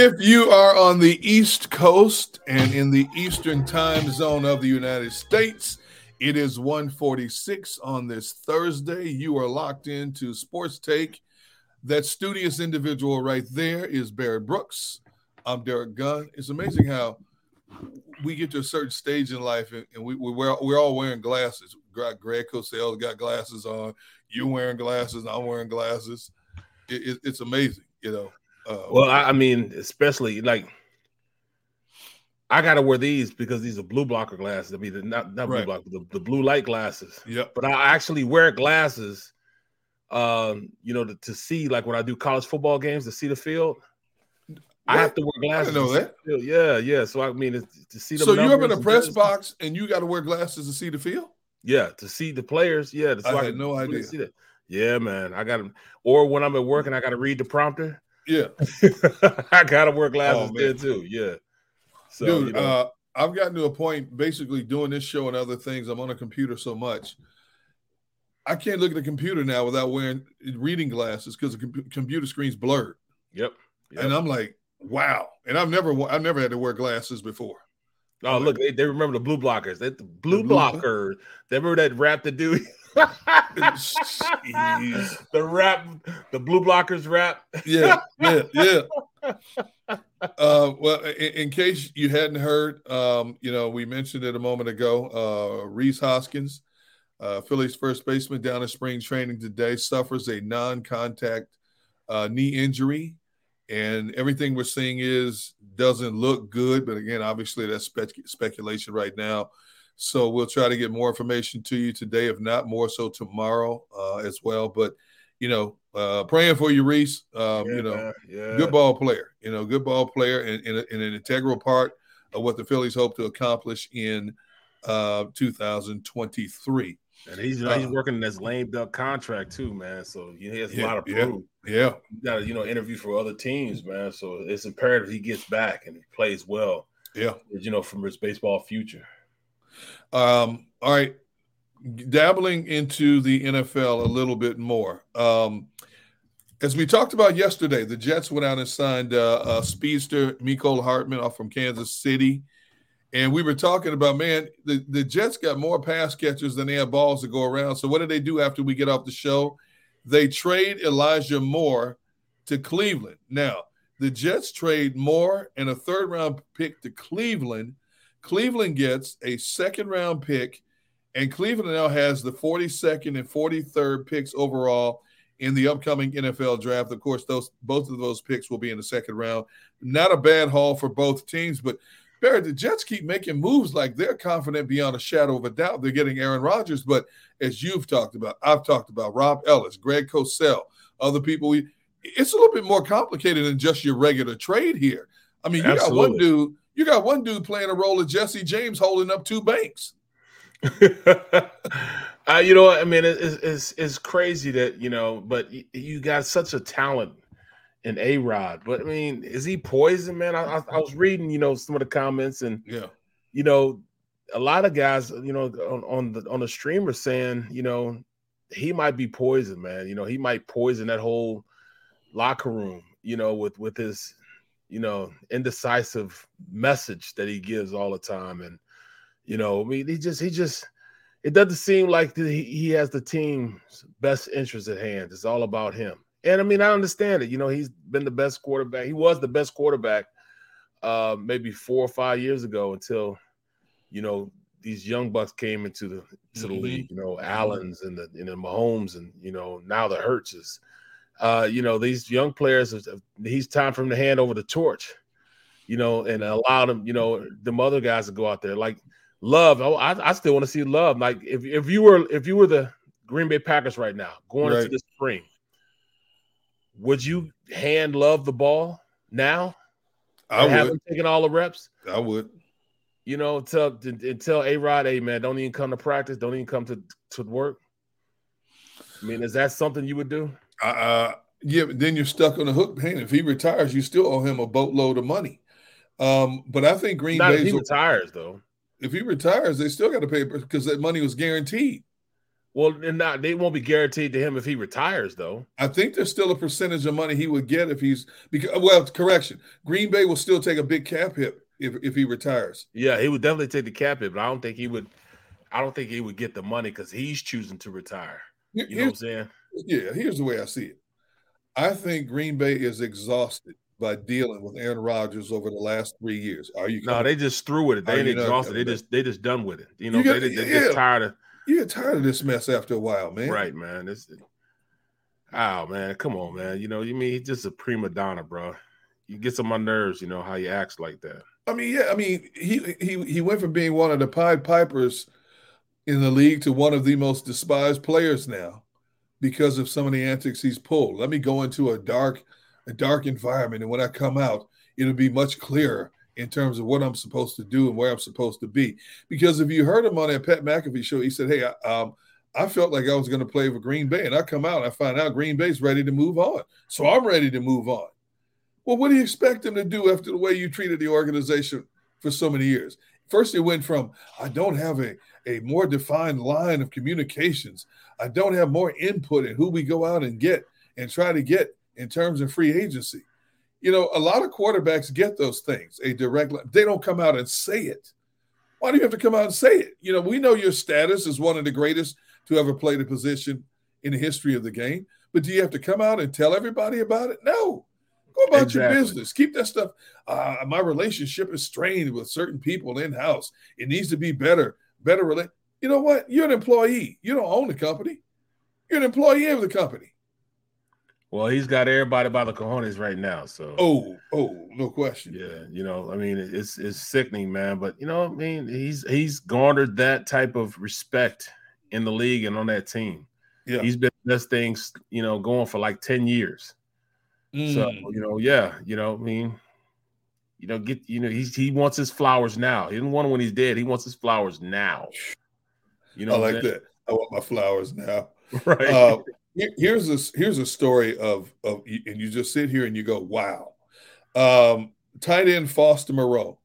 If you are on the East Coast and in the Eastern time zone of the United States, it is 146 on this Thursday. You are locked into Sports Take. That studious individual right there is Barry Brooks. I'm Derrick Gunn. It's amazing how we get to a certain stage in life and, and we, we we're, we're all wearing glasses. Greg Cosell got glasses on. You wearing glasses. I'm wearing glasses. It, it, it's amazing, you know. Uh, well, I, I, mean, especially like I gotta wear these because these are blue blocker glasses. I mean, not not right. blue blocker, the, the blue light glasses. Yeah. But I actually wear glasses, um, you know, to, to, see like when I do college football games to see the field. What? I have to wear glasses. I know that. Yeah, yeah. So I mean, to see the. So you're up in a press box and you got to wear glasses to see the field. Yeah, to see the players. Yeah, I, I had no idea. See that. Yeah, man. I got to. Or when I'm at work and I got to read the prompter. Yeah, I gotta wear glasses oh, there too. Yeah, so, dude, you know. uh, I've gotten to a point basically doing this show and other things. I'm on a computer so much. I can't look at the computer now without wearing reading glasses because the com- computer screen's blurred. Yep. yep. And I'm like, wow. And I've never, I've never had to wear glasses before. Oh, look, they, they, remember the blue blockers. They, the blue, the blue blocker. They remember that rap the dude the rap, the blue blockers rap. yeah, yeah, yeah. Uh, well, in, in, case you hadn't heard, um, you know, we mentioned it a moment ago. Uh, Rhys Hoskins, uh, Phillies first baseman, down in spring training today, suffers a non-contact uh, knee injury, and everything we're seeing is doesn't look good. But again, obviously that's spe- speculation right now. So we'll try to get more information to you today, if not more so tomorrow uh, as well. But you know, uh, praying for you, Rhys. Um, yeah, you know, yeah. good ball player. You know, good ball player and, and, and, an integral part of what the Phillies hope to accomplish in uh, 2023. And he's know, he's uh, working in this lame duck contract too, man. So he has yeah, a lot of proof. Yeah, you got to you know interview for other teams, man. So it's imperative he gets back and he plays well. Yeah, you know, from his baseball future. Um, all right, dabbling into the NFL a little bit more. Um, as we talked about yesterday, the Jets went out and signed uh, a speedster, Mecole Hardman, off from Kansas City. And we were talking about, man, the, the Jets got more pass catchers than they have balls to go around. So what did they do after we get off the show? They trade Elijah Moore to Cleveland. Now, the Jets trade Moore and a third round pick to Cleveland – Cleveland gets a second round pick, and Cleveland now has the 42nd and 43rd picks overall in the upcoming NFL draft. Of course, those both of those picks will be in the second round. Not a bad haul for both teams, but Barrett, the Jets keep making moves like they're confident beyond a shadow of a doubt. They're getting Aaron Rodgers, but as you've talked about, I've talked about Rob Ellis, Greg Cosell, other people. We, it's a little bit more complicated than just your regular trade here. I mean, you Absolutely. got one dude you got one dude playing a role of Jesse James holding up two banks. uh, you know, what? I mean, it's, it's, it's crazy that you know, but you got such a talent in A Rod. But I mean, is he poison, man? I, I, I, was reading, you know, some of the comments, and yeah, you know, a lot of guys, you know, on, on the on the streamer saying, you know, he might be poison, man. You know, he might poison that whole locker room, you know, with with his you know, indecisive message that he gives all the time. And, you know, I mean, he just, he just, it doesn't seem like he, he has the team's best interest at hand. It's all about him. And I mean, I understand it. You know, he's been the best quarterback. He was the best quarterback uh, maybe four or five years ago until, you know, these young bucks came into the to the mm-hmm. league. You know, Allen's and the and the Mahomes and you know now the Hurtses. Uh, you know, these young players. He's time for him to hand over the torch. You know, and allow them. You know, the other guys to go out there like Love. Oh, I, I still want to see Love. Like if if you were if you were the Green Bay Packers right now going right. into the spring, would you hand Love the ball now? I would. Have him taking all the reps. I would. You know, tell tell A Rod, hey man, don't even come to practice, don't even come to to work. I mean, is that something you would do? Uh, yeah, then you're stuck on the hook. Man, if he retires, you still owe him a boatload of money. Um, but I think Green Bay. He retires, though. If he retires, they still got to pay because that money was guaranteed. Well, and not they won't be guaranteed to him if he retires, though. I think there's still a percentage of money he would get if he's because. Well, correction, Green Bay will still take a big cap hit if if he retires. Yeah, he would definitely take the cap hit, but I don't think he would. I don't think he would get the money because he's choosing to retire. You here's, know what I'm saying? Yeah, here's the way I see it. I think Green Bay is exhausted by dealing with Aaron Rodgers over the last three years. Are you? No, they just through with it. They ain't exhausted. They just they just done with it. You know, you got, they, they, yeah. just tired of. You get tired of this mess after a while, man. Right, man. It's, oh man, come on, man. You know, you mean he's just a prima donna, bro. You get on my nerves, you know, how he acts like that. I mean, yeah, I mean, he he he went from being one of the Pied Pipers in the league to one of the most despised players now because of some of the antics he's pulled. Let me go into a dark a dark environment, and when I come out, it'll be much clearer in terms of what I'm supposed to do and where I'm supposed to be. Because if you heard him on that Pat McAfee show, he said, "Hey, I, um, I felt like I was going to play for Green Bay, and I come out, and I find out Green Bay's ready to move on, so I'm ready to move on." Well, what do you expect him to do after the way you treated the organization for so many years? First, it went from I don't have a, a more defined line of communications. I don't have more input in who we go out and get and try to get in terms of free agency. You know, a lot of quarterbacks get those things, a direct they don't come out and say it. Why do you have to come out and say it? You know, we know your status is one of the greatest to ever play the position in the history of the game, but do you have to come out and tell everybody about it? No. Go about exactly. your business. Keep that stuff. Uh, my relationship is strained with certain people in house. It needs to be better. Better relate. You know what? You're an employee. You don't own the company. You're an employee of the company. Well, he's got everybody by the cojones right now. So oh, oh, no question. Yeah, you know, I mean, it's it's sickening, man. But you know, I mean, he's he's garnered that type of respect in the league and on that team. Yeah, he's been best things, you know, going for like ten years. Mm. So you know, yeah, you know, I mean, you know, get you know, he's he wants his flowers now. He didn't want them when he's dead. He wants his flowers now. You know, I like that. I want my flowers now. Right. Uh, here's a here's a story of of and you just sit here and you go, wow. Um, tight end Foster Moreau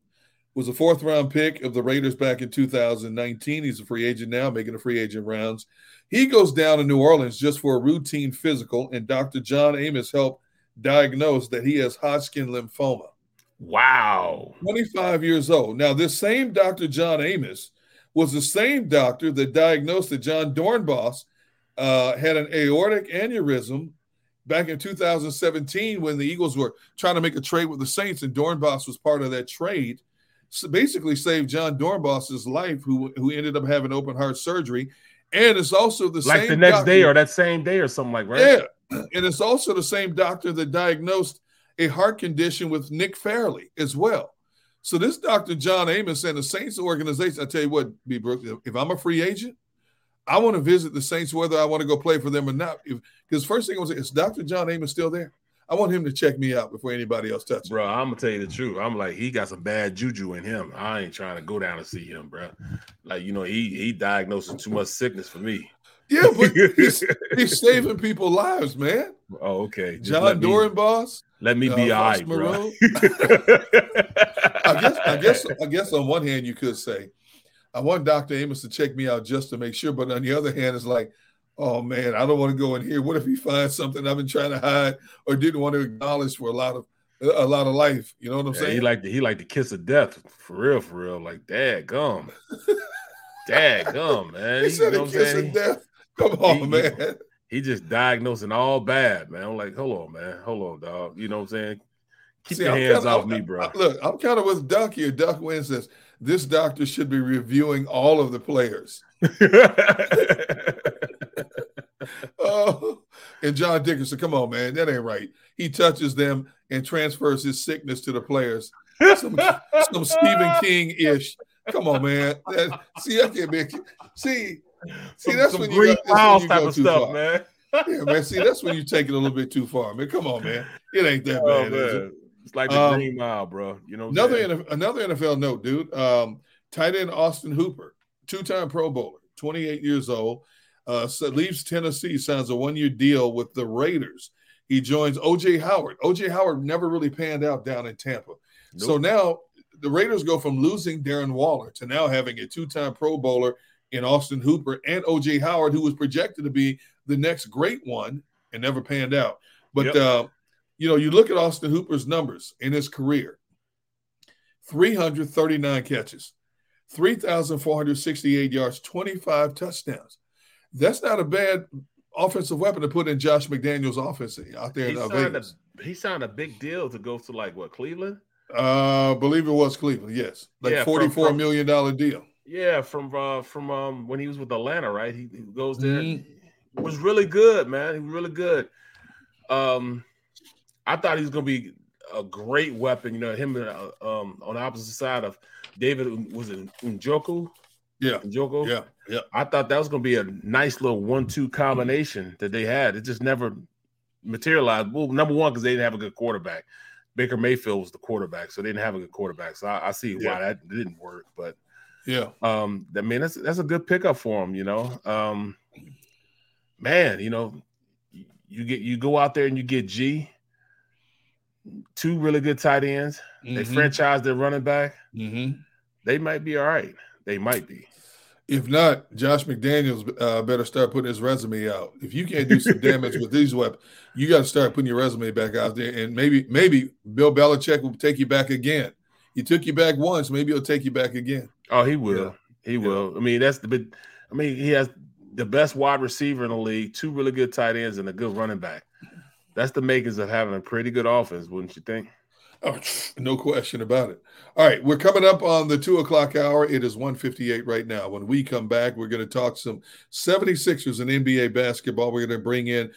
was a fourth round pick of the Raiders back in 2019. He's a free agent now, making the free agent rounds. He goes down to New Orleans just for a routine physical, and Dr. John Amoss helped diagnose that he has Hodgkin lymphoma. Wow. 25 years old. Now, this same Dr. John Amoss was the same doctor that diagnosed that Jon Dorenbos uh, had an aortic aneurysm back in 2017 when the Eagles were trying to make a trade with the Saints, and Dorenbos was part of that trade. So basically, saved Jon Dorenbos's life, who who ended up having open heart surgery, and it's also the same like same the next doctor, day or that same day or something like right. Yeah, and it's also the same doctor that diagnosed a heart condition with Nick Fairley as well. So this Dr. John Amoss and the Saints organization, I tell you what, B. Brooks, if I'm a free agent, I want to visit the Saints whether I want to go play for them or not. Because first thing I was, is Dr. John Amoss still there? I want him to check me out before anybody else touches. Bro, I'm gonna tell you the truth. I'm like, he got some bad juju in him. I ain't trying to go down and see him, bro. Like, you know, he he diagnosing too much sickness for me. Yeah, but he's, he's saving people lives, man. Oh, okay. Just John Doran, boss. Let me be uh, all right, bro. I guess, I guess, I guess. On one hand, you could say, I want Doctor Amoss to check me out just to make sure. But on the other hand, it's like, oh man, I don't want to go in here. What if he finds something I've been trying to hide or didn't want to acknowledge for a lot of a lot of life. You know what I'm Yeah, saying? he like the he like the kiss of death for real, for real. Like dad gum, dad gum, man. He You said know a what kiss saying? of death. Come on, He- man. He just diagnosing all bad, man. I'm like, hold on, man, hold on, dog. You know what I'm saying? Keep See, your I'm hands kinda- off I'm- me, bro. Look, I'm kind of with Duck here. Duck Wins says this doctor should be reviewing all of the players. oh, and John Dickerson, come on, man, that ain't right. He touches them and transfers his sickness to the players. Some, some Stephen King ish. Come on, man. That- see, I can't be. See, see, Some- that's some when you, that's when you type of stuff, far. man. yeah, man. See, that's when you take it a little bit too far, man. Come on, man. It ain't that Oh, bad. man. it? It's like the Um, Green Mile, bro. You know, Another saying? NF another NFL note, dude. Um, tight end Austin Hooper, two-time Pro Bowler, 28 years old, uh, so leaves Tennessee, signs a one-year deal with the Raiders. He joins OJ Howard. OJ Howard never really panned out down in Tampa. So now the Raiders go from losing Darren Waller to now having a two-time Pro Bowler in Austin Hooper and OJ Howard, who was projected to be the next great one and never panned out. But Yep. uh, you know, you look at Austin Hooper's numbers in his career 339 catches, 3,468 yards, 25 touchdowns. That's not a bad offensive weapon to put in Josh McDaniels' offense out there he in signed, Vegas. a, he signed a big deal to go to like what Cleveland? Uh, believe it was Cleveland, yes. Like Yeah, from- forty-four from- million dollar deal. Yeah, from uh, from um, when he was with Atlanta, right? He, he goes there. Mm-hmm. Was really good, man. He was really good. Um, I thought he was gonna be a great weapon. You know, him uh, um on the opposite side of David was it Njoku? Yeah, Njoku. Yeah, yeah. I thought that was gonna be a nice little one-two combination that they had. It just never materialized. Well, number one, because they didn't have a good quarterback. Baker Mayfield was the quarterback, so they didn't have a good quarterback. So I, I see Yeah. why that didn't work. But Yeah. um, I mean that's that's a good pickup for him. You know, um, man, you know, you get you go out there and you get G, two really good tight ends. They Mhm. franchise their running back. Mm-hmm. They might be all right. They might be. If not, Josh McDaniels uh, better start putting his resume out. If you can't do some damage with these weapons, you got to start putting your resume back out there. And maybe, maybe Bill Belichick will take you back again. He took you back once, maybe he'll take you back again. Oh, he will. He will. I mean, that's the big. I mean, he has the best wide receiver in the league, two really good tight ends, and a good running back. That's the makings of having a pretty good offense, wouldn't you think? Oh, no question about it. All right, we're coming up on the two o'clock hour. It is 158 right now. When we come back, we're going to talk some 76ers and NBA basketball. We're going to bring in,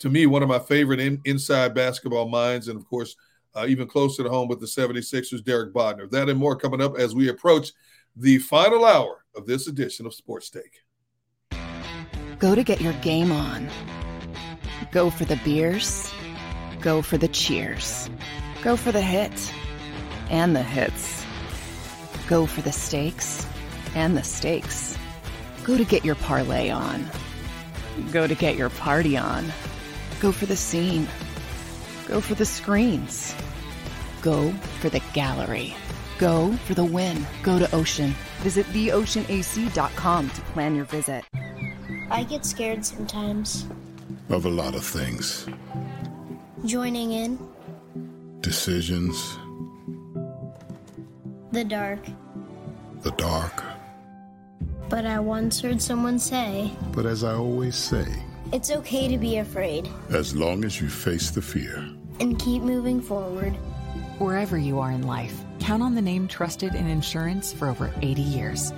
to me, one of my favorite in, inside basketball minds, and of course, uh, even closer to home with the 76ers, Derek Bodner. That and more coming up as we approach the final hour of this edition of Sports Take. Go to get your game on. Go for the beers. Go for the cheers. Go for the hit and the hits. Go for the stakes and the stakes. Go to get your parlay on. Go to get your party on. Go for the scene. Go for the screens. Go for the gallery. Go for the win. Go to Ocean. Visit theoceanac.com to plan your visit. I get scared sometimes. Of a lot of things. Joining in Decisions, the dark. the dark. But I once heard someone say, But as I always say, it's okay to be afraid as long as you face the fear, and keep moving forward. Wherever you are in life, count on the name trusted in insurance for over 80 years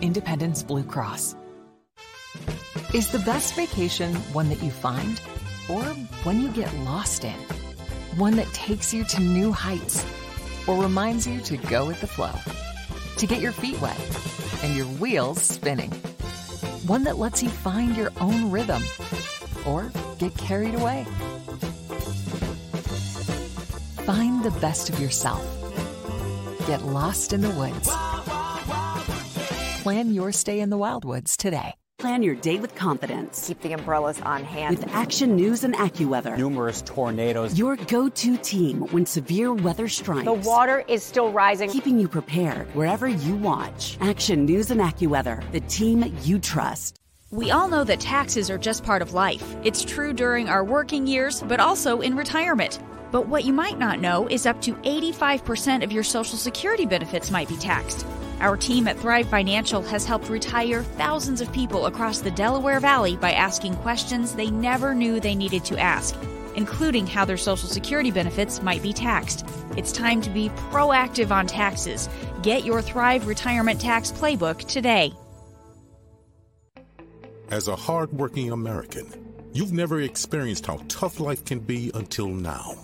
Independence Blue Cross. Is the best vacation one that you find or one you get lost in? One that takes you to new heights or reminds you to go with the flow? To get your feet wet and your wheels spinning? One that lets you find your own rhythm or get carried away? Find the best of yourself. Get lost in the woods. Plan your stay in the Wildwoods today. Plan your day with confidence. Keep the umbrellas on hand. With Action News and AccuWeather. Numerous tornadoes. Your go to team when severe weather strikes. The water is still rising. Keeping you prepared wherever you watch. Action News and AccuWeather, the team you trust. We all know that taxes are just part of life. It's true during our working years, but also in retirement. But what you might not know is up to 85% of your Social Security benefits might be taxed. Our team at Thrive Financial has helped retire thousands of people across the Delaware Valley by asking questions they never knew they needed to ask, including how their Social Security benefits might be taxed. It's time to be proactive on taxes. Get your Thrive Retirement Tax Playbook today. As a hardworking American, you've never experienced how tough life can be until now.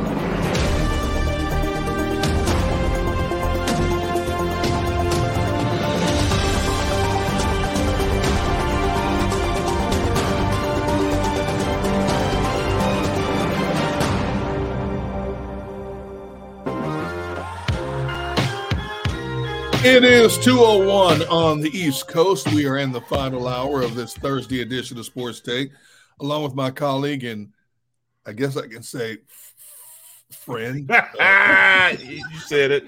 It is 201 on the East Coast. We are in the final hour of this Thursday edition of Sports Take, along with my colleague and I guess I can say friend. you said it.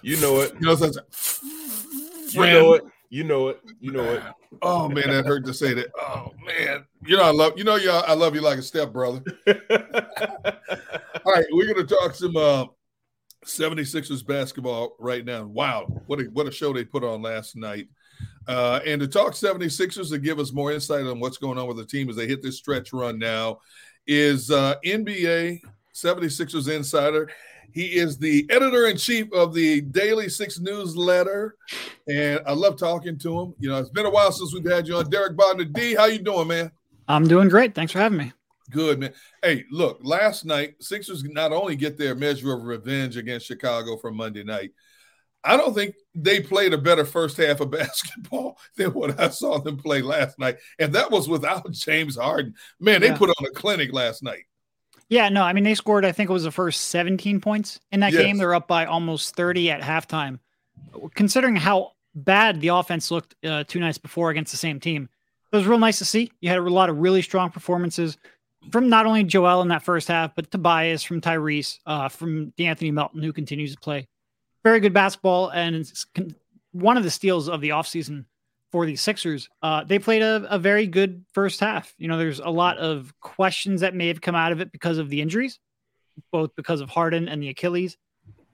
You know it. You know, such you know it. You know it. You know it. Oh man, that hurt to say that. Oh man, you know I love you know y'all. I love you like a step brother. All right, we're gonna talk some uh 76ers basketball right now. Wow, what a what a show they put on last night. Uh, and to talk 76ers to give us more insight on what's going on with the team as they hit this stretch run now is uh, NBA 76ers insider. He is the editor in chief of the Daily Six newsletter, and I love talking to him. You know, it's been a while since we've had you on. Derek Bodner, D, how you doing, man? I'm doing great. Thanks for having me. Good man. Hey, look, last night Sixers not only get their measure of revenge against Chicago from Monday night. I don't think they played a better first half of basketball than what I saw them play last night, and that was without James Harden. Man, they yeah. put on a clinic last night. Yeah, no, I mean they scored. I think it was the first 17 points in that yes. game. They're up by almost 30 at halftime. Considering how bad the offense looked uh, two nights before against the same team, it was real nice to see. You had a lot of really strong performances from not only Joel in that first half, but Tobias, from Tyrese, uh, from De'Anthony Melton, who continues to play very good basketball. And it's one of the steals of the offseason for the Sixers. Uh, they played a, a, very good first half. You know, there's a lot of questions that may have come out of it because of the injuries, both because of Harden and the Achilles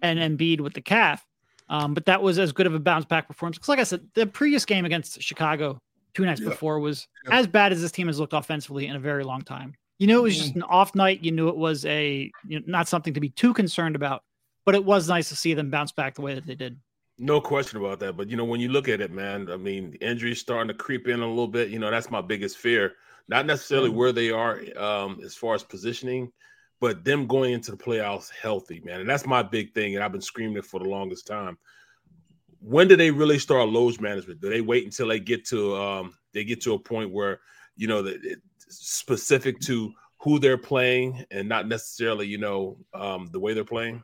and Embiid with the calf. Um, but that was as good of a bounce back performance. Because, like I said, the previous game against Chicago two nights yeah. before was yeah. as bad as this team has looked offensively in a very long time. You knew it was just mm. an off night. You knew it was a you know, not something to be too concerned about, but it was nice to see them bounce back the way that they did. No question about that. But you know, when you look at it, man, I mean, injuries starting to creep in a little bit. You know, that's my biggest fear. Not necessarily where they are um, as far as positioning, but them going into the playoffs healthy, man. And that's my big thing. And I've been screaming it for the longest time. When do they really start load management? Do they wait until they get to um, they get to a point where you know that specific to who they're playing and not necessarily, you know, um, the way they're playing?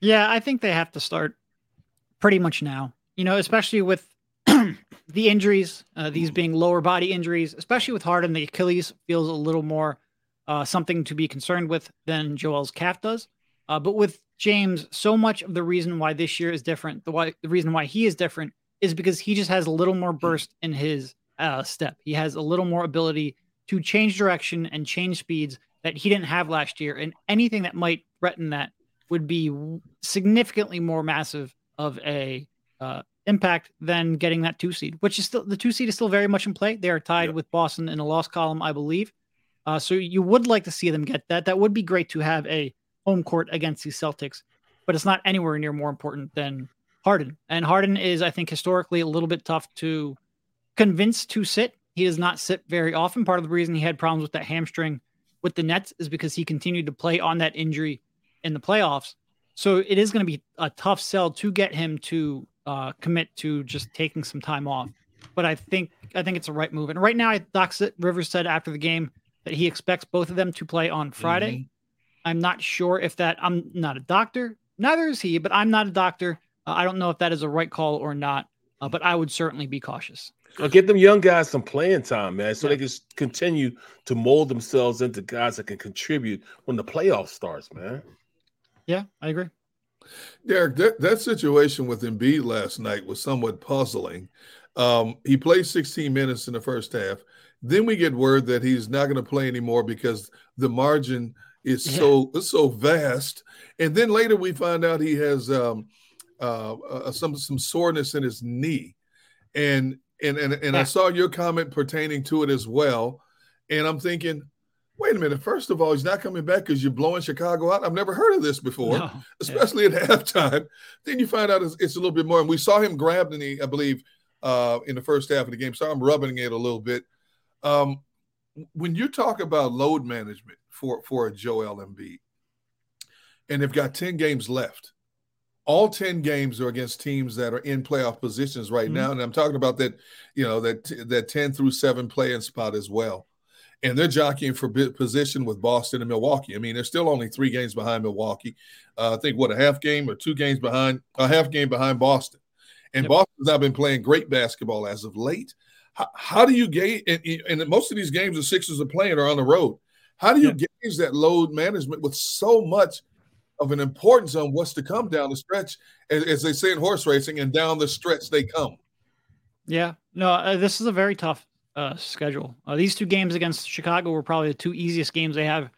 Yeah, I think they have to start pretty much now. You know, especially with the injuries, uh, these being lower body injuries, especially with Harden, the Achilles feels a little more uh, something to be concerned with than Joel's calf does. Uh, but with James, so much of the reason why this year is different, the why the reason why he is different is because he just has a little more burst in his uh, step. He has a little more ability to change direction and change speeds that he didn't have last year. And anything that might threaten that would be significantly more massive of a uh, impact than getting that two seed, which is still the two seed is still very much in play. They are tied yep. with Boston in a loss column, I believe. Uh, so you would like to see them get that. That would be great to have a home court against the Celtics, but it's not anywhere near more important than Harden. And Harden is, I think, historically a little bit tough to convince to sit he does not sit very often. Part of the reason he had problems with that hamstring with the Nets is because he continued to play on that injury in the playoffs. So it is going to be a tough sell to get him to uh, commit to just taking some time off. But I think I think it's a right move. And right now, Doc Rivers said after the game that he expects both of them to play on Friday. Mm-hmm. I'm not sure if that I'm not a doctor, neither is he, but I'm not a doctor. Uh, I don't know if that is a right call or not, uh, but I would certainly be cautious. I'll get them young guys some playing time, man, so yeah. they can continue to mold themselves into guys that can contribute when the playoff starts, man. Yeah, I agree. Derek, that, that situation with Embiid last night was somewhat puzzling. Um, he played 16 minutes in the first half. Then we get word that he's not going to play anymore because the margin is yeah. so so vast. And then later we find out he has um, uh, uh, some some soreness in his knee, and and and, and yeah. I saw your comment pertaining to it as well. And I'm thinking, wait a minute. First of all, he's not coming back because you're blowing Chicago out. I've never heard of this before, no. especially yeah. at halftime. Then you find out it's, it's, a little bit more. And we saw him grab the I believe, uh, in the first half of the game. So I'm rubbing it a little bit. Um, when you talk about load management for for a Joel Embiid, and they've got 10 games left. All 10 games are against teams that are in playoff positions right mm-hmm. now. And I'm talking about that, you know, that that 10 through 7 playing spot as well. And they're jockeying for position with Boston and Milwaukee. I mean, they're still only three games behind Milwaukee. Uh, I think what a half game or two games behind, a half game behind Boston. And yep. Boston's not been playing great basketball as of late. How, how do you gauge? And, and, most of these games the Sixers are playing are on the road. How do you yep. gauge that load management with so much of an importance on what's to come down the stretch, as, as they say in horse racing, and down the stretch they come. Yeah, no, uh, this is a very tough uh, schedule. Uh, these two games against Chicago were probably the two easiest games they have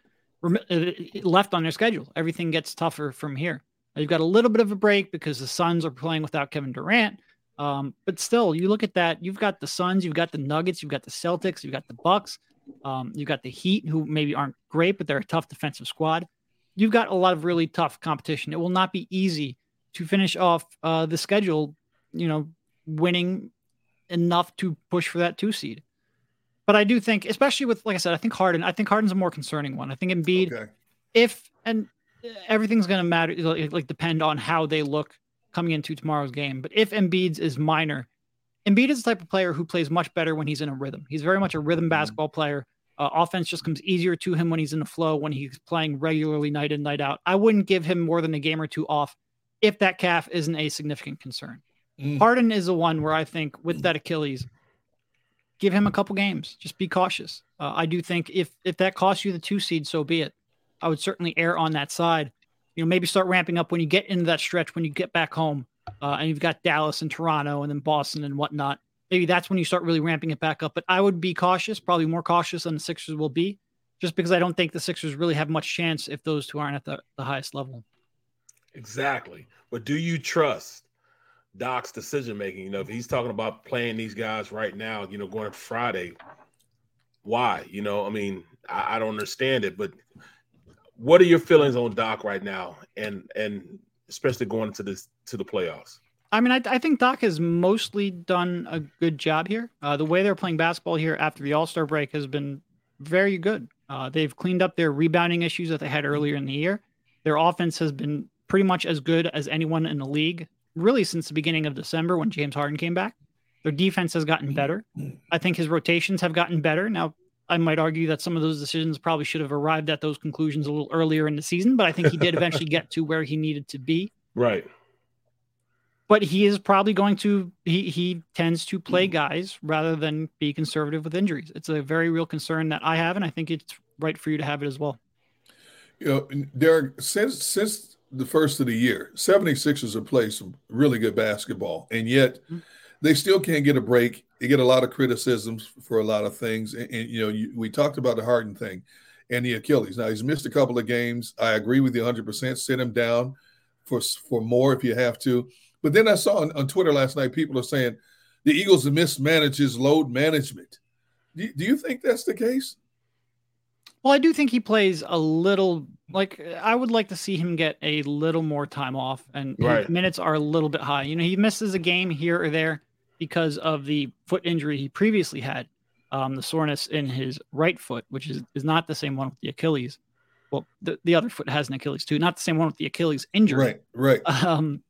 rem- uh, left on their schedule. Everything gets tougher from here. You've got a little bit of a break because the Suns are playing without Kevin Durant. Um, but still, you look at that. You've got the Suns, you've got the Nuggets, you've got the Celtics, you've got the Bucks, um, you've got the Heat, who maybe aren't great, but they're a tough defensive squad you've got a lot of really tough competition. It will not be easy to finish off uh, the schedule, you know, winning enough to push for that two seed. But I do think, especially with, like I said, I think Harden, I think Harden's a more concerning one. I think Embiid, okay. if, and everything's going to matter, like, like depend on how they look coming into tomorrow's game. But if Embiid's is minor, Embiid is the type of player who plays much better when he's in a rhythm. He's very much a rhythm mm-hmm. basketball player. Uh, offense just comes easier to him when he's in the flow, when he's playing regularly night in, night out. I wouldn't give him more than a game or two off if that calf isn't a significant concern. Mm. Harden is the one where I think with that Achilles, give him a couple games. Just be cautious. Uh, I do think if if that costs you the two seed, so be it. I would certainly err on that side. You know, maybe start ramping up when you get into that stretch when you get back home, uh, and you've got Dallas and Toronto and then Boston and whatnot maybe that's when you start really ramping it back up. But I would be cautious, probably more cautious than the Sixers will be, just because I don't think the Sixers really have much chance if those two aren't at the, the highest level. Exactly. But do you trust Doc's decision making? You know, if he's talking about playing these guys right now, you know, going Friday, why? You know, I mean, I, I don't understand it, but what are your feelings on Doc right now, and and especially going into this to the playoffs? I mean, I, I, think Doc has mostly done a good job here. Uh, the way they're playing basketball here after the All Star break has been very good. Uh, they've cleaned up their rebounding issues that they had earlier in the year. Their offense has been pretty much as good as anyone in the league, really, since the beginning of December when James Harden came back. Their defense has gotten better. I think his rotations have gotten better. Now, I might argue that some of those decisions probably should have arrived at those conclusions a little earlier in the season, but I think he did eventually get to where he needed to be. Right but he is probably going to he he tends to play guys rather than be conservative with injuries. It's a very real concern that I have, and I think it's right for you to have it as well. You know, Derek, since since the first of the year, 76ers have played some really good basketball, and yet mm-hmm. they still can't get a break. They get a lot of criticisms for a lot of things. And, and you know, you, we talked about the Harden thing and the Achilles. Now he's missed a couple of games. I agree with you 100%. Sit him down for for more if you have to. But then I saw on, on Twitter last night people are saying the Eagles mismanages load management. Do, do you think that's the case? Well, I do think he plays a little like I would like to see him get a little more time off, and right. minutes are a little bit high. You know, he misses a game here or there because of the foot injury he previously had, um, the soreness in his right foot, which is, is not the same one with the Achilles. Well, the, the other foot has an Achilles too, not the same one with the Achilles injury. Right, right. Um,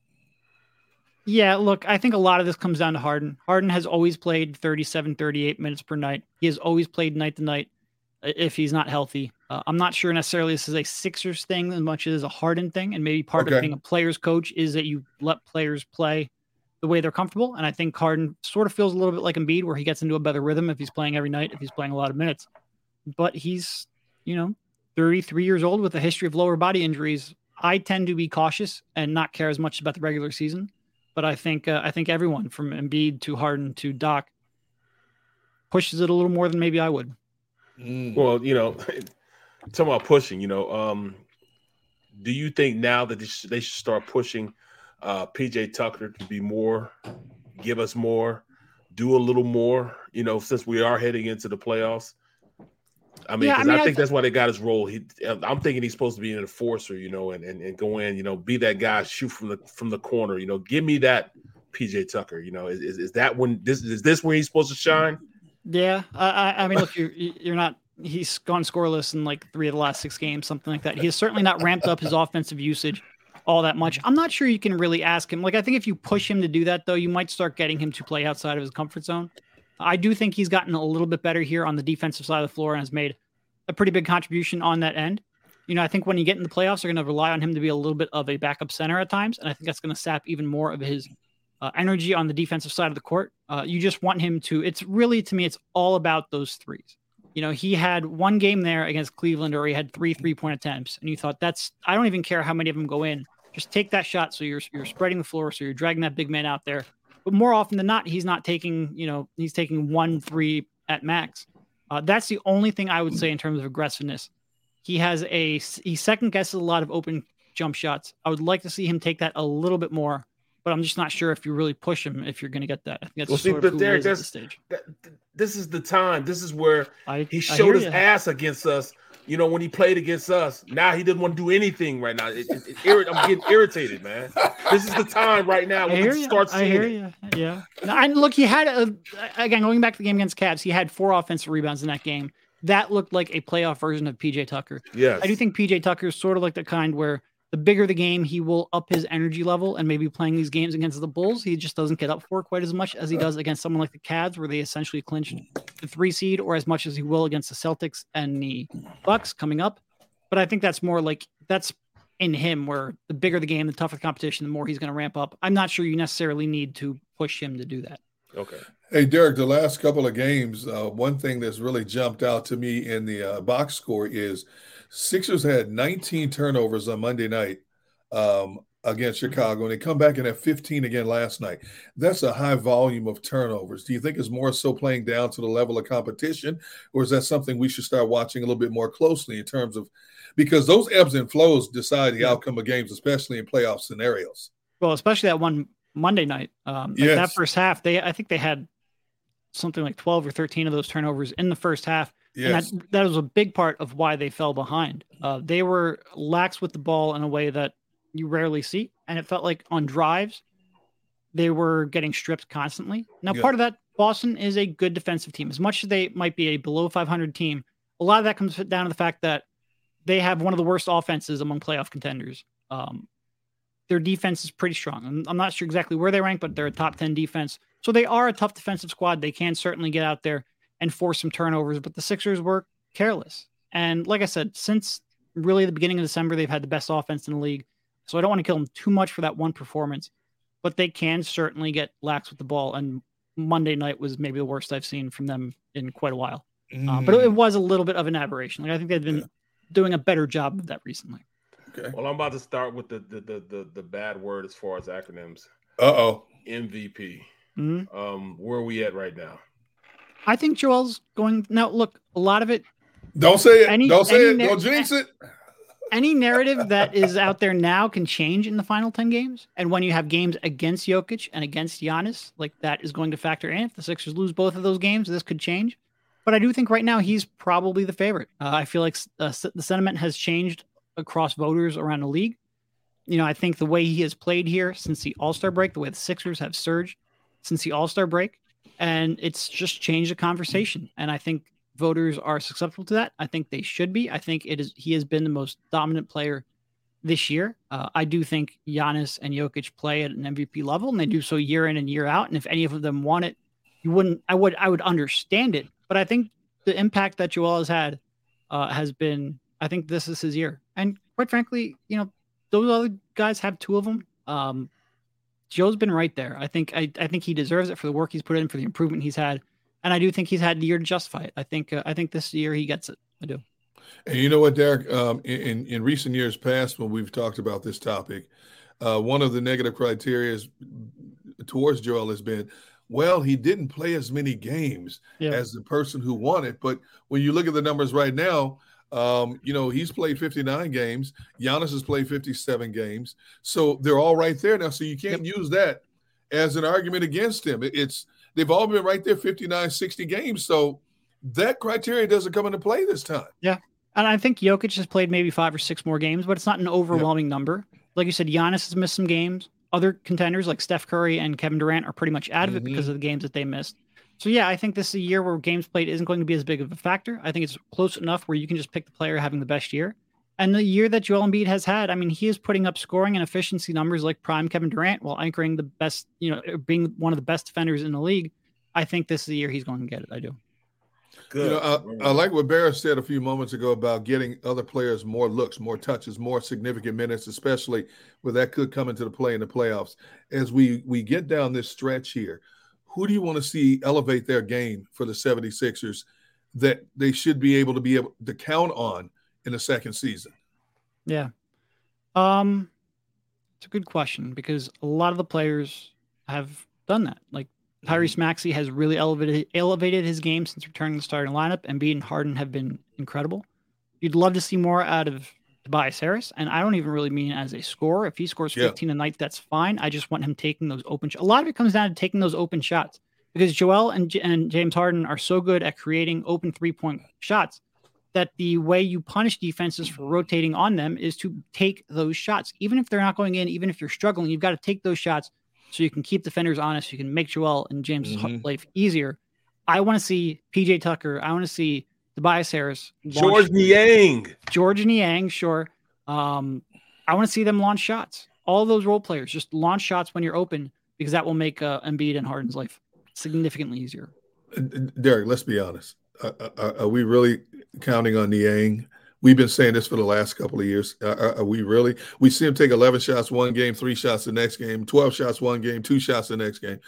yeah, look, I think a lot of this comes down to Harden. Harden has always played 37, 38 minutes per night. He has always played night to night. if he's not healthy. Uh, I'm not sure necessarily this is a Sixers thing as much as a Harden thing, and maybe part okay. of being a player's coach is that you let players play the way they're comfortable. And I think Harden sort of feels a little bit like Embiid, where he gets into a better rhythm if he's playing every night, if he's playing a lot of minutes. But he's, you know, 33 years old with a history of lower body injuries. I tend to be cautious and not care as much about the regular season. But I think uh, I think everyone from Embiid to Harden to Doc pushes it a little more than maybe I would. Mm. Well, you know, talking about pushing, you know, um, do you think now that they should, they should start pushing uh, PJ Tucker to be more, give us more, do a little more, you know, since we are heading into the playoffs? I mean, yeah, I, mean, I think I, that's why they got his role. He, I'm thinking he's supposed to be an enforcer, you know, and, and, and go in, you know, be that guy, shoot from the from the corner, you know, give me that PJ Tucker, you know, is, is, is that when this is this where he's supposed to shine? Yeah, I, I mean, look, you're you're not. He's gone scoreless in like three of the last six games, something like that. He has certainly not ramped up his offensive usage all that much. I'm not sure you can really ask him. Like, I think if you push him to do that, though, you might start getting him to play outside of his comfort zone. I do think he's gotten a little bit better here on the defensive side of the floor and has made a pretty big contribution on that end. You know, I think when you get in the playoffs, they're going to rely on him to be a little bit of a backup center at times, and I think that's going to sap even more of his uh, energy on the defensive side of the court. Uh, you just want him to. It's really to me, it's all about those threes. You know, he had one game there against Cleveland, or he had three three point attempts, and you thought that's. I don't even care how many of them go in. Just take that shot, so you're you're spreading the floor, so you're dragging that big man out there. But more often than not, he's not taking. You know, he's taking one three at max. Uh, that's the only thing I would say in terms of aggressiveness. He has a he second guesses a lot of open jump shots. I would like to see him take that a little bit more but I'm just not sure if you really push him if you're going to get that. I think that's well, see, but Derek, that's, stage. That, this is the time. This is where I, he showed his you. ass against us. You know, when he played against us, now he doesn't want to do anything right now. It, it, it, I'm getting irritated, man. This is the time right now when we start seeing I hear you. Yeah. and look, he had a, again going back to the game against Cavs. He had four offensive rebounds in that game. That looked like a playoff version of PJ Tucker. Yes. I do think PJ Tucker is sort of like the kind where the bigger the game, he will up his energy level and maybe playing these games against the Bulls, he just doesn't get up for quite as much as he does against someone like the Cavs, where they essentially clinched the three seed, or as much as he will against the Celtics and the Bucks coming up. But I think that's more like that's in him, where the bigger the game, the tougher the competition, the more he's going to ramp up. I'm not sure you necessarily need to push him to do that. Okay. Hey, Derek, the last couple of games, uh, one thing that's really jumped out to me in the uh, box score is Sixers had 19 turnovers on Monday night um, against mm-hmm. Chicago, and they come back and have 15 again last night. That's a high volume of turnovers. Do you think it's more so playing down to the level of competition, or is that something we should start watching a little bit more closely in terms of because those ebbs and flows decide the outcome of games, especially in playoff scenarios? Well, especially that one Monday night. Um, like yes. That first half, they I think they had something like 12 or 13 of those turnovers in the first half. Yes. And that, that was a big part of why they fell behind. Uh, they were lax with the ball in a way that you rarely see. And it felt like on drives, they were getting stripped constantly. Now, yeah. part of that, Boston is a good defensive team. As much as they might be a below 500 team, a lot of that comes down to the fact that they have one of the worst offenses among playoff contenders. Um, their defense is pretty strong. I'm, I'm not sure exactly where they rank, but they're a top 10 defense. So they are a tough defensive squad. They can certainly get out there and force some turnovers, but the Sixers were careless. And like I said, since really the beginning of December, they've had the best offense in the league. So I don't want to kill them too much for that one performance, but they can certainly get lax with the ball. And Monday night was maybe the worst I've seen from them in quite a while. Mm. Uh, but it, mm. was a little bit of an aberration. Like I think they've been yeah. doing a better job of that recently. Okay. Well, I'm about to start with the the the the, the bad word as far as acronyms. Uh oh. MVP. Mm-hmm. Um, where are we at right now? I think Joel's going now. Look, a lot of it. Don't say it. Any, Don't say it. Don't jinx it. Any narrative that is out there now can change in the final ten games, and when you have games against Jokic and against Giannis, like that is going to factor in. If the Sixers lose both of those games, this could change. But I do think right now he's probably the favorite. Uh, I feel like uh, the sentiment has changed across voters around the league. You know, I think the way he has played here since the All Star break, the way the Sixers have surged since the All Star break, and it's just changed the conversation. And I think voters are susceptible to that. I think they should be. I think it is. He has been the most dominant player this year. Uh, I do think Giannis and Jokic play at an MVP level, and they do so year in and year out. And if any of them want it, you wouldn't. I would. I would understand it. But I think the impact that Joel has had uh, has been. I think this is his year, and quite frankly, you know, those other guys have two of them. Um, Joe's been right there. I think I, I think he deserves it for the work he's put in, for the improvement he's had, and I do think he's had the year to justify it. I think uh, I think this year he gets it. I do. And you know what, Derek? Um, in in recent years past, when we've talked about this topic, uh, one of the negative criteria towards Joel has been, well, he didn't play as many games yeah. as the person who won it. But when you look at the numbers right now, um, you know, he's played 59 games. Giannis has played 57 games. So they're all right there now. So you can't use that as an argument against him. It's they've all been right there 59, 60 games. So that criteria doesn't come into play this time. Yeah. And I think Jokic has played maybe five or six more games, but it's not an overwhelming yep. number. Like you said, Giannis has missed some games. Other contenders like Steph Curry and Kevin Durant are pretty much out of mm-hmm. it because of the games that they missed. So yeah, I think this is a year where games played isn't going to be as big of a factor. I think it's close enough where you can just pick the player having the best year. And the year that Joel Embiid has had, I mean, he is putting up scoring and efficiency numbers like prime Kevin Durant while anchoring the best, you know, being one of the best defenders in the league. I think this is the year he's going to get it. I do. Good. You know, I, I, like what Barrett said a few moments ago about getting other players more looks, more touches, more significant minutes, especially where that could come into the play in the playoffs. As we we get down this stretch here, who do you want to see elevate their game for the 76ers that they should be able to be able to count on in the second season? Yeah. Um it's a good question because a lot of the players have done that. Like Tyrese mm-hmm. Maxey has really elevated elevated his game since returning to the starting lineup, and and Harden have been incredible. You'd love to see more out of Tobias Harris, and I don't even really mean as a scorer. If he scores 15 yeah. a night, that's fine. I just want him taking those open. Sh- a lot of it comes down to taking those open shots because Joel and, J- and James Harden are so good at creating open three point shots that the way you punish defenses for rotating on them is to take those shots, even if they're not going in, even if you're struggling. You've got to take those shots so you can keep defenders honest. You can make Joel and James' mm-hmm. life easier. I want to see PJ Tucker. I want to see Tobias Harris, Georges Niang, Georges Niang, sure. Um, I want to see them launch shots. All those role players just launch shots when you're open because that will make uh, Embiid and Harden's life significantly easier. Uh, Derek, let's be honest. Uh, uh, are we really counting on Niang? We've been saying this for the last couple of years. Uh, are we really? We see him take 11 shots one game, three shots the next game, 12 shots one game, two shots the next game.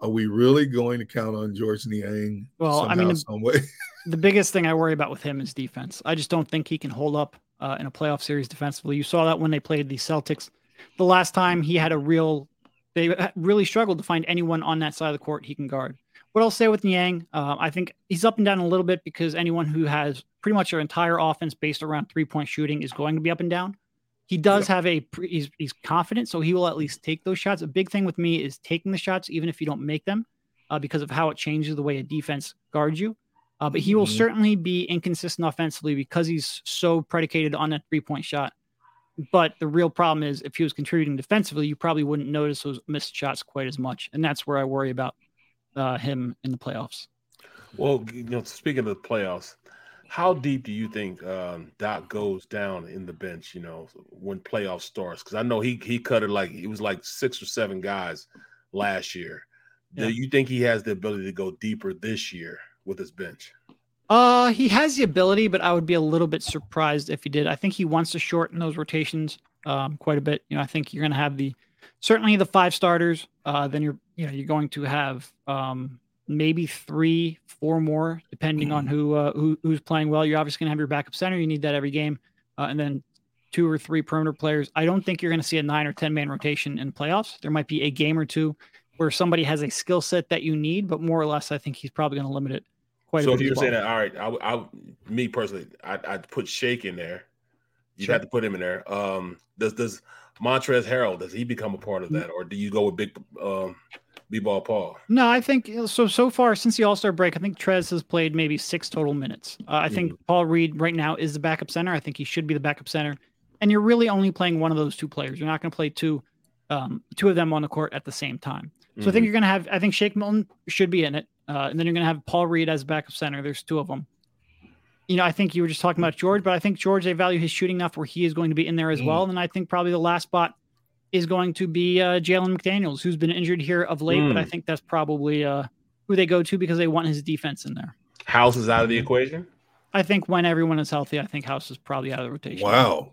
Are we really going to count on Georges Niang? Well, somehow, I mean, some way? the biggest thing I worry about with him is defense. I just don't think he can hold up uh, in a playoff series defensively. You saw that when they played the Celtics the last time he had a real, they really struggled to find anyone on that side of the court he can guard. What I'll say with Niang, uh, I think he's up and down a little bit because anyone who has pretty much their entire offense based around three point shooting is going to be up and down. He does have a he's he's confident, so he will at least take those shots. A big thing with me is taking the shots, even if you don't make them, uh, because of how it changes the way a defense guards you. Uh, but he will mm-hmm. certainly be inconsistent offensively because he's so predicated on that three point shot. But the real problem is if he was contributing defensively, you probably wouldn't notice those missed shots quite as much, and that's where I worry about uh, him in the playoffs. Well, you know, speaking of the playoffs, how deep do you think um, Doc goes down in the bench? You know, when playoff starts, because I know he he cut it like it was like six or seven guys last year. Yeah. Do you think he has the ability to go deeper this year with his bench? Uh, he has the ability, but I would be a little bit surprised if he did. I think he wants to shorten those rotations um, quite a bit. You know, I think you're going to have the certainly the five starters. Uh, then you're you know you're going to have um, maybe three, four more, depending on who, uh, who who's playing well. You're obviously going to have your backup center. You need that every game, uh, and then two or three perimeter players. I don't think you're going to see a nine or ten man rotation in playoffs. There might be a game or two where somebody has a skill set that you need, but more or less, I think he's probably going to limit it quite so if you're saying that, all right, I, I, me personally, I, I'd put Shake in there. You'd sure. have to put him in there. Um, does does Montrezl Harrell does he become a part of that, or do you go with Big um, B-ball Paul? No, I think so. So far since the All Star break, I think Trez has played maybe six total minutes. Uh, I mm think Paul Reed right now is the backup center. I think he should be the backup center. And you're really only playing one of those two players. You're not going to play two, um, two of them on the court at the same time. So mm-hmm. I think mm-hmm. you're going to have. I think Shake Milton should be in it, uh, and then you're going to have Paul Reed as backup center. There's two of them you know, I think you were just talking about George, but I think George, they value his shooting enough where he is going to be in there as mm. well. And I think probably the last spot is going to be uh, Jalen McDaniels, who's been injured here of late, mm. but I mm. think that's probably uh, who they go to because they want his defense in there. House is out of the equation. I think when everyone is healthy, I think House is probably out of the rotation. Wow.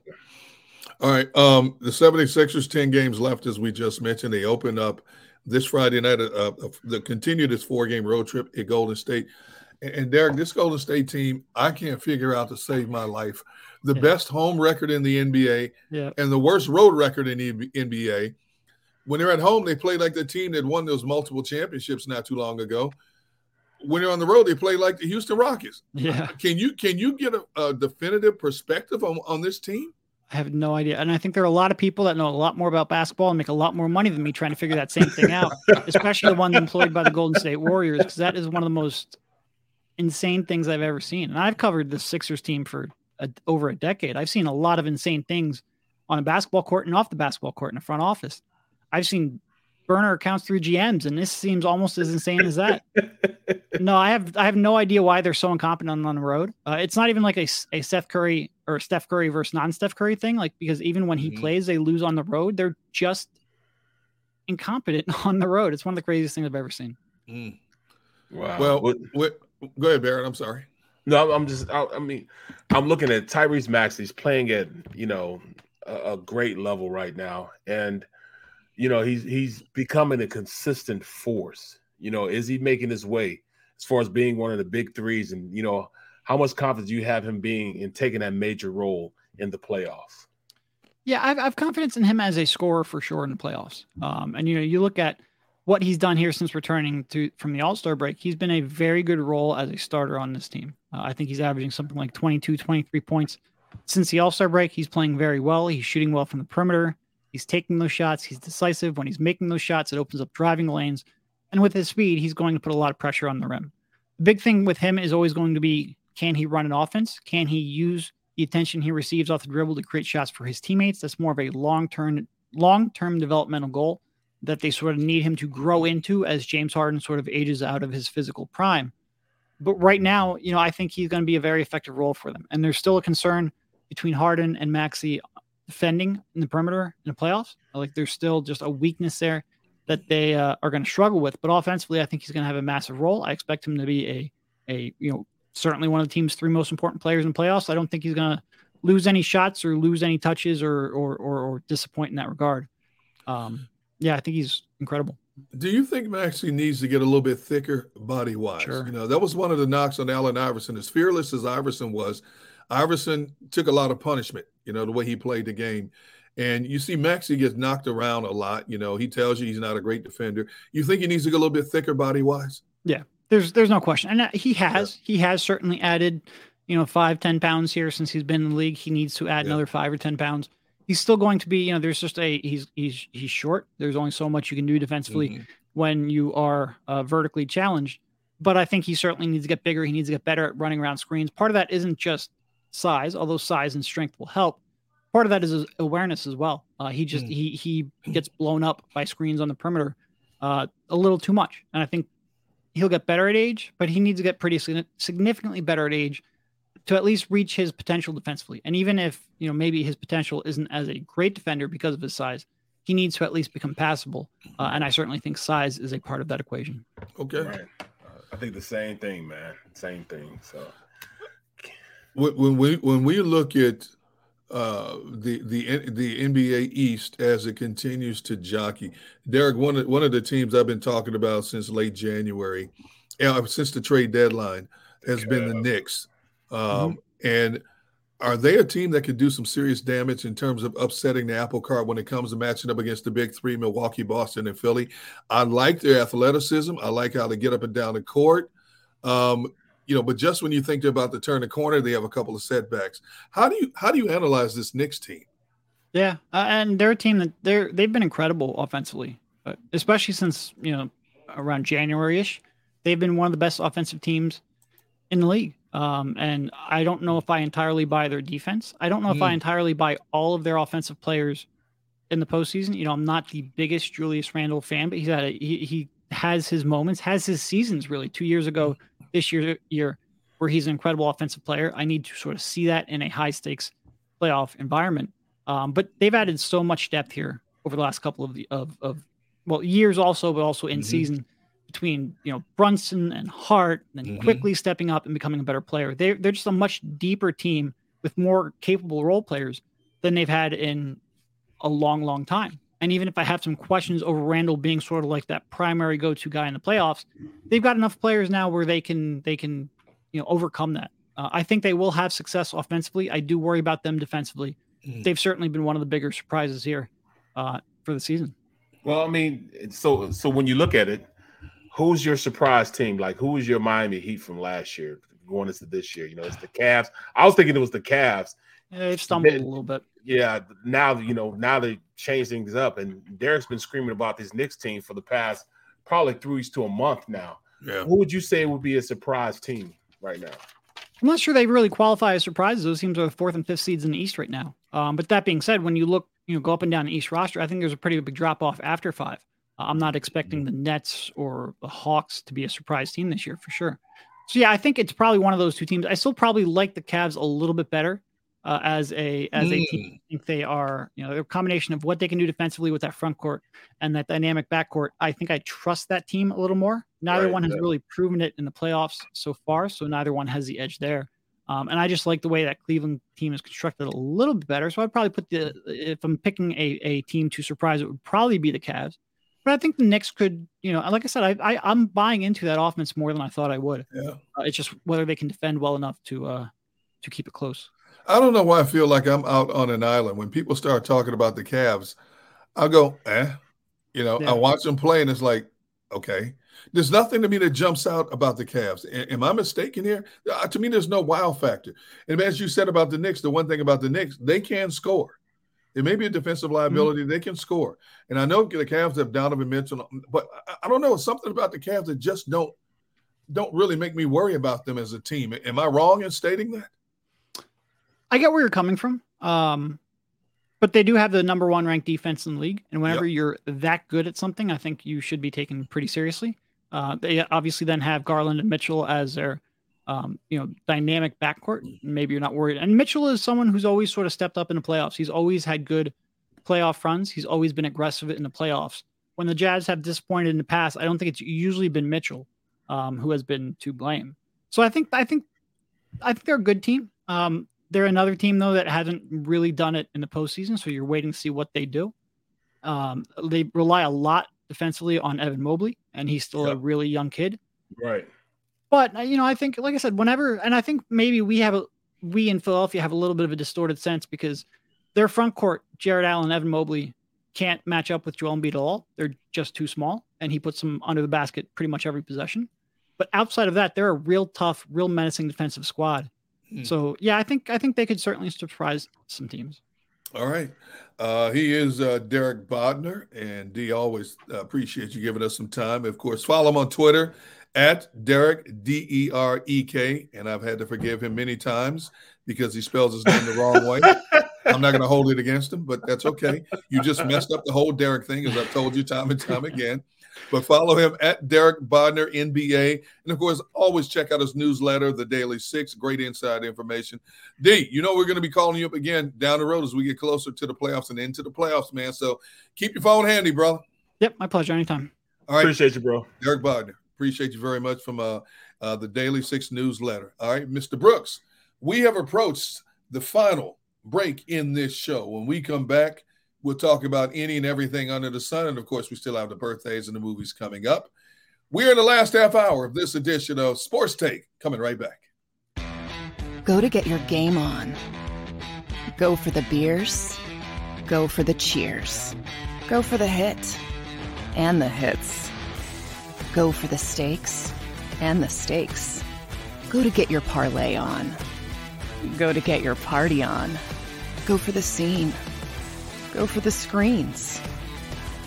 All right. Um, the 76ers, 10 games left, as we just mentioned. They open up this Friday night, uh, uh, the continue this four game road trip at Golden State. And, and Derek, this Golden State team, I can't figure out to save my life. The yeah. best home record in the NBA yeah. and the worst road record in the NBA. When they're at home, they play like the team that won those multiple championships not too long ago. When they're on the road, they play like the Houston Rockets. Yeah. Can you can you get a, a definitive perspective on, on this team? I have no idea. And I think there are a lot of people that know a lot more about basketball and make a lot more money than me trying to figure that same thing out, especially the ones employed by the Golden State Warriors, because that is one of the most insane things I've ever seen. And I've covered the Sixers team for a, over a decade. I've seen a lot of insane things on a basketball court and off the basketball court in the front office. I've seen burner accounts through GMs, and this seems almost as insane as that. no, I have I have no idea why they're so incompetent on the road. Uh, it's not even like a, a Steph Curry or Steph Curry versus non Steph Curry thing. Like because even when he mm-hmm. plays, they lose on the road. They're just incompetent on the road. It's one of the craziest things I've ever seen. Mm. Wow. Well, what, what, go ahead, Barrett. I'm sorry. No, I'm just. I, I mean, I'm looking at Tyrese Maxey. He's playing at you know a, a great level right now, and you know, he's he's becoming a consistent force. You know, is he making his way as far as being one of the big threes? And you know, how much confidence do you have him being in taking that major role in the playoffs? Yeah, I've, I've confidence in him as a scorer for sure in the playoffs. Um, and you know, you look at what he's done here since returning to from the All Star break. He's been a very good role as a starter on this team. Uh, I think he's averaging something like 22, 23 points since the All Star break. He's playing very well. He's shooting well from the perimeter. He's taking those shots. He's decisive. When he's making those shots, it opens up driving lanes. And with his speed, he's going to put a lot of pressure on the rim. The big thing with him is always going to be can he run an offense? Can he use the attention he receives off the dribble to create shots for his teammates? That's more of a long term long term developmental goal that they sort of need him to grow into as James Harden sort of ages out of his physical prime. But right now, you know, I think he's going to be a very effective role for them. And there's still a concern between Harden and Maxey defending in the perimeter in the playoffs. Like there's still just a weakness there that they uh, are going to struggle with. But offensively, I think he's going to have a massive role. I expect him to be a a you know certainly one of the team's three most important players in playoffs. I don't think he's going to lose any shots or lose any touches or or or, or disappoint in that regard. Um, yeah, I think he's incredible. Do you think Maxey needs to get a little bit thicker body wise? Sure. You know, that was one of the knocks on Allen Iverson. As fearless as Iverson was, Iverson took a lot of punishment, you know, the way he played the game. And you see Maxey gets knocked around a lot. You know, he tells you he's not a great defender. You think he needs to get a little bit thicker body wise? Yeah, there's there's no question. And uh, he has. Yeah. He has certainly added, you know, five, ten pounds here since he's been in the league. He needs to add yeah. another five or ten pounds. He's still going to be, you know, there's just a he's he's he's short. There's only so much you can do defensively mm-hmm. when you are uh, vertically challenged. But I think he certainly needs to get bigger. He needs to get better at running around screens. Part of that isn't just size, although size and strength will help. Part of that is his awareness as well. Uh, he just mm. he he gets blown up by screens on the perimeter uh, a little too much, and I think he'll get better at age, but he needs to get pretty significantly better at age to at least reach his potential defensively. And even if you know maybe his potential isn't as a great defender because of his size, he needs to at least become passable. Uh, and I certainly think size is a part of that equation. Okay. Right. Uh, I think the same thing, man. Same thing. So when we when we look at uh, the the the NBA East as it continues to jockey, Derek, one of one of the teams I've been talking about since late January, uh, since the trade deadline, has yeah. been the Knicks. Um, mm-hmm. And are they a team that could do some serious damage in terms of upsetting the apple cart when it comes to matching up against the big three, Milwaukee, Boston, and Philly? I like their athleticism. I like how they get up and down the court. Um, you know, but just when you think they're about to turn the corner, they have a couple of setbacks. How do you how do you analyze this Knicks team? Yeah, uh, and they're a team that they're they've been incredible offensively, especially since you know around January ish, they've been one of the best offensive teams in the league. Um, and I don't know if I entirely buy their defense. I don't know mm. if I mm. entirely buy all of their offensive players in the postseason. You know, I'm not the biggest Julius Randle fan, but he's had a, he, he has his moments, has his seasons really. Two years ago, this year year where he's an incredible offensive player. I need to sort of see that in a high stakes playoff environment. Um, but they've added so much depth here over the last couple of the of, of well years also, but also in mm-hmm. season between you know Brunson and Hart, and then Mm-hmm. Quickley stepping up and becoming a better player. They they're just a much deeper team with more capable role players than they've had in a long, long time. And even if I have some questions over Randle being sort of like that primary go-to guy in the playoffs, they've got enough players now where they can they can you know overcome that. Uh, I think they will have success offensively. I do worry about them defensively. Mm. They've certainly been one of the bigger surprises here uh, for the season. Well, I mean, so so when you look at it, who's your surprise team? Like, who is your Miami Heat from last year going into this year? You know, it's the Cavs. I was thinking it was the Cavs. Yeah, they've stumbled Then- a little bit. Yeah, now you know now they changed things up, and Derek's been screaming about this Knicks team for the past probably three weeks to a month now. Yeah. Who would you say would be a surprise team right now? I'm not sure they really qualify as surprises. Those teams are the fourth and fifth seeds in the East right now. Um, but that being said, when you look, you know, go up and down the East roster, I think there's a pretty big drop off after five. Uh, I'm not expecting the Nets or the Hawks to be a surprise team this year for sure. So yeah, I think it's probably one of those two teams. I still probably like the Cavs a little bit better uh, as a as a team. I think they are, you know, a combination of what they can do defensively with that front court and that dynamic backcourt. I think I trust that team a little more. Neither Right, one has yeah. really proven it in the playoffs so far, so neither one has the edge there. Um, and I just like the way that Cleveland team is constructed a little bit better. So I'd probably put the if I'm picking a, a team to surprise, it would probably be the Cavs. But I think the Knicks could, you know, like I said, I, I I'm buying into that offense more than I thought I would. Yeah. Uh, it's just whether they can defend well enough to uh to keep it close. I don't know why I feel like I'm out on an island. When people start talking about the Cavs, I go, eh. You know, Yeah. I watch them play and it's like, okay. There's nothing to me that jumps out about the Cavs. A- Am I mistaken here? Uh, to me, there's no wow factor. And as you said about the Knicks, the one thing about the Knicks, they can score. It may be a defensive liability. They can score. And I know the Cavs have Donovan Mitchell, but I- I don't know. Something about the Cavs that just don't don't really make me worry about them as a team. Am I wrong in stating that? I get where you're coming from. Um, but they do have the number one ranked defense in the league, and whenever you're that good at something, I think you should be taken pretty seriously. Uh, they obviously then have Garland and Mitchell as their, um, you know, dynamic backcourt. Maybe you're not worried. And Mitchell is someone who's always sort of stepped up in the playoffs. He's always had good playoff runs. He's always been aggressive in the playoffs. When the Jazz have disappointed in the past, I don't think it's usually been Mitchell um, who has been to blame. So I think I think I think they're a good team. Um, they're another team though that hasn't really done it in the postseason, so you're waiting to see what they do. Um, they rely a lot defensively on Evan Mobley, and he's still a really young kid. Right. But uh, you know, I think, like I said, whenever, and I think maybe we have a we in Philadelphia have a little bit of a distorted sense because their front court, Jarrett Allen, Evan Mobley, can't match up with Joel Embiid at all. They're just too small, and he puts them under the basket pretty much every possession. But outside of that, they're a real tough, real menacing defensive squad. So yeah, I think I think they could certainly surprise some teams. All right. Uh, he is uh, Derek Bodner, and D always uh, appreciate you giving us some time. Of course, follow him on Twitter at Derek D E R E K, and I've had to forgive him many times because he spells his name the wrong way. I'm not going to hold it against him, but that's okay. You just messed up the whole Derek thing, as I've told you time and time again. But follow him at Derek Bodner NBA, and of course, always check out his newsletter, The Daily Six. Great inside information. D, you know we're going to be calling you up again down the road as we get closer to the playoffs and into the playoffs, man. So keep your phone handy, bro. Yep, my pleasure. Anytime. All right, Appreciate you, bro. Derek Bodner. Appreciate you very much from uh, uh, the Daily Six newsletter. All right, Mr. Brooks, we have approached the final break in this show. When we come back, we'll talk about any and everything under the sun. And of course, we still have the birthdays and the movies coming up. We're in the last half hour of this edition of Sports Take. Coming right back. Go to get your game on. Go for the beers. Go for the cheers. Go for the hit and the hits. Go for the stakes and the stakes. Go to get your parlay on. Go to get your party on. Go for the scene. Go for the screens.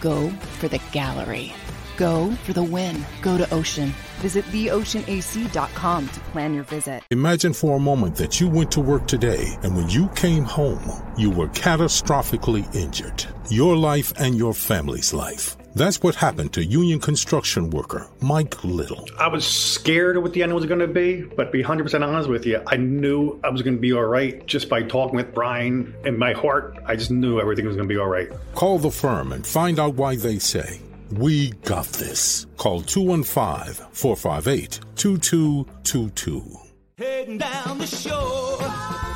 Go for the gallery. Go for the win. Go to Ocean. Visit theoceanac.com to plan your visit. Imagine for a moment that you went to work today and when you came home, you were catastrophically injured. Your life and your family's life. That's what happened to union construction worker Mike Little. I was scared of what the end was going to be, but to be 100% honest with you, I knew I was going to be all right just by talking with Brian. In my heart, I just knew everything was going to be all right. Call the firm and find out why they say We got this. Call 215 458 2222. Heading down the shore.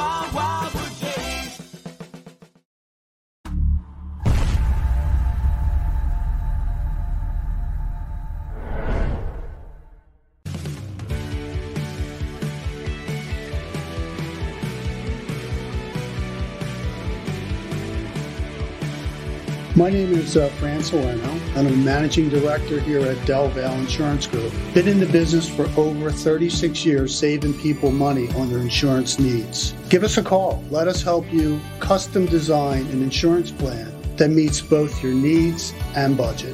My name is uh, Fran Salerno, and I'm a managing director here at Del Valle Insurance Group. Been in the business for over 36 years, saving people money on their insurance needs. Give us a call. Let us help you custom design an insurance plan that meets both your needs and budget.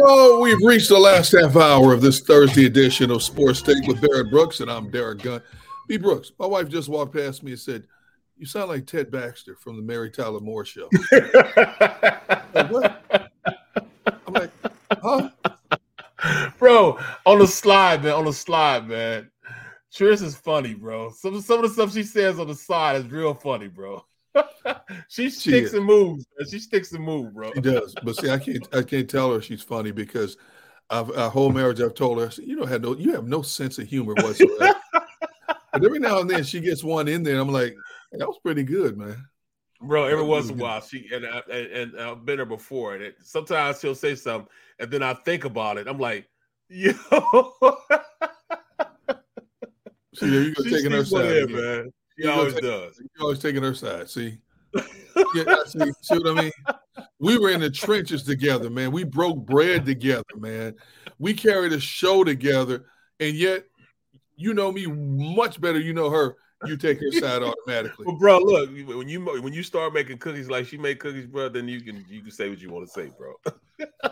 Oh, we've reached the last half hour of this Thursday edition of Sports Take with Barrett Brooks, and I'm Derrick Gunn. B. Brooks, my wife just walked past me and said, You sound like Ted Baxter from the Mary Tyler Moore show. Like, what? I'm like, huh? bro, on the slide, man, on the slide, man. Trish is funny, bro. Some some of the stuff she says on the side is real funny, bro. she sticks is. and moves. She sticks and moves, bro. She does, but see, I can't, I can't tell her she's funny because I've, our whole marriage, I've told her, you don't have no, you have no sense of humor whatsoever. but every now and then she gets one in there, and I'm like, "Hey, that was pretty good, man. Bro, every once in a while, she and, I, and, and I've been her before, and it, sometimes she'll say something, and then I think about it. I'm like, yo, See, there you go, She taking her side, man. You always take- does. You're always taking her side. See, yeah, see, see what I mean? We were in the trenches together, man. We broke bread together, man. We carried a show together, and yet you know me much better. You know her. You take her side automatically. But bro, look, when you when you start making cookies like she made cookies, bro, then you can you can say what you want to say, bro.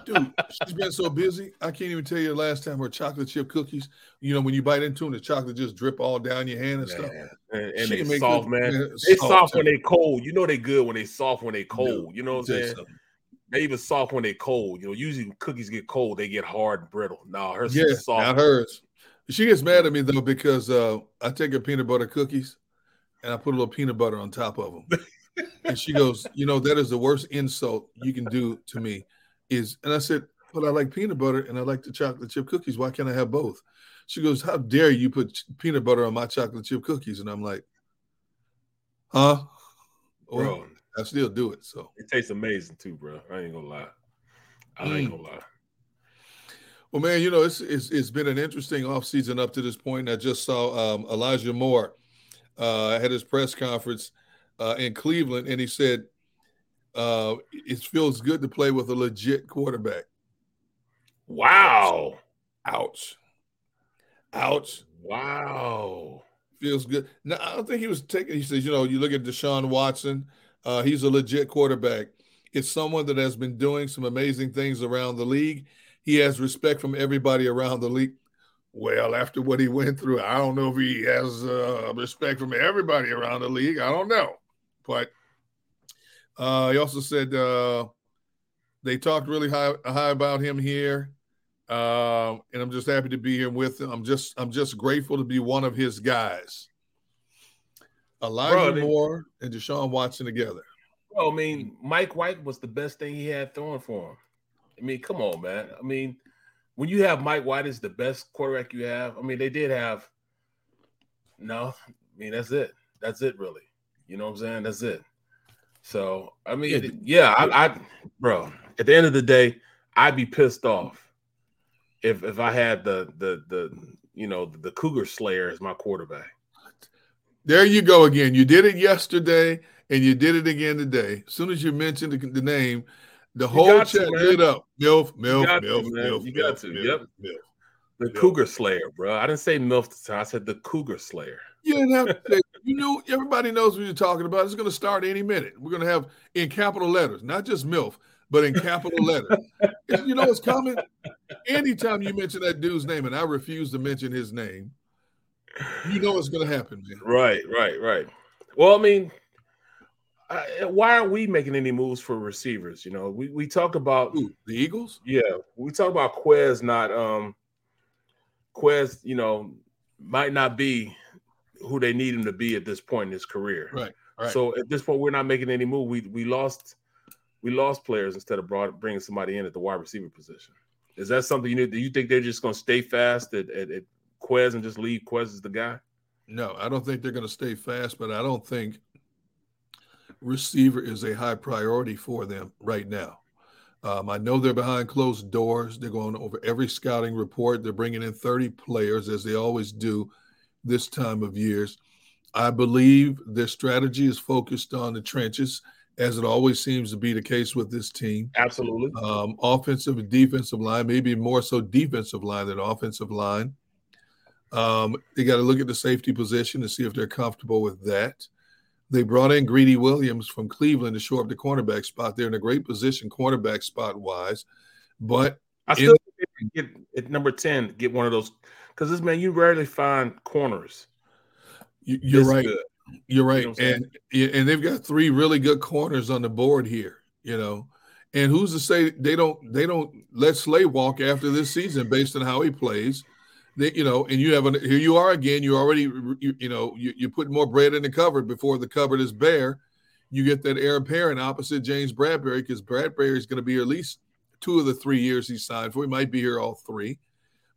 Dude, she's been so busy. I can't even tell you the last time her chocolate chip cookies. You know, when you bite into them, the chocolate just drip all down your hand and stuff. And, and they soft, man. They soft when they cold. You know they good when they soft when they cold. you know what I'm saying? something. They even soft when they cold. You know, usually when cookies get cold, they get hard and brittle. No, hers Yeah, is soft. not hers. She gets mad at me though because uh, I take her peanut butter cookies and I put a little peanut butter on top of them. and she goes, "You know that is the worst insult you can do to me." Is and I said, "But I like peanut butter and I like the chocolate chip cookies. Why can't I have both?" She goes, "How dare you put peanut butter on my chocolate chip cookies?" And I'm like, "Huh?" Well, Bro. I still do it. So It tastes amazing too, bro. I ain't gonna lie. I ain't Mm. gonna lie. Well, man, you know, it's it's, it's been an interesting offseason up to this point. I just saw um, Elijah Moore uh, had his press conference uh, in Cleveland, and he said uh, it feels good to play with a legit quarterback. Wow. Ouch. Ouch. Wow. Feels good. Now, I don't think he was taking. He says, you know, you look at Deshaun Watson. Uh, he's a legit quarterback. It's someone that has been doing some amazing things around the league. He has respect from everybody around the league. Well, after what he went through, I don't know if he has uh, respect from everybody around the league. I don't know, but uh, he also said uh, they talked really high high about him here, uh, and I'm just happy to be here with him. I'm just I'm just grateful to be one of his guys. Elijah Bro, Moore and Deshaun Watson together. Bro, I mean, Mike White was the best thing he had throwing for him. I mean, come on, man. I mean, when you have Mike White as the best quarterback you have, I mean, they did have. No, I mean that's it. That's it, really. You know what I'm saying? That's it. So I mean, yeah, I, I, bro. At the end of the day, I'd be pissed off if if I had the the the you know the Cougar Slayer as my quarterback. There you go again. You did it yesterday, and you did it again today. As soon as you mentioned the, the name, the whole got to, chat lit up. Milf, You milf, to, milf, milf. You got to. milf, Yep. milf. The Cougar Slayer, bro. I didn't say MILF. I said the Cougar Slayer. You didn't have to say, you knew everybody knows what you're talking about. It's going to start any minute. We're going to have in capital letters, not just MILF, but in capital letters. you know what's coming? Anytime you mention that dude's name, and I refuse to mention his name, you know what's going to happen, man. Right, right, right. Well, I mean, uh, why aren't we making any moves for receivers? You know, we we talk about the Eagles. Yeah, we talk about Quez not um Quez, you know, might not be who they need him to be at this point in his career. Right, right. So at this point, we're not making any move. We we lost we lost players instead of brought, bringing somebody in at the wide receiver position. Is that something you need? Do you think they're just going to stay fast at, at, at Quez and just leave Quez as the guy? No, I don't think they're going to stay fast, but I don't think receiver is a high priority for them right now. Um, I know they're behind closed doors. They're going over every scouting report. They're bringing in 30 players, as they always do this time of years. I believe their strategy is focused on the trenches, as it always seems to be the case with this team. Absolutely. Um, offensive and defensive line, maybe more so defensive line than offensive line. Um, they got to look at the safety position to see if they're comfortable with that. They brought in Greedy Williams from Cleveland to shore up the cornerback spot. They're in a great position, cornerback spot wise. But I in- still think they get at number 10, get one of those because this man, you rarely find corners. You- You're right. good. You're right, know and and they've got three really good corners on the board here. You know, and who's to say they don't they don't let Slay walk after this season based on how he plays? They, you know, and you have an here you are again. You're already you, you know you, you put more bread in the cupboard before the cupboard is bare. You get that heir apparent opposite James Bradberry because Bradberry is going to be at least two of the three years he signed for. He might be here all three,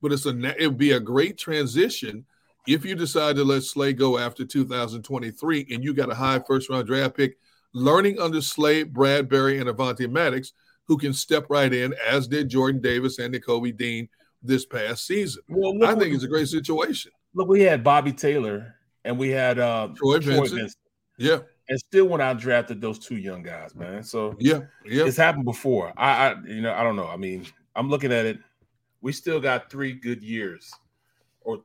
but it's a it would be a great transition if you decide to let Slay go after 2023 and you got a high first round draft pick, learning under Slay, Bradberry, and Avonte Maddox, who can step right in, as did Jordan Davis and Nakobe Dean this past season. Well, I think it's a great situation. Look, we had Bobby Taylor and we had uh, Troy Vincent. Yeah. and still when I drafted those two young guys, man. So Yeah, yeah. it's happened before. I, I, you know, I don't know. I mean, I'm looking at it. We still got three good years, or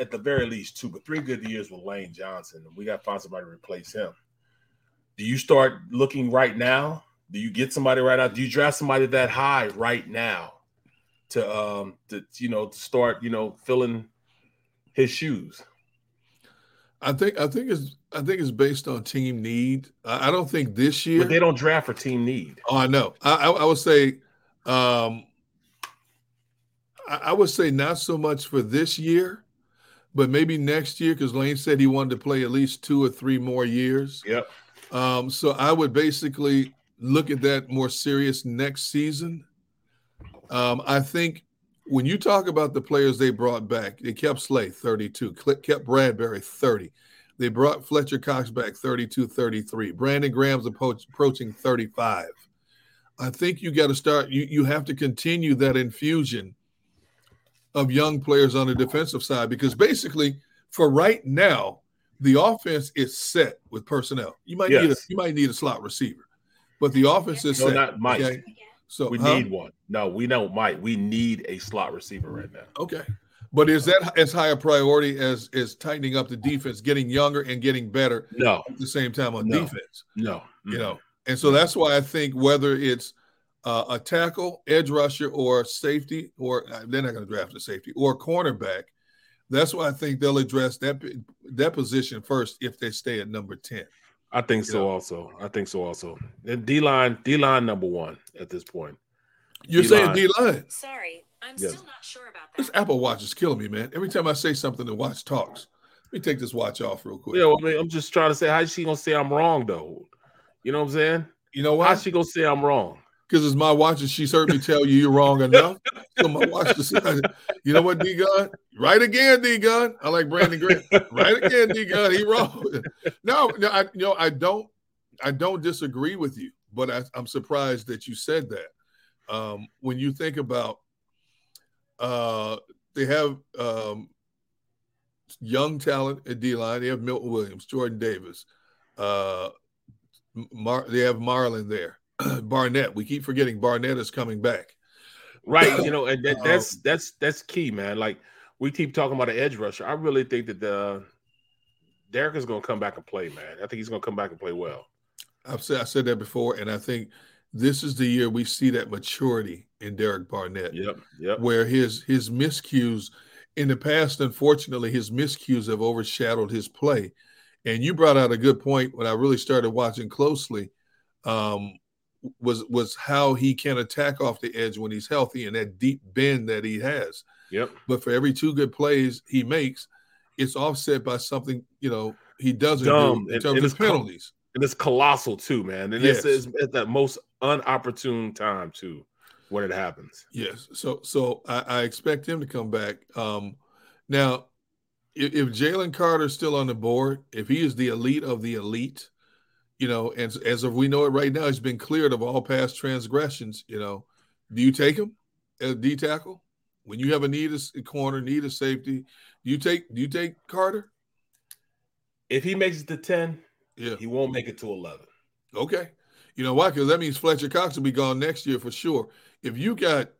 at the very least two, but three good years with Lane Johnson, and we got to find somebody to replace him. Do you start looking right now? Do you get somebody right now? Do you draft somebody that high right now to um to you know to start you know filling his shoes? I think I think it's I think it's based on team need. I, I don't think this year But they don't draft for team need. Oh, I know. I, I, I would say, um, I, I would say not so much for this year, but maybe next year because Lane said he wanted to play at least two or three more years. Yep. Um, so I would basically look at that more serious next season. Um, I think when you talk about the players they brought back, they kept Slay 32, kept Bradberry 30. They brought Fletcher Cox back 32, 33. Brandon Graham's approaching 35. I think you got to start, you, you have to continue that infusion of young players on the defensive side because basically, for right now, the offense is set with personnel. You might need a you might need a slot receiver, but the offense is No, set. not Mike. okay? So we huh? need one. No, we know Mike. We need a slot receiver right now. Okay. But is that as high a priority as is tightening up the defense, getting younger and getting better? No. At the same time on No. defense. No. You know, and so that's why I think whether it's uh, a tackle, edge rusher, or safety, or uh, they're not going to draft a safety or cornerback. That's why I think they'll address that that position first if they stay at number ten. I think so. Also, I think so. Also, D line, D line number one at this point. You're saying D line? Sorry, I'm Yes. still not sure about that. This Apple Watch is killing me, man. Every time I say something, the watch talks. Let me take this watch off real quick. Yeah, well, I mean, I'm just trying to say, how's she gonna say I'm wrong though? You know what I'm saying? You know what? How's she gonna say I'm wrong? Because it's my watch, and she's heard me tell you you're wrong enough. so my watch decides, you know what, D Gunn? Right again, D Gunn. I like Brandon Grant. right again, D Gunn. He wrong. no, no, I you know, I don't I don't disagree with you, but I, I'm surprised that you said that. Um, when you think about uh they have um young talent at D line, they have Milton Williams, Jordan Davis, uh Mar- they have Marlin there. Barnett. We keep forgetting Barnett is coming back. Right. You know, and that, that's um, that's that's key, man. Like we keep talking about an edge rusher. I really think that the Derek is going to come back and play, man. I think he's going to come back and play well. I've said I said that before, and I think this is the year we see that maturity in Derek Barnett. Yep. Yep. Where his his miscues in the past, unfortunately, his miscues have overshadowed his play. And you brought out a good point when I really started watching closely. Um, was was how he can attack off the edge when he's healthy and that deep bend that he has. Yep. But for every two good plays he makes, it's offset by something you know he doesn't Dumb. do in terms and, of penalties. and it's colossal too, man. And Yes. it's, it's at the most unopportune time too when it happens. Yes. So so I, I expect him to come back. Um, now, if, if Jalen Carter's still on the board, if he is the elite of the elite, you know, and as of we know it right now, he's been cleared of all past transgressions. You know, do you take him as D tackle when you have a need a corner, need a safety? Do you take do you take Carter? If he makes it to 10, yeah, he won't make it to 11. Okay. You know why? Because that means Fletcher Cox will be gone next year for sure. If you got,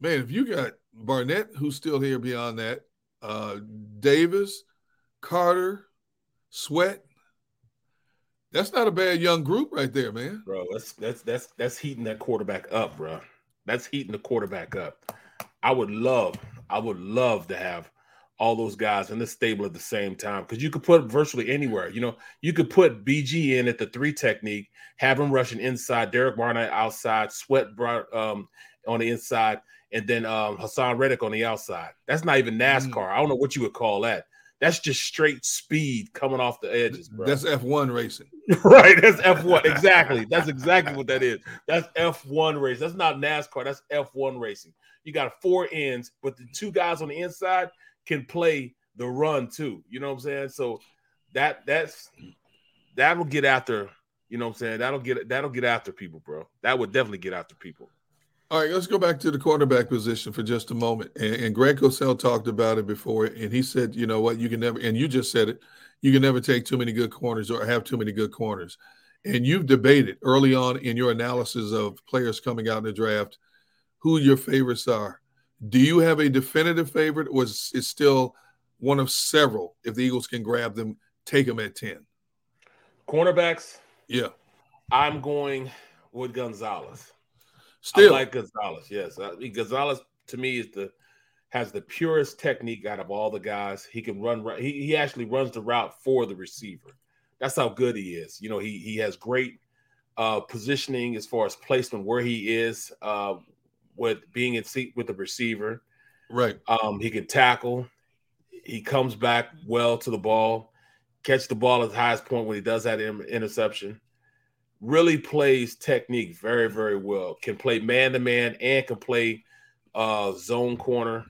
man, if you got Barnett, who's still here beyond that, uh, Davis, Carter, Sweat, that's not a bad young group right there, man. Bro, that's that's that's that's heating that quarterback up, bro. That's heating the quarterback up. I would love, I would love to have all those guys in the stable at the same time because you could put virtually anywhere. You know, you could put BG in at the three technique, have him rushing inside, Derek Barnett outside, Sweat brought um, on the inside, and then um, Haason Reddick on the outside. That's not even NASCAR. I don't know what you would call that. That's just straight speed coming off the edges, bro. That's F1 racing. right. That's F1. Exactly. That's exactly what that is. That's F1 race. That's not NASCAR. That's F1 racing. You got four ends, but the two guys on the inside can play the run too. You know what I'm saying? So that that's that'll get after, you know what I'm saying? That'll get that'll get after people, bro. That would definitely get after people. All right, let's go back to the quarterback position for just a moment. And, and Greg Cosell talked about it before, and he said, you know what, you can never, and you just said it, you can never take too many good corners or have too many good corners. And you've debated early on in your analysis of players coming out in the draft who your favorites are. Do you have a definitive favorite, or is it still one of several? If the Eagles can grab them, take them at 10. Cornerbacks, Yeah. I'm going with Gonzalez. Still. I like Gonzalez. Yes, I mean, Gonzalez to me is the has the purest technique out of all the guys. He can run. He he actually runs the route for the receiver. That's how good he is. You know, he he has great uh, positioning as far as placement where he is uh, with being in seat with the receiver. Right. Um, he can tackle. He comes back well to the ball, catch the ball at the highest point when he does that in- interception. Really plays technique very, very well. Can play man to man and can play uh, zone corner.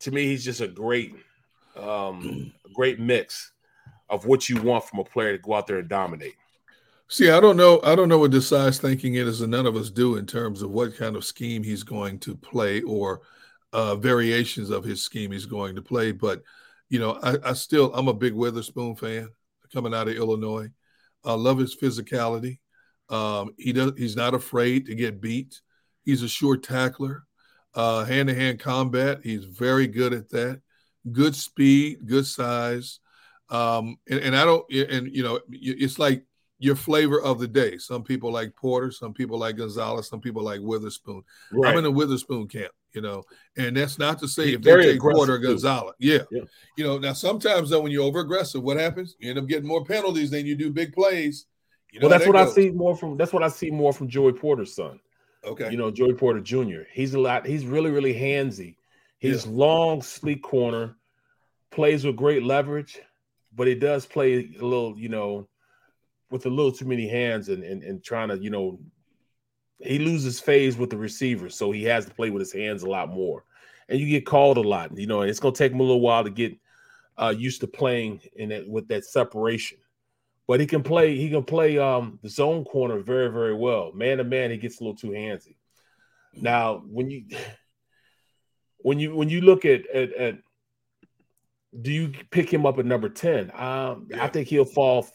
To me, he's just a great, um, great mix of what you want from a player to go out there and dominate. See, I don't know. I don't know what Desai's thinking is, and none of us do in terms of what kind of scheme he's going to play or uh, variations of his scheme he's going to play. But you know, I, I still I'm a big Witherspoon fan coming out of Illinois. I love his physicality. Um, he does. He's not afraid to get beat. He's a sure tackler. Uh, hand-to-hand combat. He's very good at that. Good speed, good size. Um, and, and I don't. And you know, it's like your flavor of the day. Some people like Porter, some people like Gonzalez, some people like Witherspoon. Right. I'm in the Witherspoon camp, you know, and that's not to say He's if they take Porter. Gonzalez. Yeah. Yeah. You know, now sometimes though, when you're over aggressive, what happens? You end up getting more penalties than you do big plays. You know well, that's what that I see more from. That's what I see more from Joey Porter's son. Okay. You know, Joey Porter Jr. He's a lot. He's really, really handsy. He's long, sleek corner, plays with great leverage, but he does play a little, you know, with a little too many hands and, and and trying to, you know, he loses phase with the receivers, so he has to play with his hands a lot more. And you get called a lot, you know, and it's gonna take him a little while to get uh, used to playing in it with that separation. But he can play, he can play um the zone corner very, very well. Man to man, he gets a little too handsy. Now, when you when you when you look at at, at do you pick him up at number 10? Um, I think he'll fall.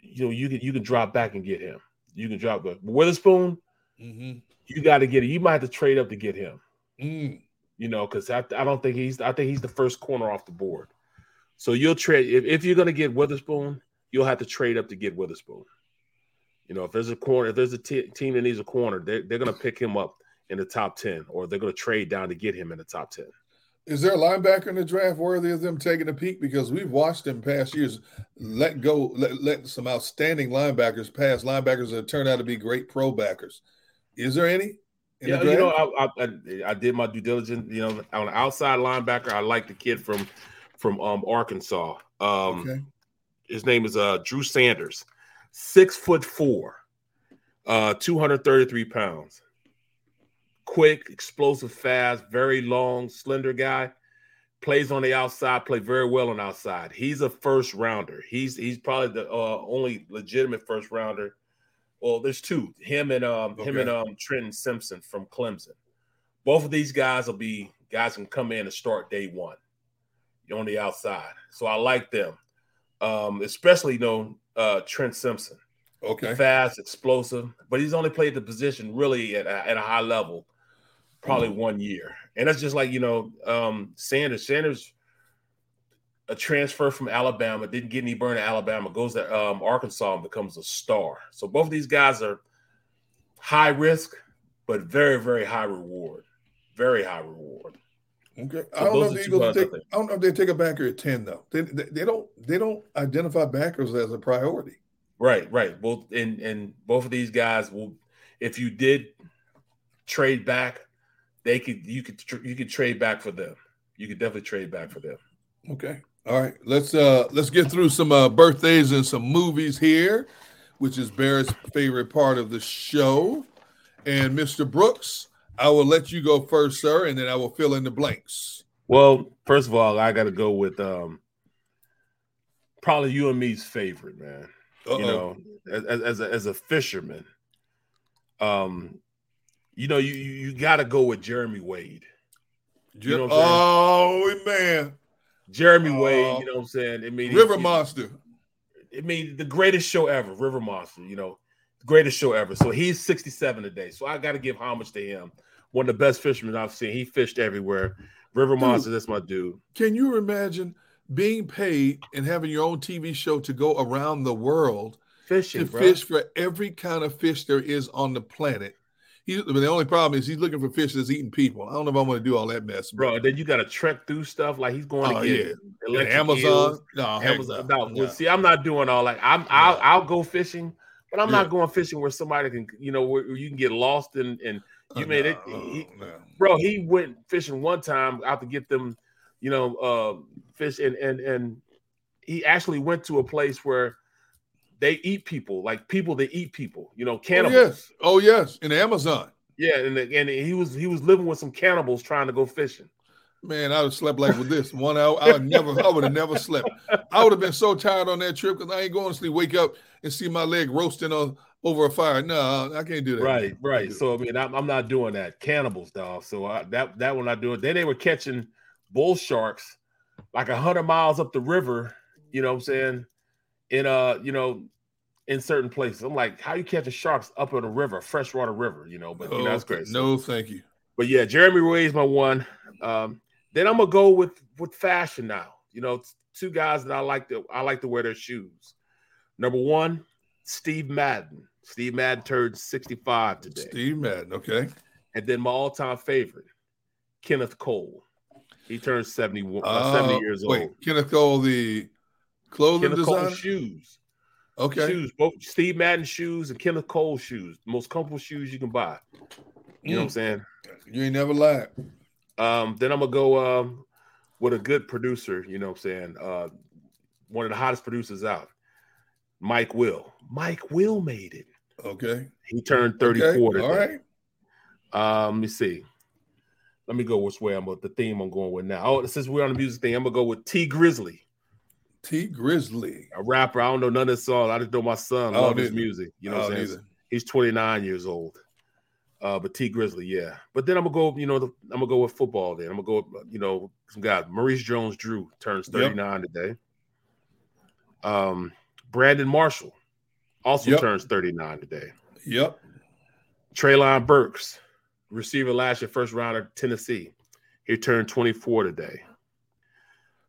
You know, you can you can drop back and get him. You can drop but Witherspoon, Mhm. you got to get it. You might have to trade up to get him. Mm. You know, because I, I don't think he's I think he's the first corner off the board. So you'll trade if, if you're gonna get Witherspoon, you'll have to trade up to get Witherspoon. You know, if there's a corner, if there's a team that needs a corner, they're, they're gonna pick him up in the top 10, or they're gonna trade down to get him in the top 10. Is there a linebacker in the draft worthy of them taking a peek? Because we've watched in past years let go, let, let some outstanding linebackers pass, linebackers that turn out to be great pro backers. Is there any? Yeah, the you know. I, I I did my due diligence. You know, on the outside linebacker, I like the kid from from um Arkansas. Um Okay. his name is uh Drew Sanders, six foot four, uh 233 pounds. Quick, explosive, fast, very long, slender guy. Plays on the outside, play very well on the outside. He's a first rounder. He's he's probably the uh, only legitimate first rounder. Well, there's two. Him and um him and um Trenton Simpson from Clemson. Both of these guys will be guys can come in and start day one on the outside. So I like them. Um, especially you know uh Trent Simpson. Okay. Fast, explosive, but he's only played the position really at a, at a high level, probably one year. And that's just like you know, um, Sanders. Sanders, a transfer from Alabama, didn't get any burn at Alabama, goes to um, Arkansas and becomes a star. So both of these guys are high risk, but very very high reward. Very high reward. Okay. So I don't know if are the Eagles guys I. I don't know if they take a backer at 10 though. They, they, they don't they don't identify backers as a priority. Right, right. Both and and both of these guys will, if you did trade back, they could you could tr- you could trade back for them. You could definitely trade back for them. Okay. All right. Let's uh let's get through some uh birthdays and some movies here, which is Barrett's favorite part of the show. And Mr. Brooks, I will let you go first, sir, and then I will fill in the blanks. Well, first of all, I got to go with um probably you and me's favorite man. Uh-oh. You know, as as a, as a fisherman, um, you know you you, you got to go with Jeremy Wade. You know what I'm saying? oh man. Jeremy uh, Wade, you know what I'm saying? It mean, he- River Monster. It mean, the greatest show ever, River Monster, you know, greatest show ever. So he's 67 today. So I got to give homage to him. One of the best fishermen I've seen. He fished everywhere. River Dude. Monster, that's my dude. Can you imagine being paid and having your own TV show to go around the world Fishing, to bro. fish for every kind of fish there is on the planet? He, but the only problem is he's looking for fish that's eating people. I don't know if I want to do all that mess, Bro, then you got to trek through stuff like he's going Oh, to get yeah. Amazon? No, Amazon. no. No, see, I'm not doing all that. I'm I'll, I'll go fishing, but I'm Yeah. not going fishing where somebody can, you know, where you can get lost and and you Oh, made it. he- bro, he went fishing one time out to get them, you know, uh, fish, and and and he actually went to a place where they eat people, like people that eat people, you know, cannibals. Oh, cannibals. yes. Oh, yes. In Amazon. Yeah, and and he was he was living with some cannibals trying to go fishing. Man, I would have slept like with this one hour. I would never, I would have never slept. I would have been so tired on that trip because I ain't going to sleep. Wake up and see my leg roasting on over a fire. No, I can't do that. Right, right. So I mean, I'm, I'm not doing that. Cannibals, dog. So I, that that one not doing. Then they were catching bull sharks like a hundred miles up the river. You know what I'm saying? In uh, you know, in certain places. I'm like, how you catching sharks up in a river, freshwater river? You know, but you know, that's Oh, great. No, thank you. But yeah, Jeremy Ray is my one. Um, then I'm gonna go with with fashion now. You know, two guys that I like to I like to wear their shoes. Number one, Steve Madden. Steve Madden turned 65 today. Steve Madden, okay. And then my all-time favorite, Kenneth Cole. He turned 71, uh, Uh, 70 years wait, old. Kenneth Cole, the clothing. Cole shoes. Okay. Shoes, both Steve Madden shoes and Kenneth Cole shoes. The most comfortable shoes you can buy. You know what I'm Mm. saying? You ain't never lied. Um, then I'm gonna go um with a good producer, you know what I'm saying? Uh one of the hottest producers out. Mike Will. Mike Will made it. Okay. He turned 34 Okay, all right. Um, let me see. Let me go which way I'm with the theme I'm going with now. Oh, since we're on the music thing, I'm gonna go with Tee Grizzley. Tee Grizzley. A rapper. I don't know none of this song. I just know my son I don't loves his music. You know I what I'm saying? He's 29 years old. Uh, but Tee Grizzley, yeah. But then I'm gonna go, you know, the, I'm gonna go with football. Then I'm gonna go, with, you know, some guys. Maurice Jones-Drew turns Yep. 39 today. Um, Brandon Marshall also Yep. turns 39 today. Yep. Treylon Burks, receiver last year, first round of Tennessee. He turned 24 today.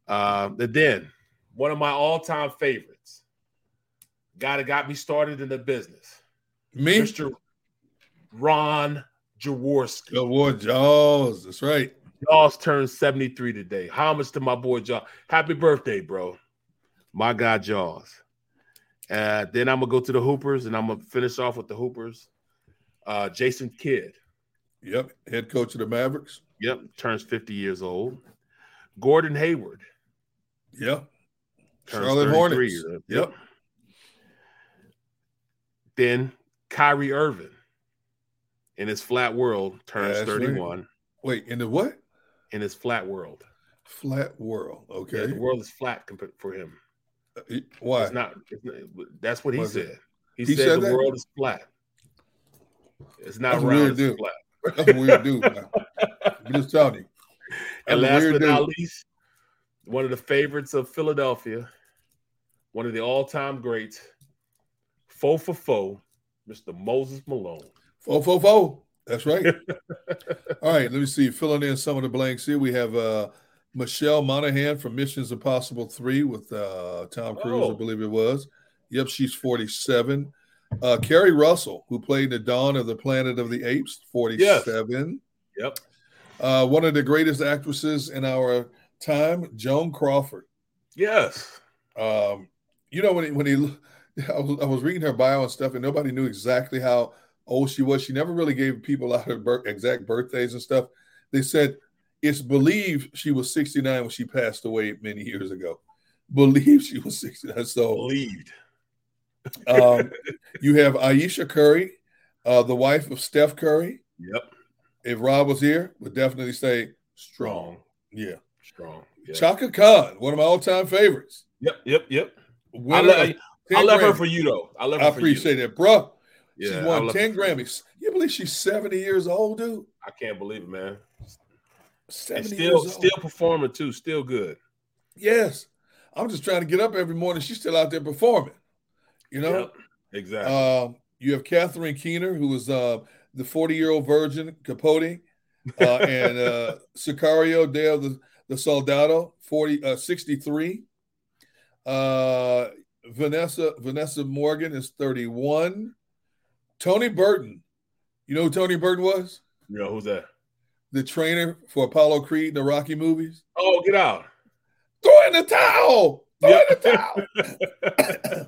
Uh, and then one of my all-time favorites, guy that got me started in the business, Me? Mr. Ron Jaworski. Award Jaws. That's right. Jaws turned 73 today. Homage to my boy Jaws. Happy birthday, bro. My guy Jaws. Uh, then I'm gonna go to the Hoopers and I'm gonna finish off with the Hoopers. Uh, Jason Kidd. Yep. Head coach of the Mavericks. Yep, turns 50 years old. Gordon Hayward. Yep. Charlotte Hornets. Yep. Then Kyrie Irving in his flat world turns right. 31 Wait, in the what? in his flat world. Flat world. Yeah, Okay. the world is flat compared for him. Uh, why? It's not, it's not- that's what he What's said. He, He said, said the world is flat. It's not round, it's flat. That's a weird dude. I'm just telling you. And That's last but not least, one of the favorites of Philadelphia, one of the all-time greats, foe for foe, Mr. Moses Malone. Four, four, four. That's right. All right, let me see. Filling in some of the blanks here, we have uh, Michelle Monaghan from Missions Impossible 3 with uh, Tom Cruise, Oh. I believe it was. Yep, she's 47. Uh, Keri Russell, who played the Dawn of the Planet of the Apes, 47. Yep. Uh, one of the greatest actresses in our time, Joan Crawford. Yes. Um, you know when he, when he, I was, I was reading her bio and stuff, and nobody knew exactly how old she was. She never really gave people out her bir- exact birthdays and stuff. They said it's believed she was 69 when she passed away many years ago. Believed she was 69. So Believed. um, you have Ayesha Curry, uh, the wife of Steph Curry. Yep. If Rob was here, would definitely say strong. Yeah. Strong. Yeah. Chaka Khan, one of my all-time favorites. Yep. Yep. Yep. I, Winner le- of I love her for you though. I love her I appreciate it, bro. Yeah, she's won 10. Grammys. You believe she's 70 years old, dude? I can't believe it, man. And 70 still, years old. still performing too. Still good. Yes. I'm just trying to get up every morning. She's still out there performing. You know? Yep. Exactly. Um, you have Catherine Keener, who was uh, the 40 year old virgin, Capote, uh, and uh, Sicario Dale the, the Soldado, 40, uh, 63. Uh, Vanessa Vanessa Morgan is 31. Tony Burton. You know who Tony Burton was? know who's that? The trainer for Apollo Creed in the Rocky movies. Oh, get out. Throw in the towel. Throw in the towel.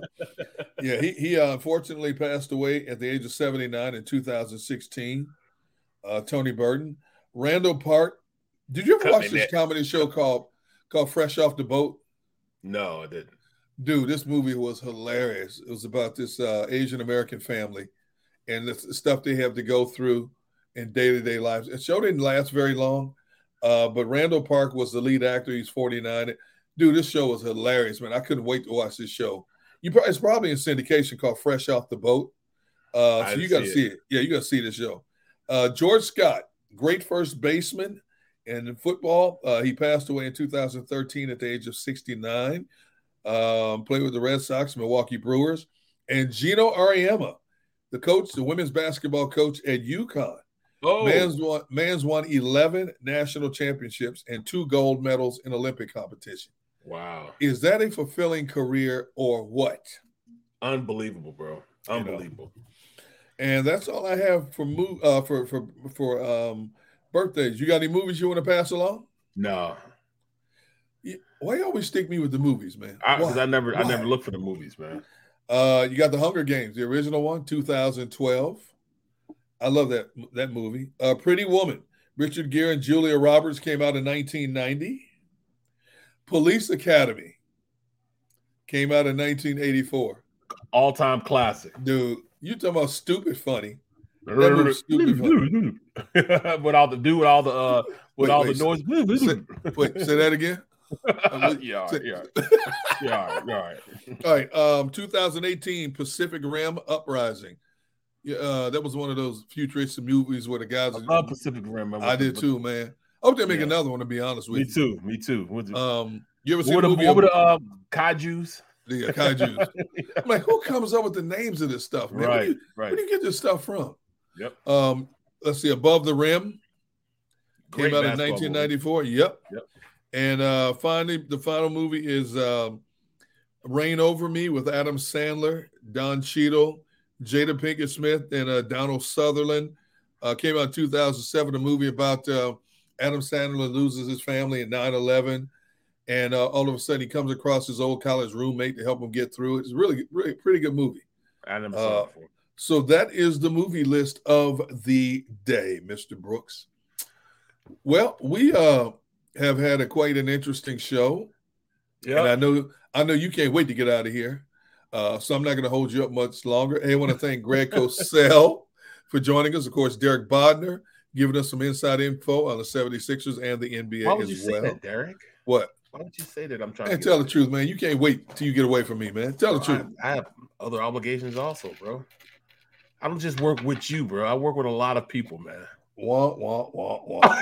yeah, he, he uh, unfortunately passed away at the age of 79 in 2016. Uh, Tony Burton. Randall Park. Did you ever watch this neck. comedy show called called Fresh Off the Boat? No, I didn't. Dude, this movie was hilarious. It was about this uh, Asian American family and the stuff they have to go through in day to day lives. The show didn't last very long, uh, but Randall Park was the lead actor. He's 49. Dude, this show was hilarious, man. I couldn't wait to watch this show. You pro- It's probably in syndication called Fresh Off the Boat. Uh, so you got to see see it. it. Yeah, you got to see this show. Uh, George Scott, great first baseman. And in football, uh, he passed away in 2013 at the age of 69. Um, played with the Red Sox, Milwaukee Brewers, and Geno Auriemma, the coach, the women's basketball coach at UConn. Oh, Man's won, man's won 11 national championships and two gold medals in Olympic competition. wow. Is that a fulfilling career or what? Unbelievable, bro. know. Unbelievable. And that's all I have for mo- uh, for for for um, birthdays. You got any movies you want to pass along? No, Yeah, Why you always stick me with the movies, man? because Why? I, never, I never look for the movies, man. Uh, you got the Hunger Games, the original one, 2012. I love that that movie. Uh, Pretty Woman, Richard Gere and Julia Roberts came out in 1990. Police Academy came out in 1984. all time classic, dude. You talking about stupid funny? That movie's stupid funny. with all the do with all the uh with Wait, all wait, the noise. Say, wait, say that again. yeah, all right, yeah, yeah, all right, all right. Um, 2018 Pacific Rim Uprising. Yeah, uh, that was one of those futuristic movies where the guys. I love Pacific Rim. I did too, man. I hope they make Yeah. another one. To be honest with Me you, me too. Me too. What, Um, you ever what seen were the movie? what were the uh, kaiju's? the uh, kaiju's? I'm like, who comes up with the names of this stuff, man? Where, Right, do you, right. where do you get this stuff from? Yep. Um, let's see, Above the Rim Great came out in basketball movie. 1994. Yep. Yep. And uh, finally, the final movie is um, Reign Over Me with Adam Sandler, Don Cheadle, Jada Pinkett Smith, and uh, Donald Sutherland. Uh, came out in 2007, a movie about uh, Adam Sandler loses his family in 9 11. And uh, all of a sudden, he comes across his old college roommate to help him get through it. It's a really, really pretty good movie. Adam Uh, Sandler. So that is the movie list of the day, Mr. Brooks. Well, we uh have had a quite an interesting show. Yeah. And I know I know you can't wait to get out of here. Uh, so I'm not going to hold you up much longer. Hey, I want to thank Greg Cosell for joining us. Of course, Derek Bodner giving us some inside info on the 76ers and the NBA Why would as you say well. that, Derrick? What? Why don't you say that? I'm trying Hey, to tell the truth, man. You can't wait till you get away from me, man. Tell the truth. I, I have other obligations also, bro. I don't just work with you, bro. I work with a lot of people, man. Wah, wah, wah, wah.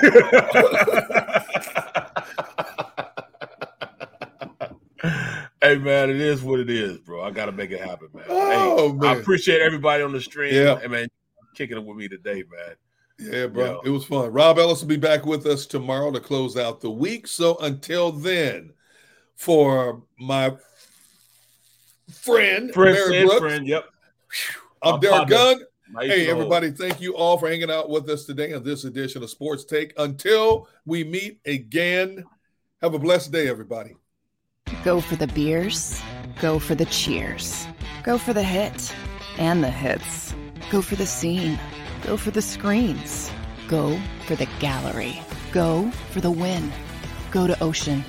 hey man, it is what it is, bro. I gotta make it happen, man. Oh, hey, I appreciate everybody on the stream. Yeah. Hey, man, kicking it with me today, man. Yeah, bro. Yo. It was fun. Rob Ellis will be back with us tomorrow to close out the week. So until then, for my friend, Friend, Mary friend, Brooks, friend. Yep. I'm My Derrick partner. Gunn. Nice Hey, load. everybody, thank you all for hanging out with us today on this edition of Sports Take. Until we meet again, have a blessed day, everybody. Go for the beers, go for the cheers, go for the hit and the hits, go for the scene, go for the screens, go for the gallery, go for the win, go to Ocean.